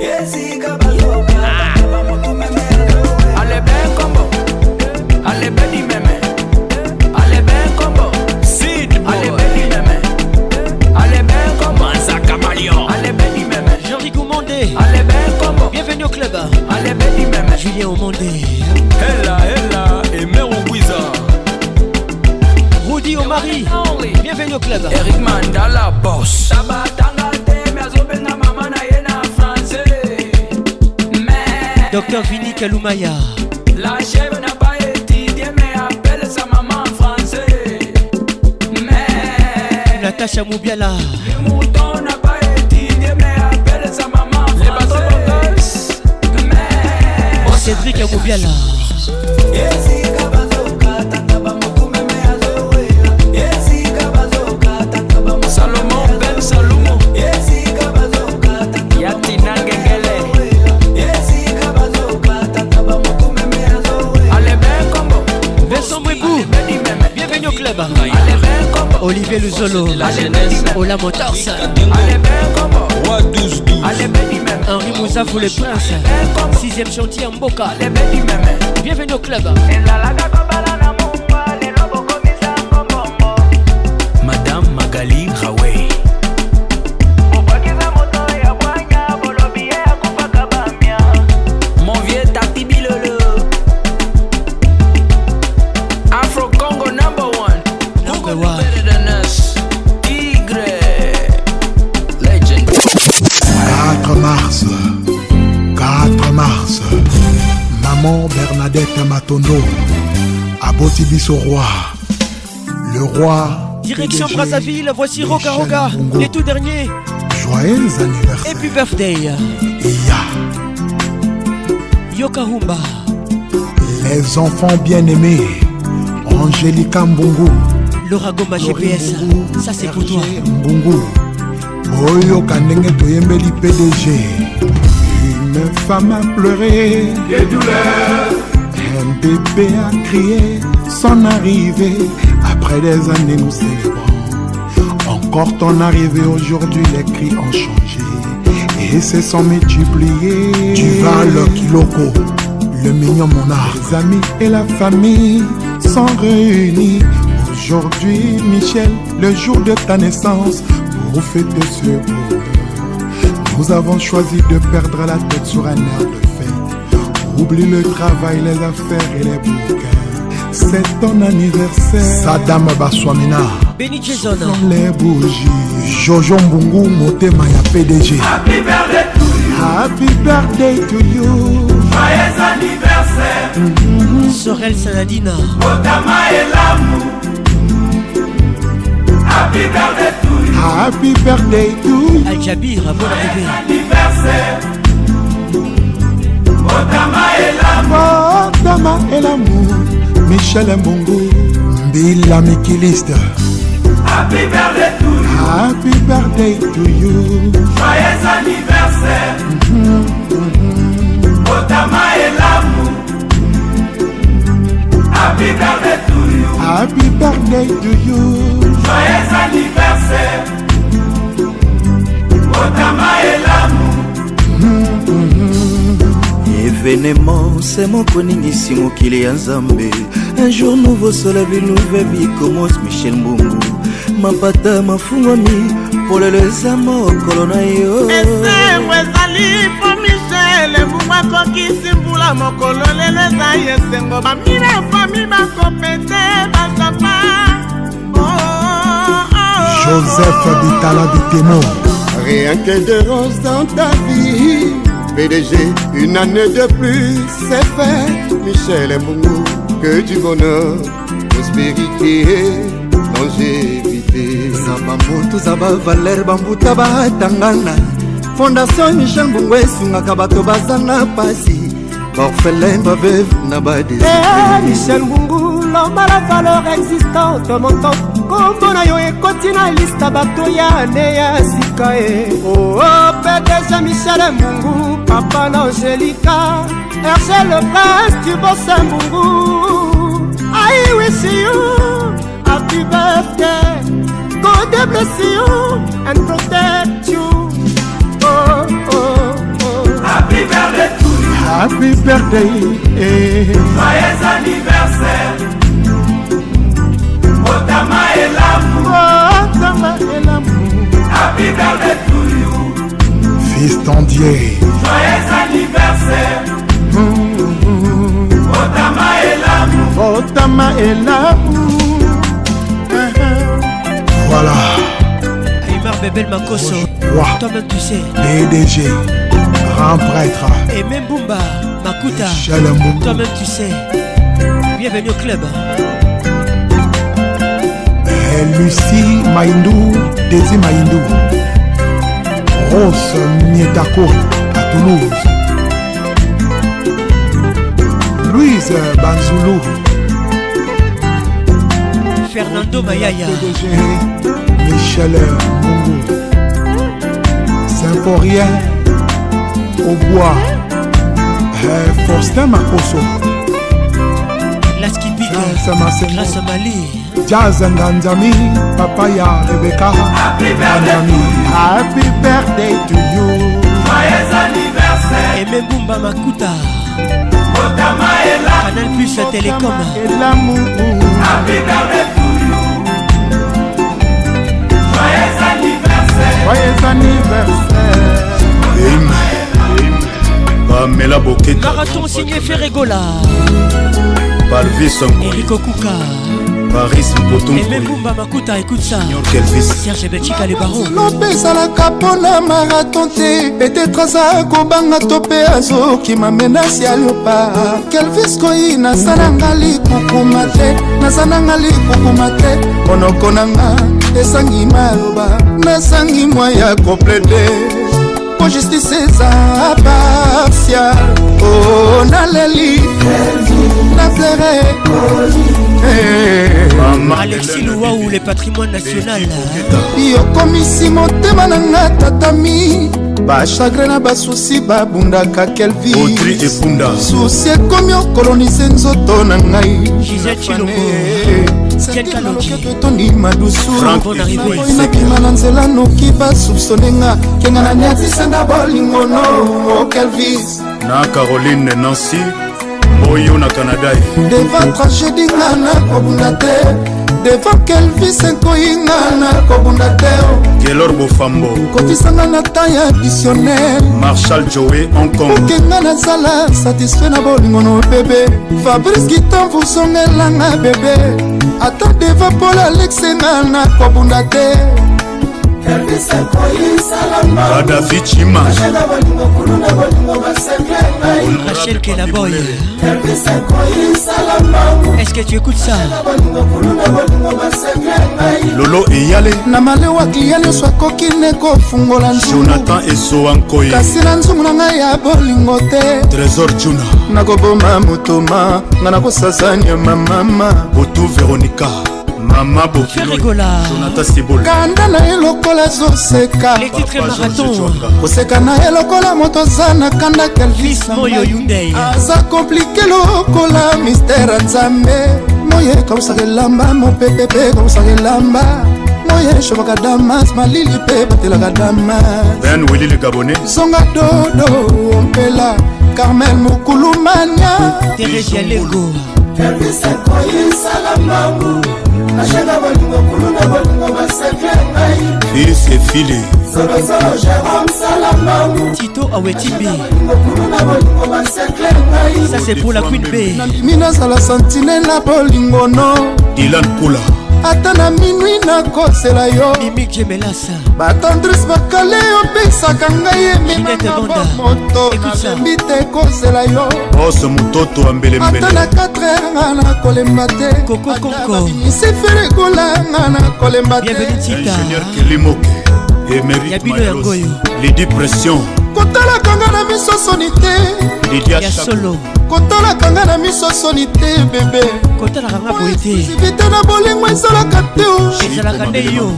Speaker 81: Yesi Allez ben, combo, Allez, ben, dis Allez, ben, combo, Sid, boy Allez, ben, dis mèmé Allez, ben, comment
Speaker 80: Mansa Kamalian
Speaker 81: Allez, ben, dis mèmé
Speaker 41: Jorikou Monde
Speaker 81: Allez, ben, combo.
Speaker 41: Bienvenue au club
Speaker 81: Allez, ben, dis mèmé
Speaker 41: Julien Omonde
Speaker 79: Ella, Ella Emero Guiza
Speaker 41: Rudy O'Mari Bienvenue au club
Speaker 80: Eric Mandala Boss Tabatana
Speaker 41: Docteur Vini Kaloumaya. La chèvre n'a
Speaker 81: pas étudié, mais appelle sa maman en français. Mais.
Speaker 41: Natacha Moubiala.
Speaker 81: Le mouton n'a pas étudié, mais appelle sa maman en français. Les mais.
Speaker 41: Oh, Cédric Moubiala. Yes, le solo. Ola Motors. Henri Moussa pour ben, Sixième chantier en Boca. Ben, Bienvenue au club.
Speaker 82: tonneau aboti biso roi le roi
Speaker 41: direction Brazzaville voici Roca Roca les tout derniers
Speaker 82: joyeux anniversaire
Speaker 41: puis birthday ya Yoka Humba
Speaker 82: les enfants bien-aimés Angélica Mbungu
Speaker 41: Laura Goma GPS ça c'est pour toi Mbungu
Speaker 82: oyoka ndenge toyembeli PDG une femme a pleuré des douleurs un bébé a crié son arrivée. Après des années, nous célébrons. Encore ton arrivée aujourd'hui, les cris ont changé. Et c'est sans multiplier. Tu vas le kiloko, le mignon monarque. Les amis et la famille sont réunis. Aujourd'hui, Michel, le jour de ta naissance, pour fêter ce bonheur, nous avons choisi de perdre la tête sur un air de Oublie le travail, les affaires et les bouquins. C'est ton anniversaire. Sadam Baswamina.
Speaker 41: Benny Jason.
Speaker 82: Les bougies. Jojo Mbungu Motema ya PDG.
Speaker 83: Happy birthday to you. Happy birthday to you. Joyeux anniversaire. Mm
Speaker 41: -hmm. Sorel Saladina.
Speaker 83: Motama et l'amour. Happy birthday to
Speaker 82: you. Happy birthday to you.
Speaker 41: Al Jabir,
Speaker 83: bon anniversaire.
Speaker 82: motama elamu e michel mbongo mbila mikiliste
Speaker 83: Happy birthday to you. Happy birthday to you. Joyeux anniversaire. Mm -hmm. Otama elamu. Happy birthday to you. Happy
Speaker 82: birthday to you. Joyeux anniversaire. Otama evenema semoko ningisi mokili ya nzambe un jour nouveau solavi nouve bikomos michel mbungu mapata mafungwami
Speaker 84: polelo
Speaker 82: eza mokolo na
Speaker 84: yo esengo ezali po michel mbungu akokisi mbula mokolo lelo eza ye esengo bamina fami bakopete basapa
Speaker 82: joseph bitala bitemo rien que de rose dans ta vie PDG, une année de plus, c'est fait. Michel Mbongo, que du bonheur, prospérité et longévité. Zabamoto, Zaba Valère, Bambuta, Batangana. Fondation Michel Mbongo, Sungaka, Bato, Bazana, Pasi. Orphelin, Baveve, Nabadi. Eh,
Speaker 84: eh, Michel Mbongo, loba la valeur existante montant kombo na yo ekoti na lista bato ya ne ya sika e oo oh, oh, pedeja michele mungu papa na angelika herge le prince tubosembungu aiwisiyu happy birthday god bless you and protect you oh, oh, oh.
Speaker 83: happy birthday to
Speaker 82: you happy birthday
Speaker 83: eh. joyeux anniversaire motama oh, elamu
Speaker 82: motama oh, elamu
Speaker 83: happy birthday to you
Speaker 82: Distandier.
Speaker 83: Joyeux anniversaire. Mm-hmm. Otama et l'amour.
Speaker 82: Otama et l'amour. Uh-huh. Voilà. Aymar Bebel
Speaker 41: Makoso. Toi-même tu sais.
Speaker 82: DDG. Grand prêtre.
Speaker 41: Et même Bumba. Makuta. Toi-même tu sais. Bienvenue au club. Et
Speaker 82: euh, Lucie Maïndou. Desi Maïndou. Rose Nietako à Toulouse. Louise Banzoulou.
Speaker 41: Fernando Mayaya.
Speaker 82: Michel Mungu. Symphorien au bois. Euh, Faustin Makoso.
Speaker 41: Laskipika. Grâce à Mali.
Speaker 82: Jazz and Anzami Papaya, Rebecca.
Speaker 83: Happy birthday to you.
Speaker 82: Happy birthday
Speaker 83: to you. Joyeux anniversaire. Et
Speaker 41: Bumba Makuta.
Speaker 83: Otama Canal
Speaker 41: Plus, la télécom.
Speaker 82: Et l'amour.
Speaker 83: Happy birthday to you. Joyeux anniversaire. Joyeux anniversaire. Amen. Pamela
Speaker 82: Marathon signé
Speaker 41: Ferregola.
Speaker 77: Palvis Enrico paris
Speaker 41: mpotombumba makuta écoute ça serge betika le baron lope ezalaka
Speaker 84: mpona marathon te petetre aza kobanga to mpe azokima menasi ya liopa kelvis koi nazananga likukuma te nazananga likukuma te monoko nanga esangi maloba nasangi mwa ya koplede po justice eza partial o oh, naleli nazere
Speaker 41: alexi louaou le patrimoine national yokomisi
Speaker 84: motema na nga tatami
Speaker 41: bachagre na basusi
Speaker 77: babundaka kelvisusi ekomi okolonise
Speaker 41: nzoto na ngai etoni madusunakima
Speaker 84: na nzela noki basupsone nga kenga na niatisenda bolingono okelvis oh, na caroline nancy oyo na canada devant tragédie nga nakobunda te devant kelvis ekoyinga nakobunda te
Speaker 77: gelor bofambo
Speaker 84: kofisanga na ta ya visionnaire
Speaker 77: marshal joe hongkong
Speaker 84: okenga nazala satisfait na bolingo no bebe fabrice gitan vosongelanga bebe ata devant paul alexenga nakobunda te kadafi cimarachel kelaboy est-ce que tu écoutes ça lolo eyale na malewa klia nyonso
Speaker 41: akoki ne kofungola jonathan esowa nkoi kasi
Speaker 84: na nzungu na ngai ya bolingo te
Speaker 77: trésor juna nakoboma motoma ngai nakosasa
Speaker 84: nyama mama botu veronika mama bokinjonathan sebol kanda na
Speaker 41: ye lokola azoseka koseka na ye lokola moto aza na kanda kalvisaza komplike
Speaker 84: lokola mistere nzambe moye ekabusaka elamba mopepe mpe ekabusaka elamba moye shobaka damas malili mpe batelaka damas zonga dodo ompela carmel mokulumania
Speaker 83: teresia lego ashenga bolingo kulu na bolingo basekle
Speaker 77: ngai fils efile
Speaker 83: solosolo jérome salamangu tito
Speaker 41: awetibi kulu na bolingo basekle ngai ça c'est pour la queen b nandimi nazala
Speaker 84: sentinela bolingo no
Speaker 77: dilan kula
Speaker 84: ata na minui nakosela yo
Speaker 41: mimikemelasa
Speaker 84: batandris bakale opesaka ngai ememanga moto nalembi te kosela yo
Speaker 77: ose mototo
Speaker 84: ambelembeleata na 4 heure nga nakolemba te kokokokomiseferekolanga nakolemba te
Speaker 77: ya bino yangoyo lidi
Speaker 84: pression kotalaka nga na miso soni te lidiasolo kotalaka nga na miso soni te bebe kotalaka nga boye tesivite na bolingo
Speaker 83: ezalaka te ezalaka nde yo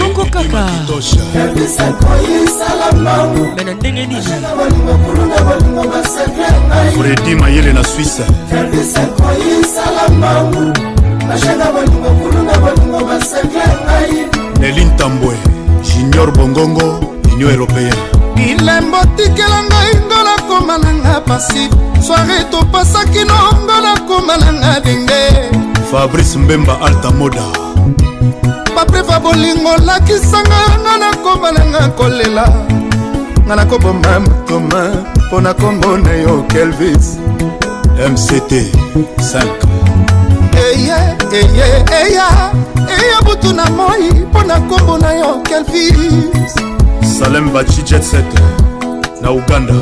Speaker 83: bongo kaka me na ndenge nini fredi mayele na swisse bashenga bolingo kulunga bolingo basekle ngai nelin
Speaker 77: tambwe junior bongongo union européen bilembo tikela
Speaker 84: ngai ngola koma nanga pasi soare topasaki no ngola koma nanga denge
Speaker 77: fabrice mbemba alta moda baprefa
Speaker 84: bolingo lakisanga nga nakoma nanga kolela nga nakoboma motoma mpo nakomona yo
Speaker 77: kelvis mct 5
Speaker 84: eye eya eya butu na moi mpo na nkombo na yo kelvis
Speaker 77: salem bachi jetset na uganda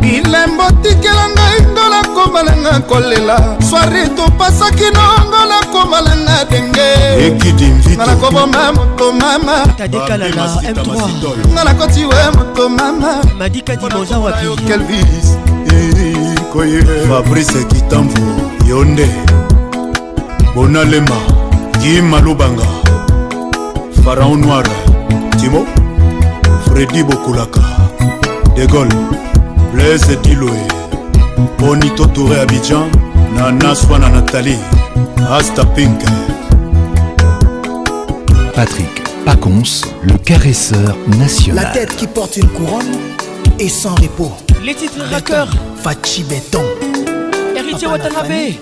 Speaker 84: bilembo tikela ngai ngola komalanga kolela swari topasaki no ngola komalanga denge ngala koboma moto mama tadekalala m3 ngala
Speaker 41: kotiwe moto mama madika dimonza wapi kelvis koye
Speaker 77: fabrice kitambo yo nde bonalema jima lubanga faraon noir timo fredi bokulaka de gaulle blaise diloe bonito touré abidjan nanaswana nathalie asta pink
Speaker 85: patrick pacons le caresseur national
Speaker 41: la tête qui porte une couronne et sans repos les titres raqueurs fachi
Speaker 77: béton héritier
Speaker 41: Watanabe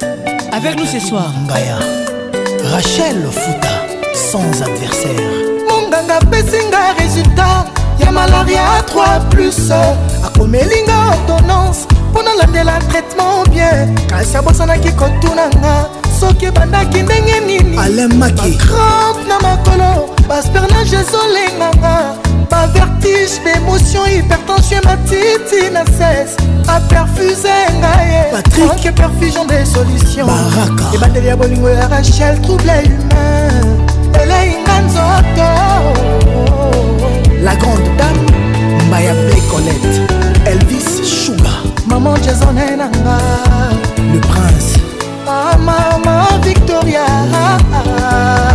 Speaker 41: avec nous ce soir. Ngaya. Rachel Futa, sans adversaire. monganga apesi
Speaker 84: nga résultat ya malaria 3 plus akomeli nga ordonnance mpo nalandela traitement bien kasi abosanaki kotunanga soki ebandaki ndenge nini alemaki crampe na makolo baspernage ezolenganga bavertige bémotion hypertension matiti na cesse aperfuse ngai
Speaker 77: patrike
Speaker 84: perfusion des solutions ebandeli ya bolingo ya rachel trouble humain eleinga nzoto
Speaker 41: la grande dame mbaya blecolette elvis shuga
Speaker 84: maman jasone nanga
Speaker 41: le prince
Speaker 84: ah, mama victoria ah, ah.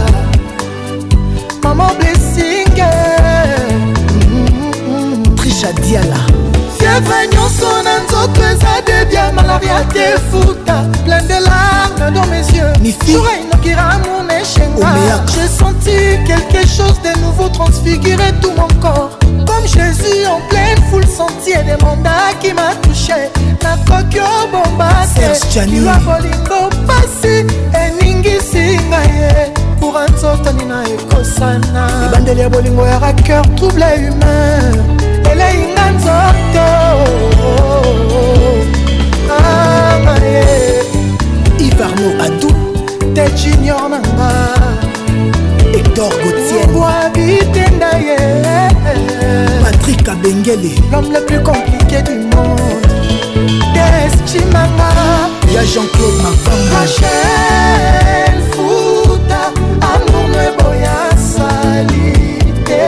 Speaker 84: diala fievre nyonso na nzoto eza debia malaria te futa plein de larme dans mes yeux
Speaker 77: mifiura
Speaker 84: inokira
Speaker 77: moneshenga j'ai
Speaker 84: senti quelque chose de nouveau transfigurer tout mon corps comme jésus en pleine foule sentier demanda qui m'a touché nakoki obomba
Speaker 77: tewa
Speaker 84: bolingo pasi eningisi ngai pour nzotani na ekosana ebandeli ya bolingo ya racoeur trouble humain elei nga nzoto
Speaker 41: amaye ivarno adu
Speaker 84: te junior
Speaker 41: nanga hector gotienboabitenda ye
Speaker 77: patrik abengele
Speaker 84: l'homme le plus compliqué du monde destimanga
Speaker 77: ya jean-claude
Speaker 84: mavamba rachel futa amour me boya sali te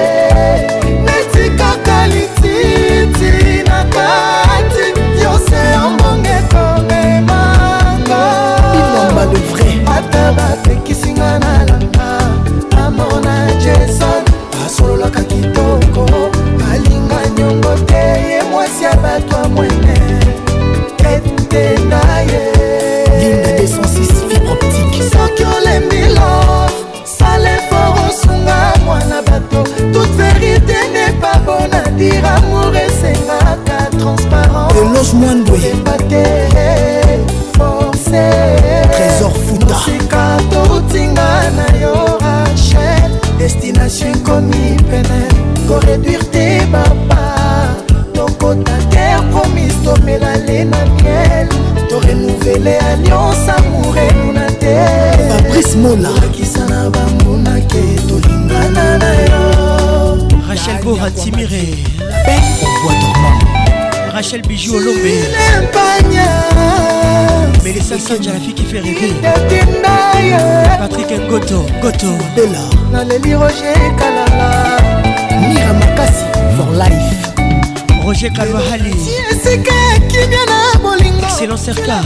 Speaker 84: batekisinga na langa amor na jason asololaka kitoko alinga nyongo te ye mwasi ya bato ya mwene ete na ye soki olembi love salefort osunga mwana bato toute vérité n'est pas bon à dire amour esengaka transparence eloge mwandwe tokoréduire te papa tokota terre promise tomela le na miel torenuvele alliance amour enuna te fabrice mola akisa na bamonake tolingana na yo rachel bora timire
Speaker 77: Rachel
Speaker 41: Bijou Olombe Mais les Sassanja, la fille qui fait rêver Patrick Ngoto, Goto
Speaker 77: Bella Naleli
Speaker 84: Roger Kalala roger kalwahali esika kimia
Speaker 41: na bolingo excellence
Speaker 84: erka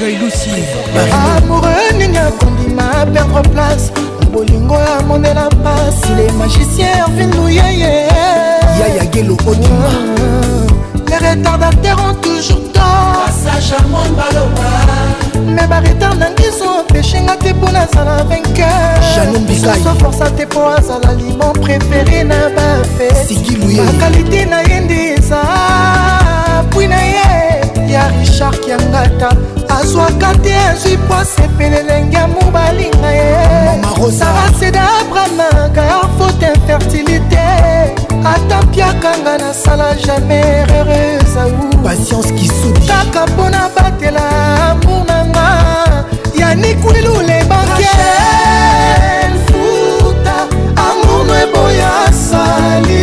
Speaker 41: joy lucy
Speaker 84: amoureux nini akondima perdre place bolingo amonela mpasi le magicien ervinu yeye
Speaker 77: yayagelo onima les
Speaker 84: retardateurs ont toujours tort
Speaker 83: passage à mon baloba
Speaker 84: me baretar na biso peshinga
Speaker 77: te mpo nazala vainqueursuso forsa te mpo azala limon préféré
Speaker 84: na bafebakalite na ye nde eza pwi na ye ya richard kiangata azwaka te azwi poise pelelenge ya mobalinga ye saraseda abramaka faute infertilité ata mpiakanga nasala jamai erreur ezaou
Speaker 41: patience kisudi
Speaker 84: kaka mpona batela amour nanga yanikwilu le bankel
Speaker 83: futa amour no eboya sali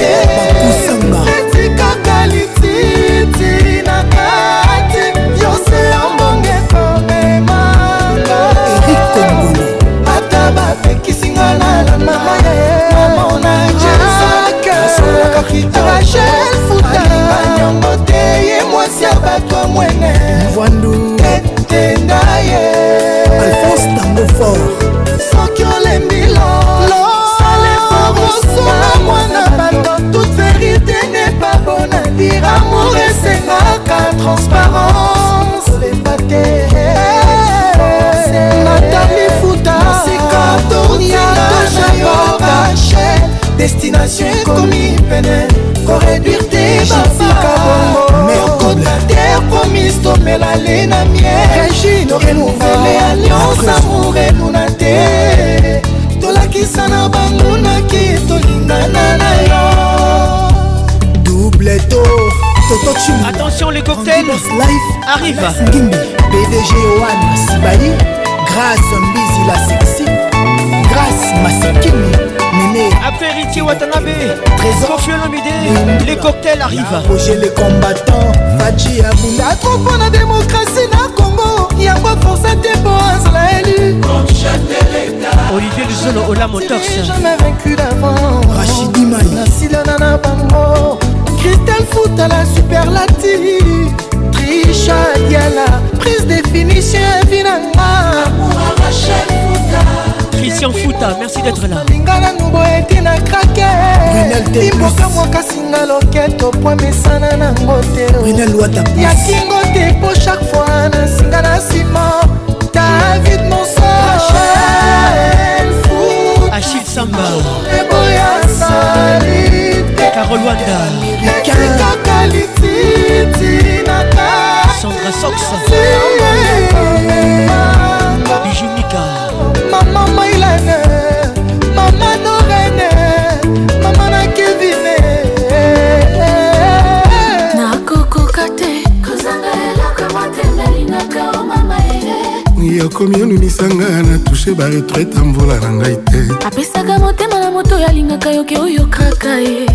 Speaker 83: te kaka lititi na kati yose yambonge komemanga
Speaker 84: ata bapekisinga na lamaya mamona rachel futaanyango te ye mwasi ya bato ya mwene etenda ye alphonse tangofor soki olembi lo
Speaker 77: saleforosola mwana bato toute vérité ne pas
Speaker 84: bon à dire amour esengaka transparence olemba te
Speaker 83: destination ekomi pene koreduire te bafamerkota terre promise tomela le na
Speaker 86: miere
Speaker 83: torenouvele alliance amoureluna te tolakisa na bangunaki tolingana na yo
Speaker 86: double tour
Speaker 87: Attention les cocktails Life
Speaker 86: arrive PDG Oan Sibayi Grâce Mbizi la sexy Grâce Masikini
Speaker 87: Néné Apéritier Watanabe Trésor Fiolomide Les cocktails arrivent
Speaker 86: Projet les combattants Fadji Abunda
Speaker 84: Trop pour la démocratie na Congo Y'a pas force à tes pour Azra élu
Speaker 86: Olivier Luzono Ola Motors
Speaker 84: Jamais vaincu d'avant
Speaker 86: Rachidi Mali
Speaker 84: Nassila Nana Bango Christelle Fout à la superlative Trisha Diala Prise définition
Speaker 83: Christian Fouta,
Speaker 87: merci d'être là. Lingana nubo eti na krake. Imboka moka singa
Speaker 84: loketo po mesana na ngote. Renel Wata. Ya kingo te po chaque fois na singa na
Speaker 83: sima. David Monson. Achille Samba. Eboya salite. Carol Wanda. Kika kalititi na ka. Sandra Sox.
Speaker 84: Bijou Mika. Mama norene mama norene mama na kevine nakokoka te kozanga eloko
Speaker 88: motembelinaka o mama yokomi onumisanga na tushe baretraite mvula na ngai te apesaka
Speaker 89: motema na moto oyo alingaka yoke oyo kaka ye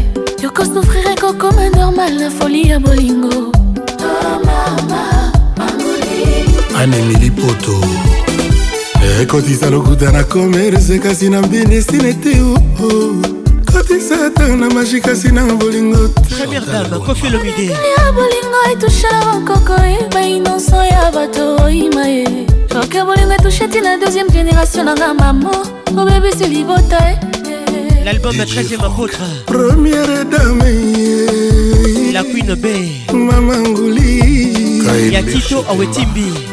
Speaker 89: yokosufrire kokoma normal na foli ya bolingo anemili poto
Speaker 88: ekotisa lokuta na komerse kasi na mbindesine te oo kotisa ata na maji kasi na bolingo teya
Speaker 89: bolingo etusha na bakoko e, e bainoso ya bato oyima ye oke bolingo etushe tina deuxième
Speaker 87: génération nanga mamo obebisi libota e L'album La Troisième Apôtre
Speaker 88: Première Dame
Speaker 87: La Queen Bay Maman Gouli Yatito Awetimbi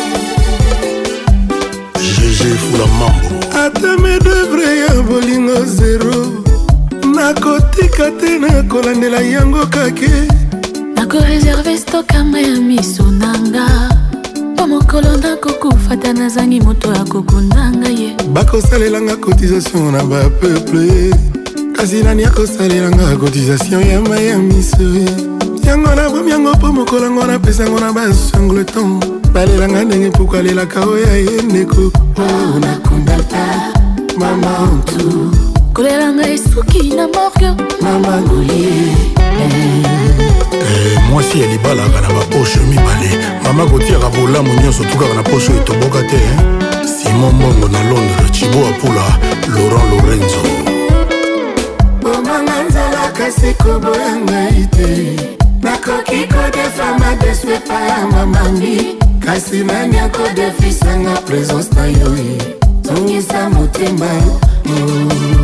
Speaker 88: roger fula mambo ata medevre ya bolingo zero nakotika te nakolandela yango kake
Speaker 89: nakoreserve stokama ya miso nanga mpo mokolo nakokufa ta nazangi moto ya kokundanga ye
Speaker 88: bakosalelanga kotisation na bapeuple kasi nani akosalelanga kotisation ya mai ya miso yango nabomi yango mpo mokolo yango napesango na basangleton balelanga ndenge mpuku
Speaker 90: alelaka oya ye ndeko oh, nakundata mama ontu kolela
Speaker 88: ngai soki na morge mama ngoli eh, mwasi ya libalaka na baposhe mibale mama kotiaka bolamu nyonso tukaka na poshe oyo toboka te eh. simon mbongo na londres chibo apula laurent lorenzo bomanga nzala kasi koboya ngai te
Speaker 90: nakoki kodefa madeswepa ya mamami kasi nani akodefisanga présence na yo zongisa e. motema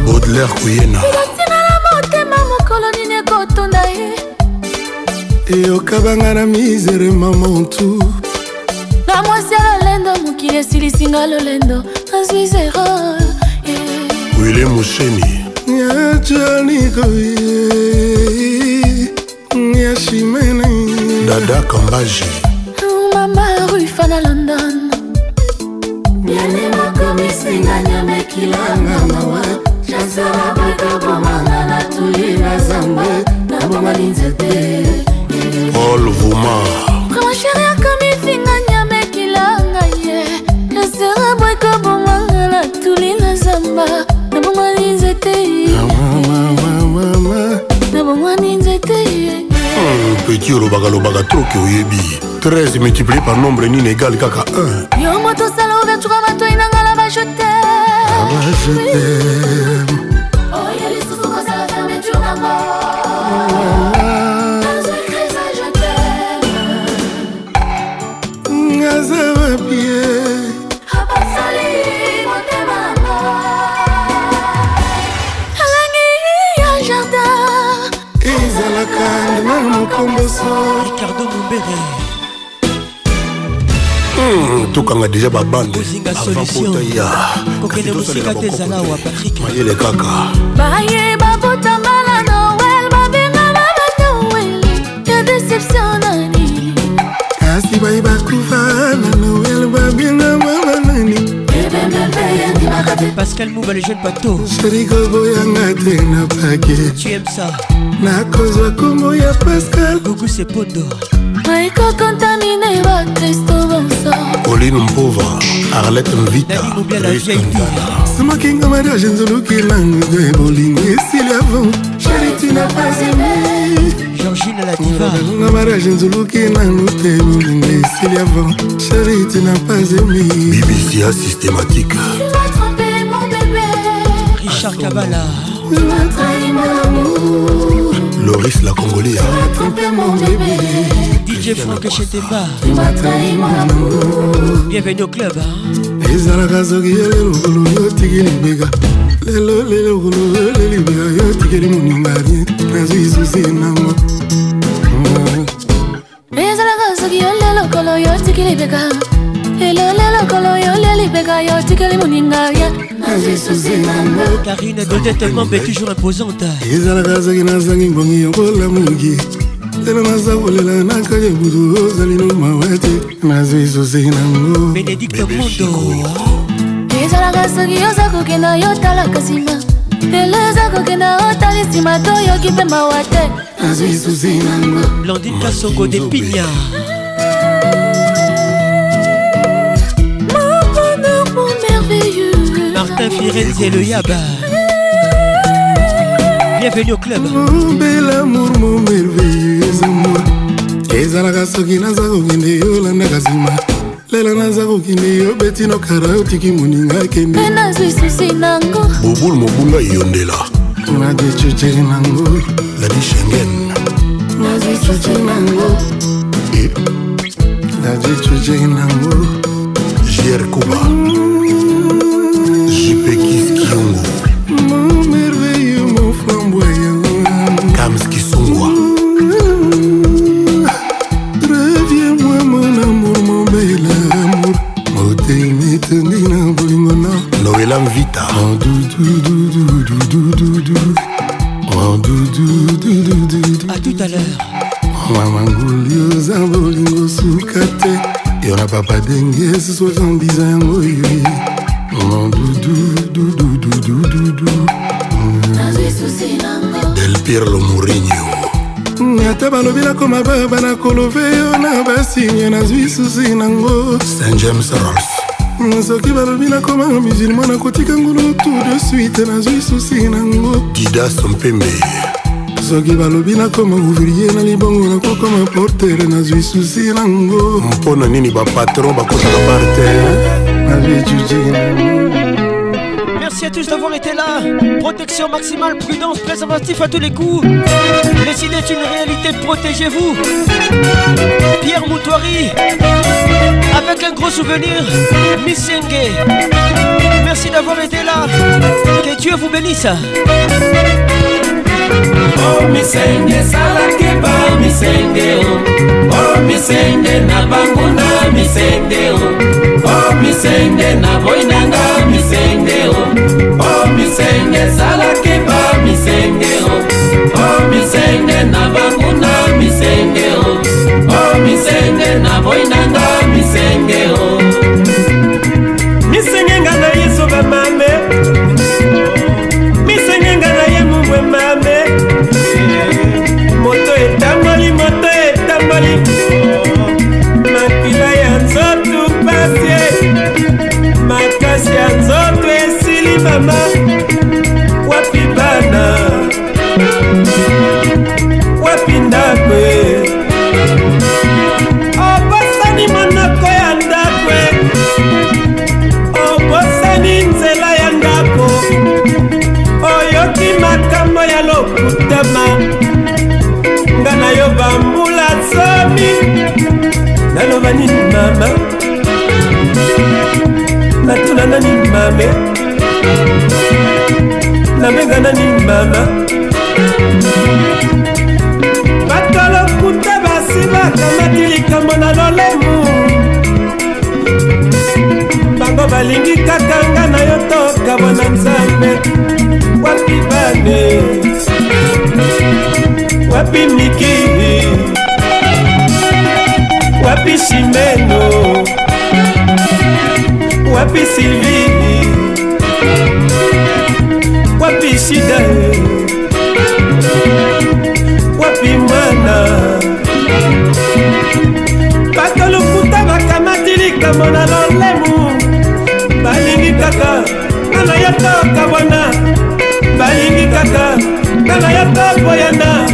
Speaker 90: baudelaire kuyena elatinala motema mokolo nini ekotonda ye eyokabanga na
Speaker 88: misere
Speaker 89: mamontu na mwasi ya lolendo mokili esilisinga lolendo nazwi zero wile mosheni ya janikoye
Speaker 88: ya shimene dada kambaji nakilanga mawa nasala bakabomanga natuli na zamba nabomani nzete paul vuma kamasheri akamifinga nyamekilanga ye nasala bakabomanga natuli na zamba nabomani nzete nabomani nzete peti olobaka lobaka troke oyebi 13 multiplié par nombre nini égale kaka 1 yo motosa 嗯。tokanga deja babande avantmayele
Speaker 89: kaka baye babota mbala noel babengana bataweli ya deception nani kasi baye
Speaker 88: bakufa na noel
Speaker 90: babengama banani pascal
Speaker 87: mouba le
Speaker 88: jeune bateau serikoboyanga te na pake tu aimes ça nakozwa kombo ya pascal gugu sepondo ekokontamine batriste
Speaker 87: pauline mpova arlet mvitaamakinga mariage nzolukilango ebolingo esili avant nga mariage nzoluki nango te bolingo esili avant charite na pas emi bibisia
Speaker 88: systématique
Speaker 87: richard kabala
Speaker 88: Loris la Congolais.
Speaker 87: DJ Franck Cheteba. Bienvenue au club. ezalaka soki yo lelokolo yo tikeli bega lelo lelokolo yo lelibega yo tikeli moninga rien nazwi susi nango ezalaka soki yo lelokolo yo tikeli bega lelo mokolo yo lia libega yo tikeli moninga ya karine godet membe toujours
Speaker 88: imposante ezalaka azaki nazangi ngongi yokola moki telo naza kolela nakali butu ozali no mawa te nazwi susi
Speaker 89: nango benedikt mondo ezalaka soki oza kokenda yo talaka nsima lelo eza kokenda otali nsima toyoki mpe mawa te nazwi susi nango blandine
Speaker 87: kasongo de pignard
Speaker 88: Martin Firenze et le Yaba. Bienvenue au club. Mon bel
Speaker 87: amour,
Speaker 88: mon
Speaker 87: merveilleux amour. ezalaka soki naza kokende yo olandaka nsima lelo naza kokende yo
Speaker 88: beti nokara otiki moninga akende nazwi susi nango bobulu mobunga eyondela nadwi cuce nango ladi shengen nazwi cuce nango nadwi cuce nango jier kuba mm -hmm. Roselam
Speaker 87: Vita A tout à l'heure mamangulioza bolingo suka te yo
Speaker 88: na papa denge sosozambisa yango yebi delpire lomourinio ata balobi nakoma baba nakolove yo na basinye nazwi susi nango st james rolf Mm, soki balobi nakoma musulma nakotika ngulu tout de suite nazwi susi nango didas mpembe soki balobi nakoma ouvrier na libongo nakokoma portere nazwi susi nango mpona nini bapatron bakotaka parte eh? nazwi juji nango
Speaker 87: merci à tous d'avoir été là. Protection maximale, prudence, préservatif à tous les coups. Les est une réalité, protégez-vous. Pierre Moutoiri, avec un gros souvenir, Miss Merci d'avoir été là. Que Dieu vous bénisse.
Speaker 83: Oh misenge Oh, oh misenge na Oh, oh misenge na misengeo o oh, misenge ezalaki bamisengeo o oh, misenge na banguna misengeo o oh, misenge na boinanga naloba nini mama natuna nani mame nabenga nani mama batolokuta basi bakamati likambo na lolemu bango balingi kaka nga na yo tokabwa na nzambe wapi bane wapi miki wapi simeno wapi silvini wapi sida wapi mwana bato lokuta bakamati likambo na lolemu balingi kaka ngana ya tokabwana balingi kaka ngana ya tokoyana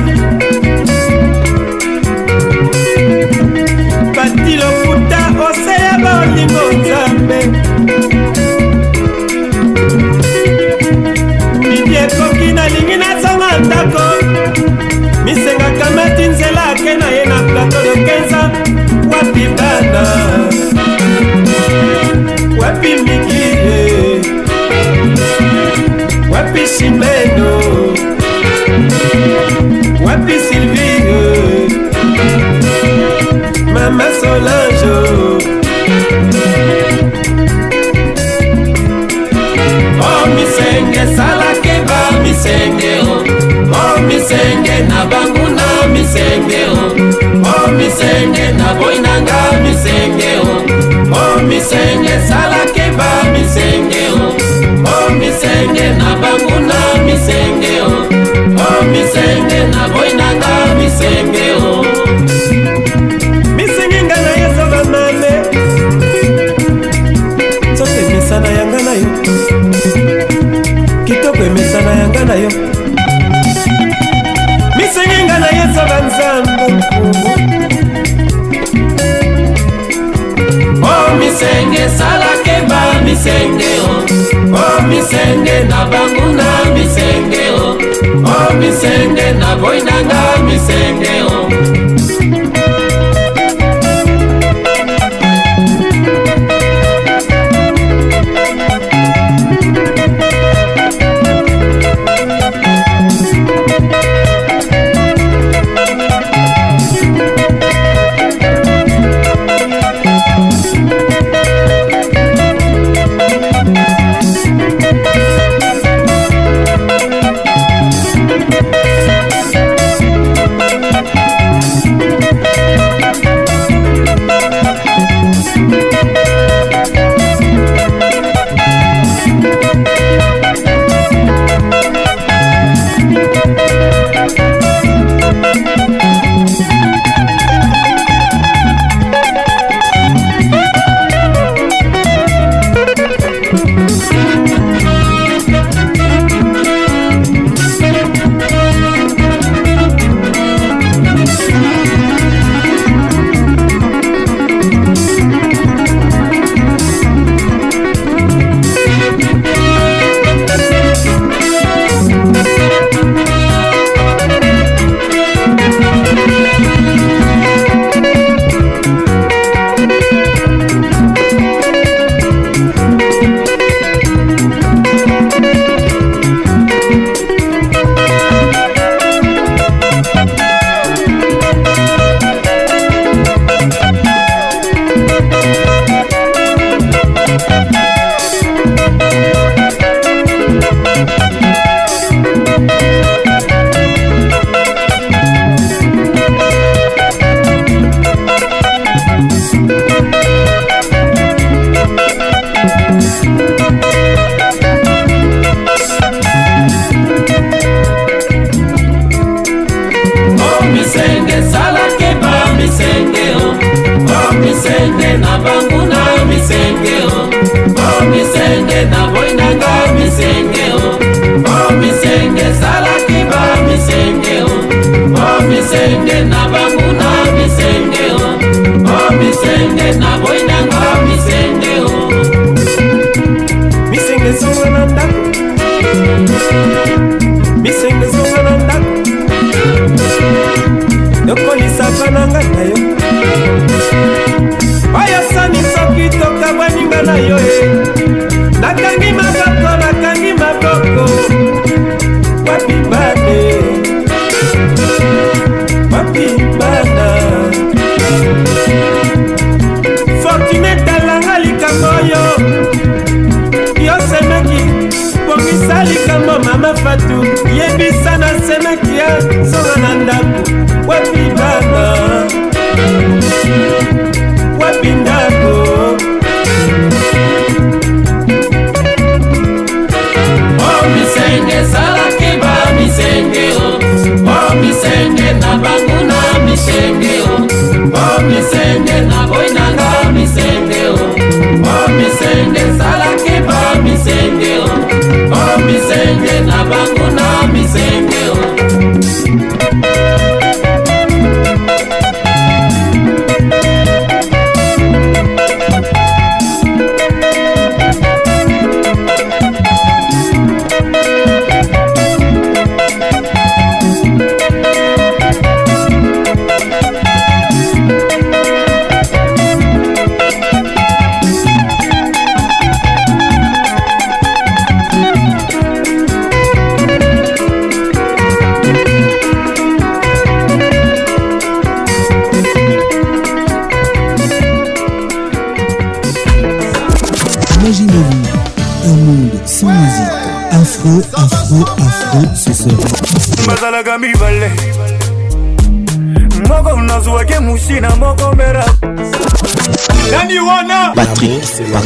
Speaker 83: wapi mikile wapi simeno wapi silvine mama solange oh misenge esalaki bamisenge oh misenge na banguna misenge oh misenge na boy misenge na boyi na nga misenge o misenge nga na ye soka mabe nzoto emesana yanga na yo kitoko emesana yanga na yo misenge nga na ye soka nzambe o misenge salakeba misenge o o misenge na banguna misenge misenge na boinanga misenge oh.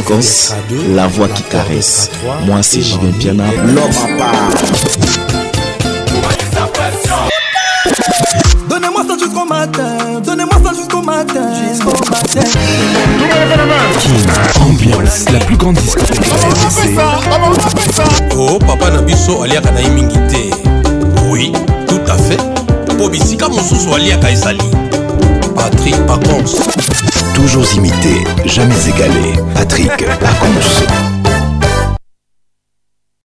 Speaker 83: fréquence, la voix qui caresse. Moi, c'est Julien Piana, l'homme à part. Donnez-moi ça jusqu'au matin, donnez-moi ça jusqu'au matin, jusqu'au matin. Ambiance, la plus grande discothèque Oh papa Nabiso aliaka na mingi te. Oui, tout à fait. Po bisika mosusu aliaka ezali. Patrick Pacons. toujours imité, jamais égalé. Patrick Pacons.